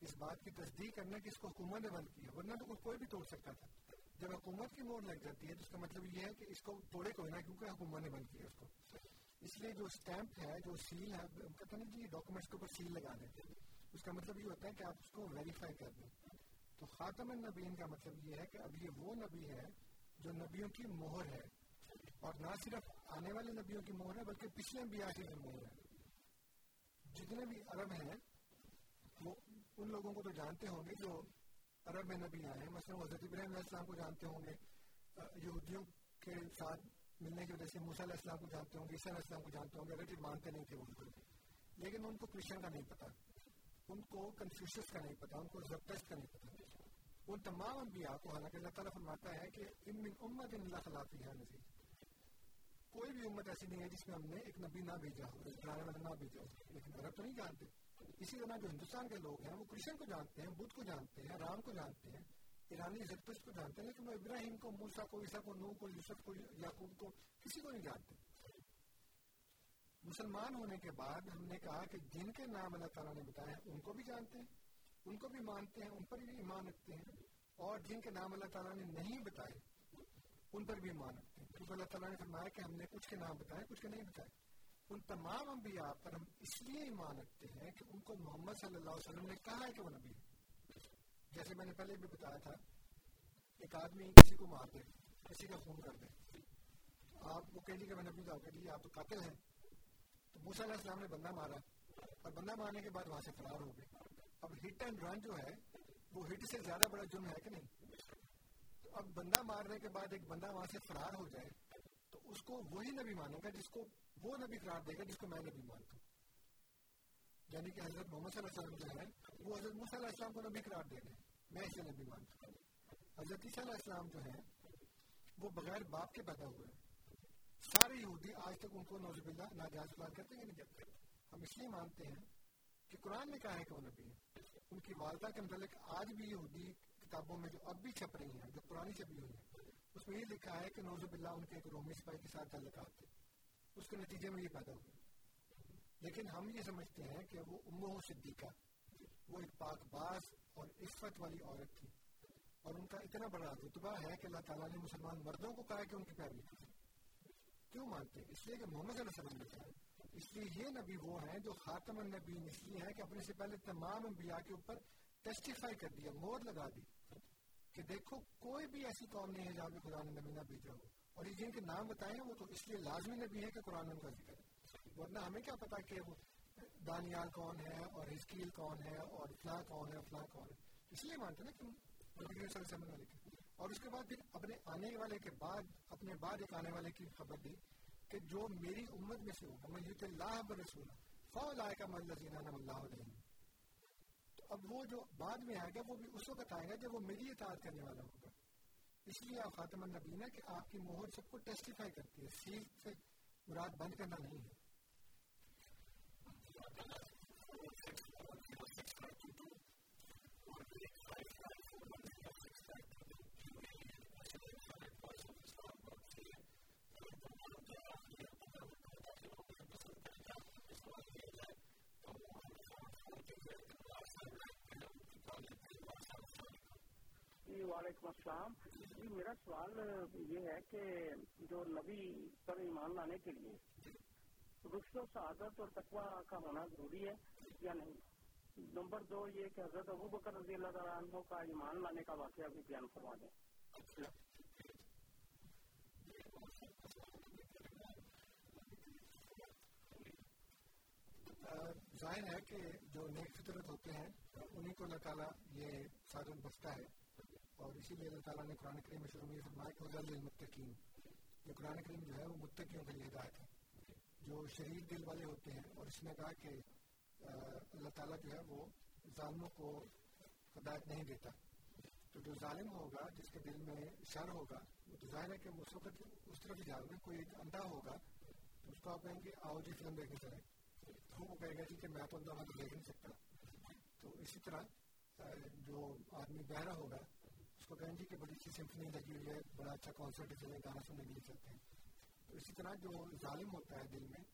اس بات کی تصدیق کرنا کہ اس کو حکومت نے بند کیا، ورنہ تو کوئی بھی توڑ سکتا تھا۔ جب حکومت کی مور لگ جاتی ہے تو اس کا مطلب یہ ہے کہ اس کو توڑے کوئی نہ کیونکہ حکومت نے بند کیا اس کو اس لیے جو اسٹیمپ ہے جو سیل ہے کہتے ہیں جی ڈاکومنٹس کے اوپر سیل لگا دیتے اس کا مطلب یہ ہوتا ہے کہ آپ اس کو ویریفائی کر دیں تو خاتم النبین کا مطلب یہ ہے کہ اب یہ وہ نبی ہے جو نبیوں کی مہر ہے اور نہ صرف آنے والے نبیوں کی مہر ہے بلکہ پچھلے انبیاء کی بھی مہر ہے جتنے بھی عرب ہیں وہ ان لوگوں کو تو جانتے ہوں گے جو عرب میں نبی آئے ہیں مثلا حضرت ابراہیم علیہ السلام کو جانتے ہوں گے یہودیوں کے ساتھ ملنے کی وجہ سے موسیٰ علیہ السلام کو جانتے ہوں گے عیسیٰ علیہ السلام کو جانتے ہوں گے اگر مانتے نہیں تھے ان کو لیکن ان کو کرسچن کا نہیں پتا ان کو کنفیوشس کا نہیں پتا ان کو زبتست کا نہیں پتا ان تمام انبیاء کو حالانکہ اللہ تعالیٰ فرماتا ہے کہ ان من امت اللہ خلافی ہے نظیر کوئی بھی امت ایسی نہیں ہے جس میں ہم نے ایک نبی نہ بھیجا ہو ڈرانے والا نہ بھیجا ہو لیکن عرب تو نہیں جانتے اسی طرح جو ہندوستان کے لوگ ہیں وہ کرشن کو جانتے ہیں بدھ کو جانتے ہیں رام کو جانتے ہیں ایرانی زرتش کو جانتے ہیں لیکن وہ ابراہیم کو موسا کو عیسیٰ کو نو کو یوسف کو یعقوب کو کسی کو نہیں جانتے مسلمان ہونے کے بعد ہم نے کہا کہ جن کے نام اللہ تعالیٰ نے بتایا ان کو بھی جانتے ہیں ان کو بھی مانتے ہیں ان پر بھی ایمان رکھتے ہیں اور جن کے نام اللہ تعالیٰ نے نہیں بتائے ان پر بھی ایمان رکھتے ہیں کیونکہ اللہ تعالیٰ نے فرمایا کہ ہم نے کچھ کے نام بتائے کچھ کے نہیں بتائے ان تمام انبیاء پر ہم اس لیے ایمان رکھتے ہیں کہ ان کو محمد صلی اللہ علیہ وسلم نے کہا ہے کہ وہ نبی جیسے میں نے پہلے بھی بتایا تھا، ایک آدمی کسی کو مار دے، کسی کا خون کر دے۔ آپ وہ کہہ جی کہ میں نبی کا کہ آپ تو قاتل ہیں۔ تو موسیٰ علیہ السلام نے بندہ مارا اور بندہ مارنے کے بعد وہاں سے فرار ہو گئے۔ اب ہٹ اینڈ رن جو ہے، وہ ہٹ سے زیادہ بڑا جرم ہے کہ نہیں؟ اب بندہ مارنے کے بعد ایک بندہ وہاں سے فرار ہو جائے، تو اس کو وہی نبی مانے گا جس کو وہ نبی قرار دے گا جس کو میں نبی مانتا ہوں۔ یعنی کہ حضرت محمد صلی اللہ علیہ وسلم جو ہے وہ حضرت محمد علیہ السلام کو نبی قرار دے گا میں اسے نبی مانتا ہوں۔ حضرت عیسیٰ علیہ السلام جو ہے وہ بغیر باپ کے پیدا ہوئے سارے یہودی آج تک ان کو نوزب اللہ ناجائز کرتے ہیں نہیں جب ہم اس لیے مانتے ہیں کہ قرآن نے کہا ہے کہ وہ نبی ہے ان کی والدہ کے متعلق آج بھی یہودی کتابوں میں جو اب بھی چھپ رہی ہیں، جو پرانی چھپی ہوئی ہیں، اس میں یہ لکھا ہے کہ نوزب اللہ ان کے ایک رومی سپاہی کے ساتھ تعلقات تھے۔ اس کے نتیجے میں یہ پیدا ہوئے لیکن ہم یہ سمجھتے ہیں کہ وہ امو صدیقہ، وہ ایک پاک باز اور عفت والی عورت تھی۔ اور ان کا اتنا بڑا رتبہ ہے کہ اللہ تعالیٰ نے مسلمان مردوں کو کہا کہ ان کی پیروی کیوں مانتے؟ اس لیے کہ محمد صلی اللہ علیہ وسلم نے کہا۔ اس لیے یہ نبی وہ ہیں جو خاتم النبی اس لیے ہے کہ اپنے سے پہلے تمام انبیاء کے اوپر ٹیسٹیفائی کر دیا مور لگا دی کہ دیکھو کوئی بھی ایسی قوم نہیں ہے جہاں پہ خدا نے نبی نہ بھیجا ہو۔ اور یہ جن کے نام بتائے ہیں وہ تو اس لیے لازمی نبی ہے کہ قرآن ان کا ذکر ہے۔ ورنہ ہمیں کیا پتا کہ وہ دانیال کون ہے اور ہسکیل کون ہے اور فلاں کون ہے فلاں کون ہے۔ اس لیے مانتے نا کہ نبی صلی اللہ علیہ وسلم نے اور اس کے بعد پھر اپنے آنے والے کے بعد، اپنے بعد ایک آنے والے کی خبر دی کہ جو میری امت میں سے ہوگا میں یوت اللہ برسول فول آئے گا ملزین اللہ علیہ تو اب وہ جو بعد میں آئے گا وہ بھی اس وقت آئے گا جب وہ میری اطاعت کرنے والا ہوگا۔ اس لیے آپ خاتم النبین ہے کہ آپ کی مہر سب کو ٹیسٹیفائی کرتی ہے سیل سے مراد بند کرنا نہیں ہے۔ جی وعلیکم السلام۔ جی میرا سوال یہ ہے کہ جو نبی پر ایمان لانے کے لیے رشت و سعادت اور تقوی کا ہونا ضروری ہے یا نہیں؟ نمبر دو یہ کہ حضرت ابو بکر رضی اللہ تعالیٰ عنہ کا ایمان لانے کا واقعہ بھی بیان فرما دیں۔ ظاہر ہے کہ جو نیک فطرت ہوتے ہیں، انہیں کو اللہ تعالیٰ یہ سادن بخشتا ہے۔ اور اسی لیے اللہ تعالیٰ نے قرآن کریم میں شروع میں فرمایا کہ حضر المتقین یہ قرآن کریم جو ہے وہ متقیوں کے لیے ہدایت ہے، جو شریر دل والے ہوتے ہیں۔ اور اس نے کہا کہ اللہ تعالیٰ جو ہے وہ ظالموں کو ہدایت نہیں دیتا۔ تو جو ظالم ہوگا، جس کے دل میں شر ہوگا، وہ تو ظاہر ہے کہ اس وقت اس طرف جا رہے کوئی ایک اندھا ہوگا، تو اس کو آپ کہیں گے، آؤ جی فلم دیکھنے چلے تو وہ کہے گا جی کہ میں تو اندھا وہاں دیکھ نہیں سکتا۔ تو اسی طرح جو آدمی بہرا ہوگا اس کو کہیں جی کہ بڑی اچھی سمفنی لگی ہوئی ہے، بڑا اچھا کانسرٹ ہے چلے گانا سننے کے لیے چلتے ہیں۔ تو اسی طرح جو ظالم ہوتا ہے دل میں،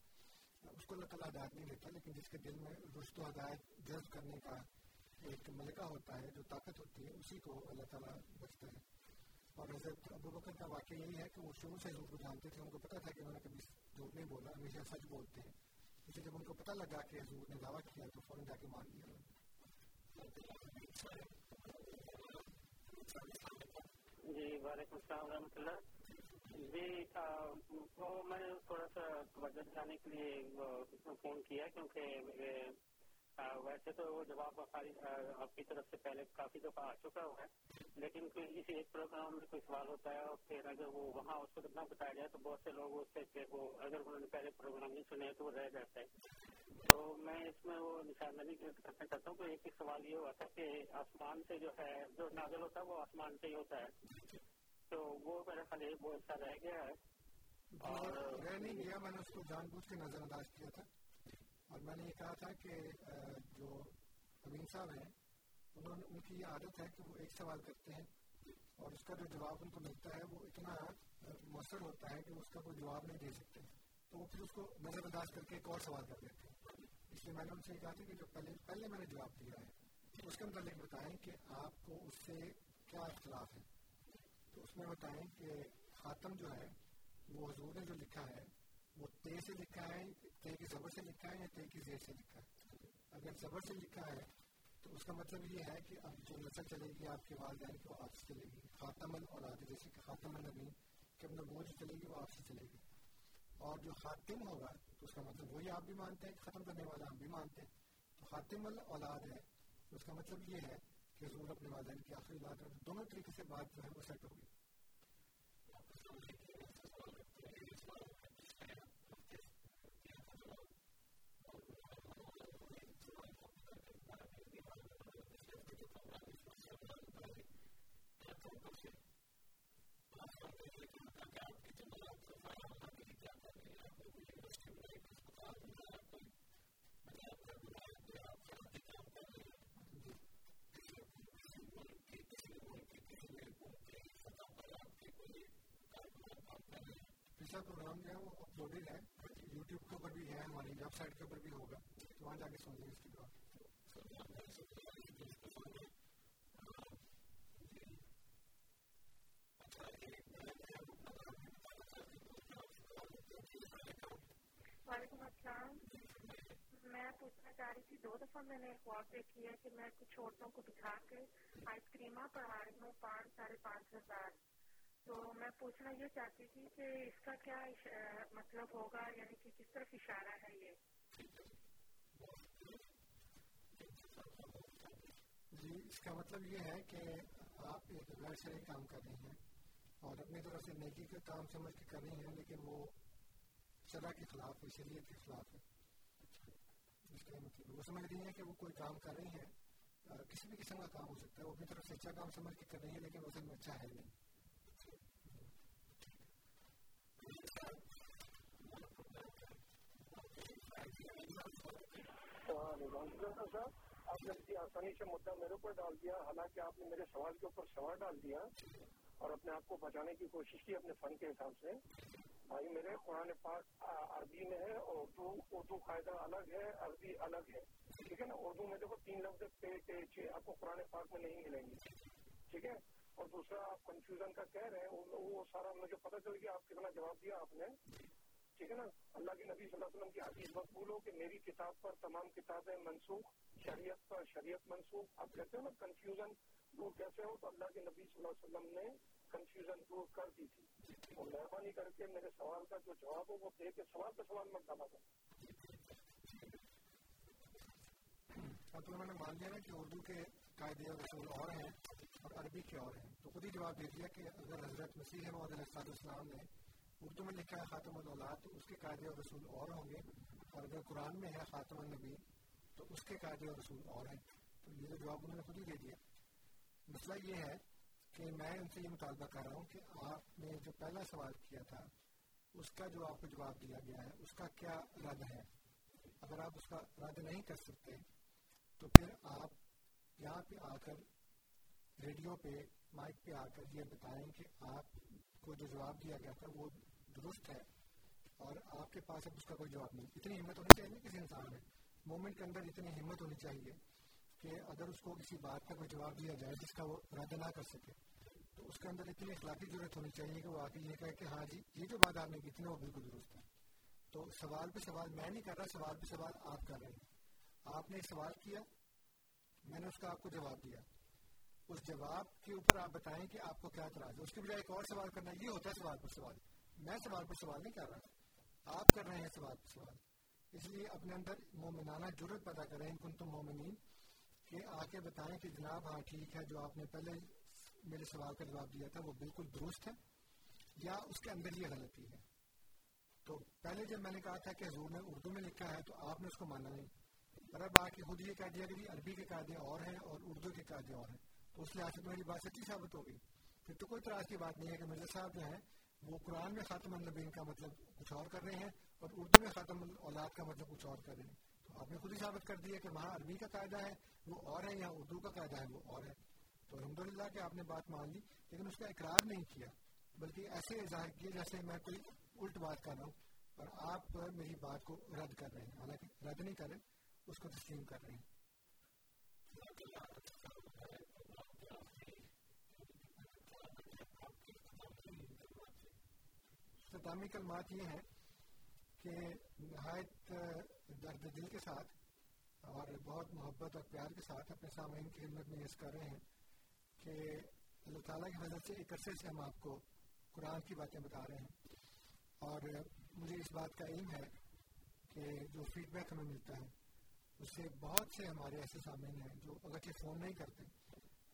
اس کو اللہ تعالیٰ ہدایت نہیں دیتا، لیکن جس کے دل میں رشت و ہدایت جذب کرنے کا ایک ملکہ ہوتا ہے، جو طاقت ہوتی ہے، اسی کو اللہ تعالیٰ بچتا ہے۔ اور حضرت ابو بکر کا واقعہ یہی ہے کہ وہ شروع سے حضور کو جانتے تھے، ان کو پتا تھا کہ انہوں نے کبھی جھوٹ نہیں بولا، ہمیشہ سچ بولتے ہیں۔ اسے جب ان کو پتا لگا کہ حضور نے دعویٰ کیا، تو فوراً جا کے مان لیا۔ جی وعلیکم السلام و اللہ۔ جی وہ میں نے تھوڑا سا توجہ دلانے کے لیے فون کیا، کیونکہ ویسے تو وہ جواب آپ کی طرف سے پہلے کافی دفعہ آ چکا ہوا ہے۔ لیکن کسی ایک پروگرام میں کوئی سوال ہوتا ہے اور پھر اگر وہ وہاں اس کو اتنا بتایا جائے تو بہت سے لوگ اس سے وہ، اگر انہوں نے پہلے پروگرام نہیں سنے تو وہ رہ جاتا ہے۔ تو میں اس میں وہ نشاندہی کرنا چاہتا ہوں کہ ایک سوال یہ ہوا تھا کہ آسمان سے جو ہے، جو نازل ہوتا ہے وہ آسمان سے ہی ہوتا ہے۔ تو وہ میرا خیال یہ بہت سا رہ گیا ہے۔ اور رہ نہیں گیا، میں نے اس کو جان بوجھ کے نظر انداز کیا تھا۔ اور میں نے یہ کہا تھا کہ جو امین صاحب ہیں، انہوں نے، ان کی یہ عادت ہے کہ وہ ایک سوال کرتے ہیں۔ اور اس کا جو جواب ان کو ملتا ہے، وہ اتنا مؤثر ہوتا ہے کہ اس کا کوئی جواب نہیں دے سکتے۔ تو وہ پھر اس کو نظر انداز کر کے ایک اور سوال کر دیتے ہیں۔ اس لیے میں نے ان سے کہا تھا کہ جو پہلے پہلے میں نے جواب دیا ہے اس کے متعلق مطلب بتائیں کہ آپ کو اس سے کیا اختلاف ہے؟ تو اس میں بتائیں کہ خاتم جو ہے، وہ حضور نے جو لکھا ہے، وہ تے سے لکھا ہے، تے کی زبر سے لکھا ہے یا تے کی زیر سے لکھا ہے؟ اگر زبر سے لکھا ہے، تو اس کا مطلب یہ ہے کہ اب جو نسل چلے گی، آپ کے والدین کی وہ آپ سے چلے گی، خاتم الاولاد جیسے کہ خاتم النبی، کہ اپنا بوجھ چلے گی، وہ آپ سے چلے گی۔ اور جو خاتم ہوگا، تو اس کا مطلب وہی آپ بھی مانتے ہیں ختم کرنے والا ہم بھی مانتے ہیں۔ تو خاتم الاولاد ہے اس کا مطلب یہ ہے کہ حضور اپنے والدین کی آخری بات ہے، دونوں طریقے سے بات جو ہے وہ سیٹ ہوگی پچھلا پروگرام جو ہے وہ اپلوڈیڈ ہے یوٹیوب کے اوپر بھی ہے ہماری ویب سائٹ کے اوپر بھی ہوگا تو وہاں جا کے سن لیں اس کی بات وعلیکم السلام میں پوچھنا چاہ رہی تھی، دو دفعہ میں نے ایک واقع کیا کہ میں کچھ عورتوں کو بٹھا کے آئس کریما پڑھا رہی ہوں، پانچ، ساڑھے پانچ ہزار۔ تو میں پوچھنا یہ چاہتی تھی کہ اس کا کیا مطلب ہوگا یعنی کہ کس طرف اشارہ ہے یہ؟ جی اس کا مطلب یہ ہے کہ آپ ایک غیر شرعی کام کر رہی ہیں اور اپنی طرف سے نیکی کا کام سمجھ کے کر رہی ہیں، لیکن وہ شرح کے خلاف ہے، شریعت کے خلاف ہے۔ اچھا، اس کا مطلب۔ وہ سمجھ رہی ہیں کہ وہ کوئی کام کر رہی ہیں۔ کسی بھی قسم کا کام ہو سکتا ہے۔ وہ اپنی طرف سے اچھا کام سمجھ کے کر رہی ہیں، لیکن اصل میں اچھا ہے نہیں۔ آپ نے اتنی آسانی سے مدعا میرے اوپر ڈال دیا، حالانکہ آپ نے میرے سوال کے اوپر سوال ڈال دیا اور اپنے آپ کو بچانے کی کوشش کی اپنے فن کے حساب سے۔ بھائی میرے قرآن پاک عربی میں ہے اور اردو اردو قاعدہ الگ ہے، عربی الگ ہے، ٹھیک ہے نا؟ اردو میں دیکھو، تین لفظ پے ٹے چھ آپ کو قرآن پاک میں نہیں ملیں گے، ٹھیک ہے؟ اور دوسرا، آپ کنفیوژن کا کہہ رہے ہیں، وہ سارا مجھے پتہ چل گیا، آپ کتنا جواب دیا آپ نے، ٹھیک ہے نا؟ اللہ کے نبی صلی اللہ علیہ وسلم کی حدیث، مقبول ہو کہ میری کتاب پر تمام کتابیں منسوخ، شریعت پر شریعت منسوخ، آپ کہتے ہیں نا کنفیوژن دور کیسے ہو؟ تو اللہ کے نبی صلی اللہ علیہ وسلم نے کنفیوژن دور کر دی تھی اور مہربانی کر کے میرے سوال کا جو جواب ہو وہ دے کے سوال پہ سوال مت ڈالا تھا اب تو انہوں نے مان لیا نا کہ اردو کے قاعدے اور رسول اور ہیں اور عربی کے اور ہیں تو خود ہی جواب دے دیا کہ اگر حضرت مسیح محمد علیہ السلام نے اردو میں لکھا ہے خاتم الاولاد تو اس کے قاعدے اور رسول اور ہوں گے اور اگر قرآن میں ہے خاتم النبی تو اس کے قاعدے اور رسول اور ہیں تو یہ جو جواب انہوں نے خود ہی دے دیا مسئلہ یہ ہے کہ میں ان سے یہ مطالبہ کر رہا ہوں کہ آپ نے جو پہلا سوال کیا تھا، اس کا جو آپ کو جواب دیا گیا ہے، اس کا کیا رد ہے؟ اگر آپ اس کا رد نہیں کر سکتے، تو پھر آپ یہاں پہ آ کر ریڈیو پہ، مائک پہ آ کر یہ بتائیں کہ آپ کو جو جواب دیا گیا تھا، وہ درست ہے اور آپ کے پاس اب اس کا کوئی جواب نہیں۔ اتنی ہمت ہونی چاہیے کسی انسان میں۔ مومنٹ کے اندر اتنی ہمت ہونی چاہیے۔ کہ اگر اس کو کسی بات کا کوئی جواب دیا جائے جس کا وہ رد نہ کر سکے، تو اس کے اندر اتنی اخلاقی ضرورت ہونی چاہیے کہ وہ آ کے یہ کہے کہ ہاں جی یہ جو بات آپ نے کی تھی نا، وہ بالکل درست ہے۔ تو سوال پہ سوال میں نہیں کر رہا، سوال پہ سوال آپ کر رہے ہیں۔ آپ نے ایک سوال کیا، میں نے اس کا آپ کو جواب دیا۔ اس جواب کے اوپر آپ بتائیں کہ آپ کو کیا اعتراض ہے۔ اس کے بجائے ایک اور سوال کرنا یہ ہوتا ہے سوال پر سوال۔ میں سوال پر سوال نہیں کر رہا۔ آپ کر رہے ہیں سوال پر سوال۔ اس لیے اپنے اندر مومنانہ جرت پیدا کریں۔ کن تم مومنین۔ کہ آ کے بتائیں کہ جناب ہاں ٹھیک ہے، جو آپ نے پہلے میرے سوال کا جواب دیا تھا، وہ بالکل درست ہے یا اس کے اندر یہ غلطی ہے؟ تو پہلے جب میں نے کہا تھا کہ حضور نے اردو میں لکھا ہے تو آپ نے اس کو مانا نہیں۔ پر اب آ کے خود یہ کہہ دیا کہ عربی کے قاعدے اور ہیں اور اردو کے قاعدے اور ہیں، تو اس لحاظ سے میری بات سچی ثابت ہوگی پھر تو کوئی طرح کی بات نہیں ہے کہ مرزا صاحب جو ہیں، وہ قرآن میں خاتم النبین کا مطلب کچھ اور کر رہے ہیں اور اردو میں خاتم الاولاد کا مطلب کچھ اور کر رہے ہیں۔ آپ نے خود ہی ثابت کر دیا کہ وہاں عربی کا قاعدہ ہے، وہ اور ہے یہاں اردو کا قاعدہ ہے، وہ اور ہے۔ تو الحمد للہ کہ آپ نے بات مان لی، لیکن اس کا اقرار نہیں کیا۔ بلکہ ایسے ظاہر کیا جیسے میں کوئی الٹ بات کر رہا ہوں، اور آپ میری بات کو رد کر رہے ہیں، حالانکہ رد نہیں کر رہے، اس کو تسلیم کر رہے ہیں۔ اختتامی کلمات یہ ہیں کہ نہایت درد دل کے ساتھ اور بہت محبت اور پیار کے ساتھ اپنے سامعین کی خدمت میں یہ کر رہے ہیں کہ اللہ تعالیٰ کی وجہ سے ایک عرصے سے ہم آپ کو قرآن کی باتیں بتا رہے ہیں اور مجھے اس بات کا علم ہے کہ جو فیڈ بیک ہمیں ملتا ہے، اس سے بہت سے ہمارے ایسے سامعین ہیں جو اگرچہ فون نہیں کرتے،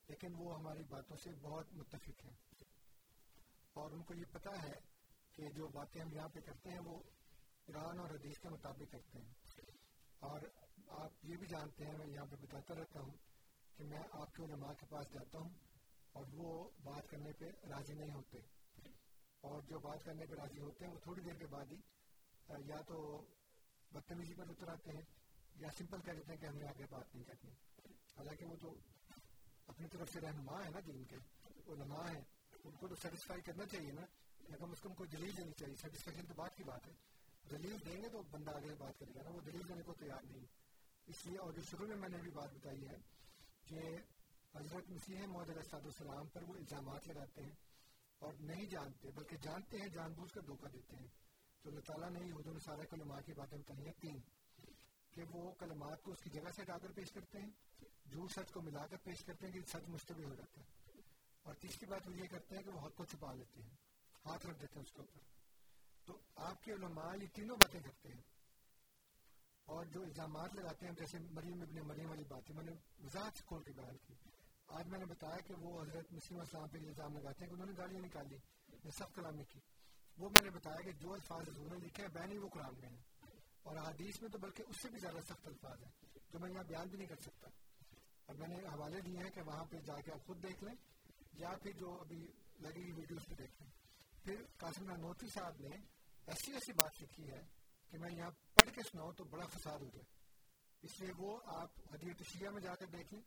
لیکن وہ ہماری باتوں سے بہت متفق ہیں۔ اور ان کو یہ پتہ ہے کہ جو باتیں ہم یہاں پہ کرتے ہیں وہ قرآن اور حدیث کے مطابق کرتے ہیں۔ اور آپ یہ بھی جانتے ہیں، میں یہاں پہ بتاتا رہتا ہوں کہ میں آپ کے علماء کے پاس جاتا ہوں اور وہ بات کرنے پہ راضی نہیں ہوتے۔ اور جو بات کرنے پہ راضی ہوتے ہیں، وہ تھوڑی دیر کے بعد ہی یا تو بدتمیزی پر اتر آتے ہیں یا سمپل کہہ دیتے ہیں کہ ہمیں آگے بات نہیں کرنی۔ حالانکہ وہ تو اپنی طرف سے رہنما ہے نا دین کے، علماء ہیں۔ ان کو تو سیٹسفائی کرنا چاہیے نا۔ یا کم از کم کوئی دلیل دینی چاہیے۔ سیٹسفیکشن تو بات کی بات ہے۔ دلیل دیں گے تو بندہ آگے بات کرے گا نا وہ دلیل دینے کو تیار نہیں۔ اس لیے اور جو شروع میں میں نے بھی بات بتائی ہے کہ حضرت مسیح محدود علیہ السلام پر وہ الزامات لگاتے ہیں اور نہیں جانتے، بلکہ جانتے ہیں، جان بوجھ کر دھوکہ دیتے ہیں۔ تو اللہ تعالیٰ نے حضور نے سارے کلمات کی باتیں بتائی ہیں، تین۔ کہ وہ کلمات کو اس کی جگہ سے ہٹا کر پیش کرتے ہیں، جھوٹ سچ کو ملا کر پیش کرتے ہیں کہ سچ مشتبہ ہو جاتا ہے۔ اور تیسری بات وہ یہ کرتے ہیں کہ وہ حق کو چھپا لیتے ہیں، ہاتھ رکھ دیتے ہیں اس کے اوپر۔ تو آپ کے علماء یہ تینوں باتیں کرتے ہیں۔ اور جو الزامات لگاتے ہیں، جیسے مریم ابن مریم والی باتیں میں نے وضاحت کھول کے بیان کی۔ آج میں نے بتایا کہ وہ حضرت مسلم اسلام پہ الزام لگاتے ہیں کہ انہوں نے گالیاں نکالی۔ سخت کلامی کی۔ وہ میں نے بتایا کہ جو الفاظ حضور نے لکھے ہیں، بین ہی وہ قرآن میں ہیں۔ اور حدیث میں تو بلکہ اس سے بھی زیادہ سخت الفاظ ہیں۔ جو میں یہاں بیان بھی نہیں کر سکتا۔ اور میں نے حوالے دیے ہیں کہ وہاں پہ جا کے آپ خود دیکھ لیں، یا پھر جو ابھی لگی ہوئی ویڈیوز پہ دیکھ لیں۔ پھر قاسم نانوتی صاحب نے ایسی ایسی بات لکھی ہے کہ میں یہاں پڑھ کے سناؤں تو بڑا فساد ہو جائے اس لیے وہ آپ حدیت شیعہ میں جا کر دیکھ لیں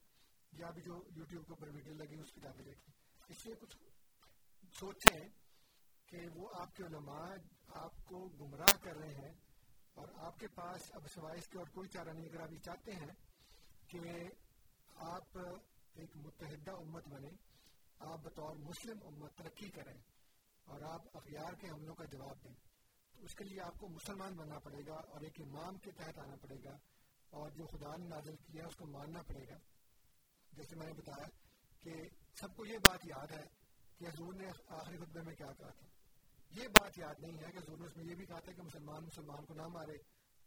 یا بھی جو یوٹیوب کے اوپر ویڈیو لگی اس کی جا کے دیکھ لیں اس لیے کچھ سوچیں کہ وہ آپ کے علماء آپ کو گمراہ کر رہے ہیں اور آپ کے پاس اب سوائے اس کے اور کوئی چارہ نہیں اگر آپ یہ چاہتے ہیں کہ آپ ایک متحدہ امت بنے آپ بطور مسلم امت ترقی کریں اور آپ اخیار کے حملوں کا جواب دیں۔ اس کے لیے آپ کو مسلمان بننا پڑے گا اور ایک امام کے تحت آنا پڑے گا اور جو خدا نے نازل کیا ہے اس کو ماننا پڑے گا۔ جیسے میں نے بتایا کہ سب کو یہ بات یاد ہے کہ حضور نے آخری خطبے میں کیا کہا تھا۔ یہ بات یاد نہیں ہے کہ حضور نے اس میں یہ بھی کہا تھا کہ مسلمان مسلمان کو نہ مارے،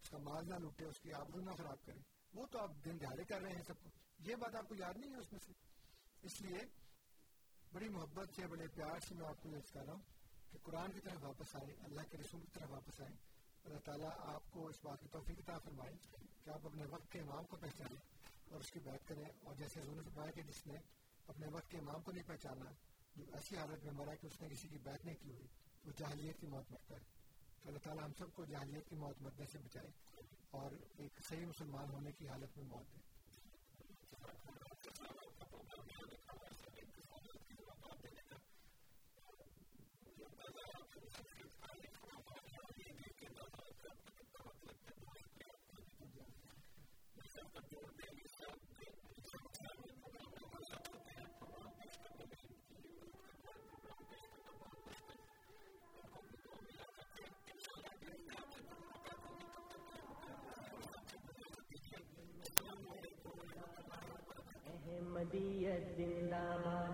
اس کا مال نہ لوٹے، اس کی آبرو نہ خراب کرے۔ وہ تو آپ دن دہاڑے کر رہے ہیں سب کو۔ یہ بات آپ کو یاد نہیں ہے اس میں سے۔ اس لیے بڑی محبت سے، بڑے پیار سے میں آپ کو یہ کر رہا ہوں کہ قرآن کی طرف واپس آئیں اللہ کے رسول کی طرف واپس آئیں اللہ تعالیٰ آپ کو اس بات کی توفیق عطا فرمائے کہ آپ اپنے وقت کے امام کو پہچانیں اور اس کی بات کریں اور جیسے حضور نے فرمایا کہ جس نے اپنے وقت کے امام کو نہیں پہچانا، جو ایسی حالت میں مرا کہ اس نے کسی کی بات نہیں کی ہوئی، وہ جہلیت کی موت مرتا ہے تو اللہ تعالیٰ ہم سب کو جہلیت کی موت مرنے سے بچائے اور ایک صحیح مسلمان ہونے کی حالت میں موت دے۔ احمدیت زندہ باد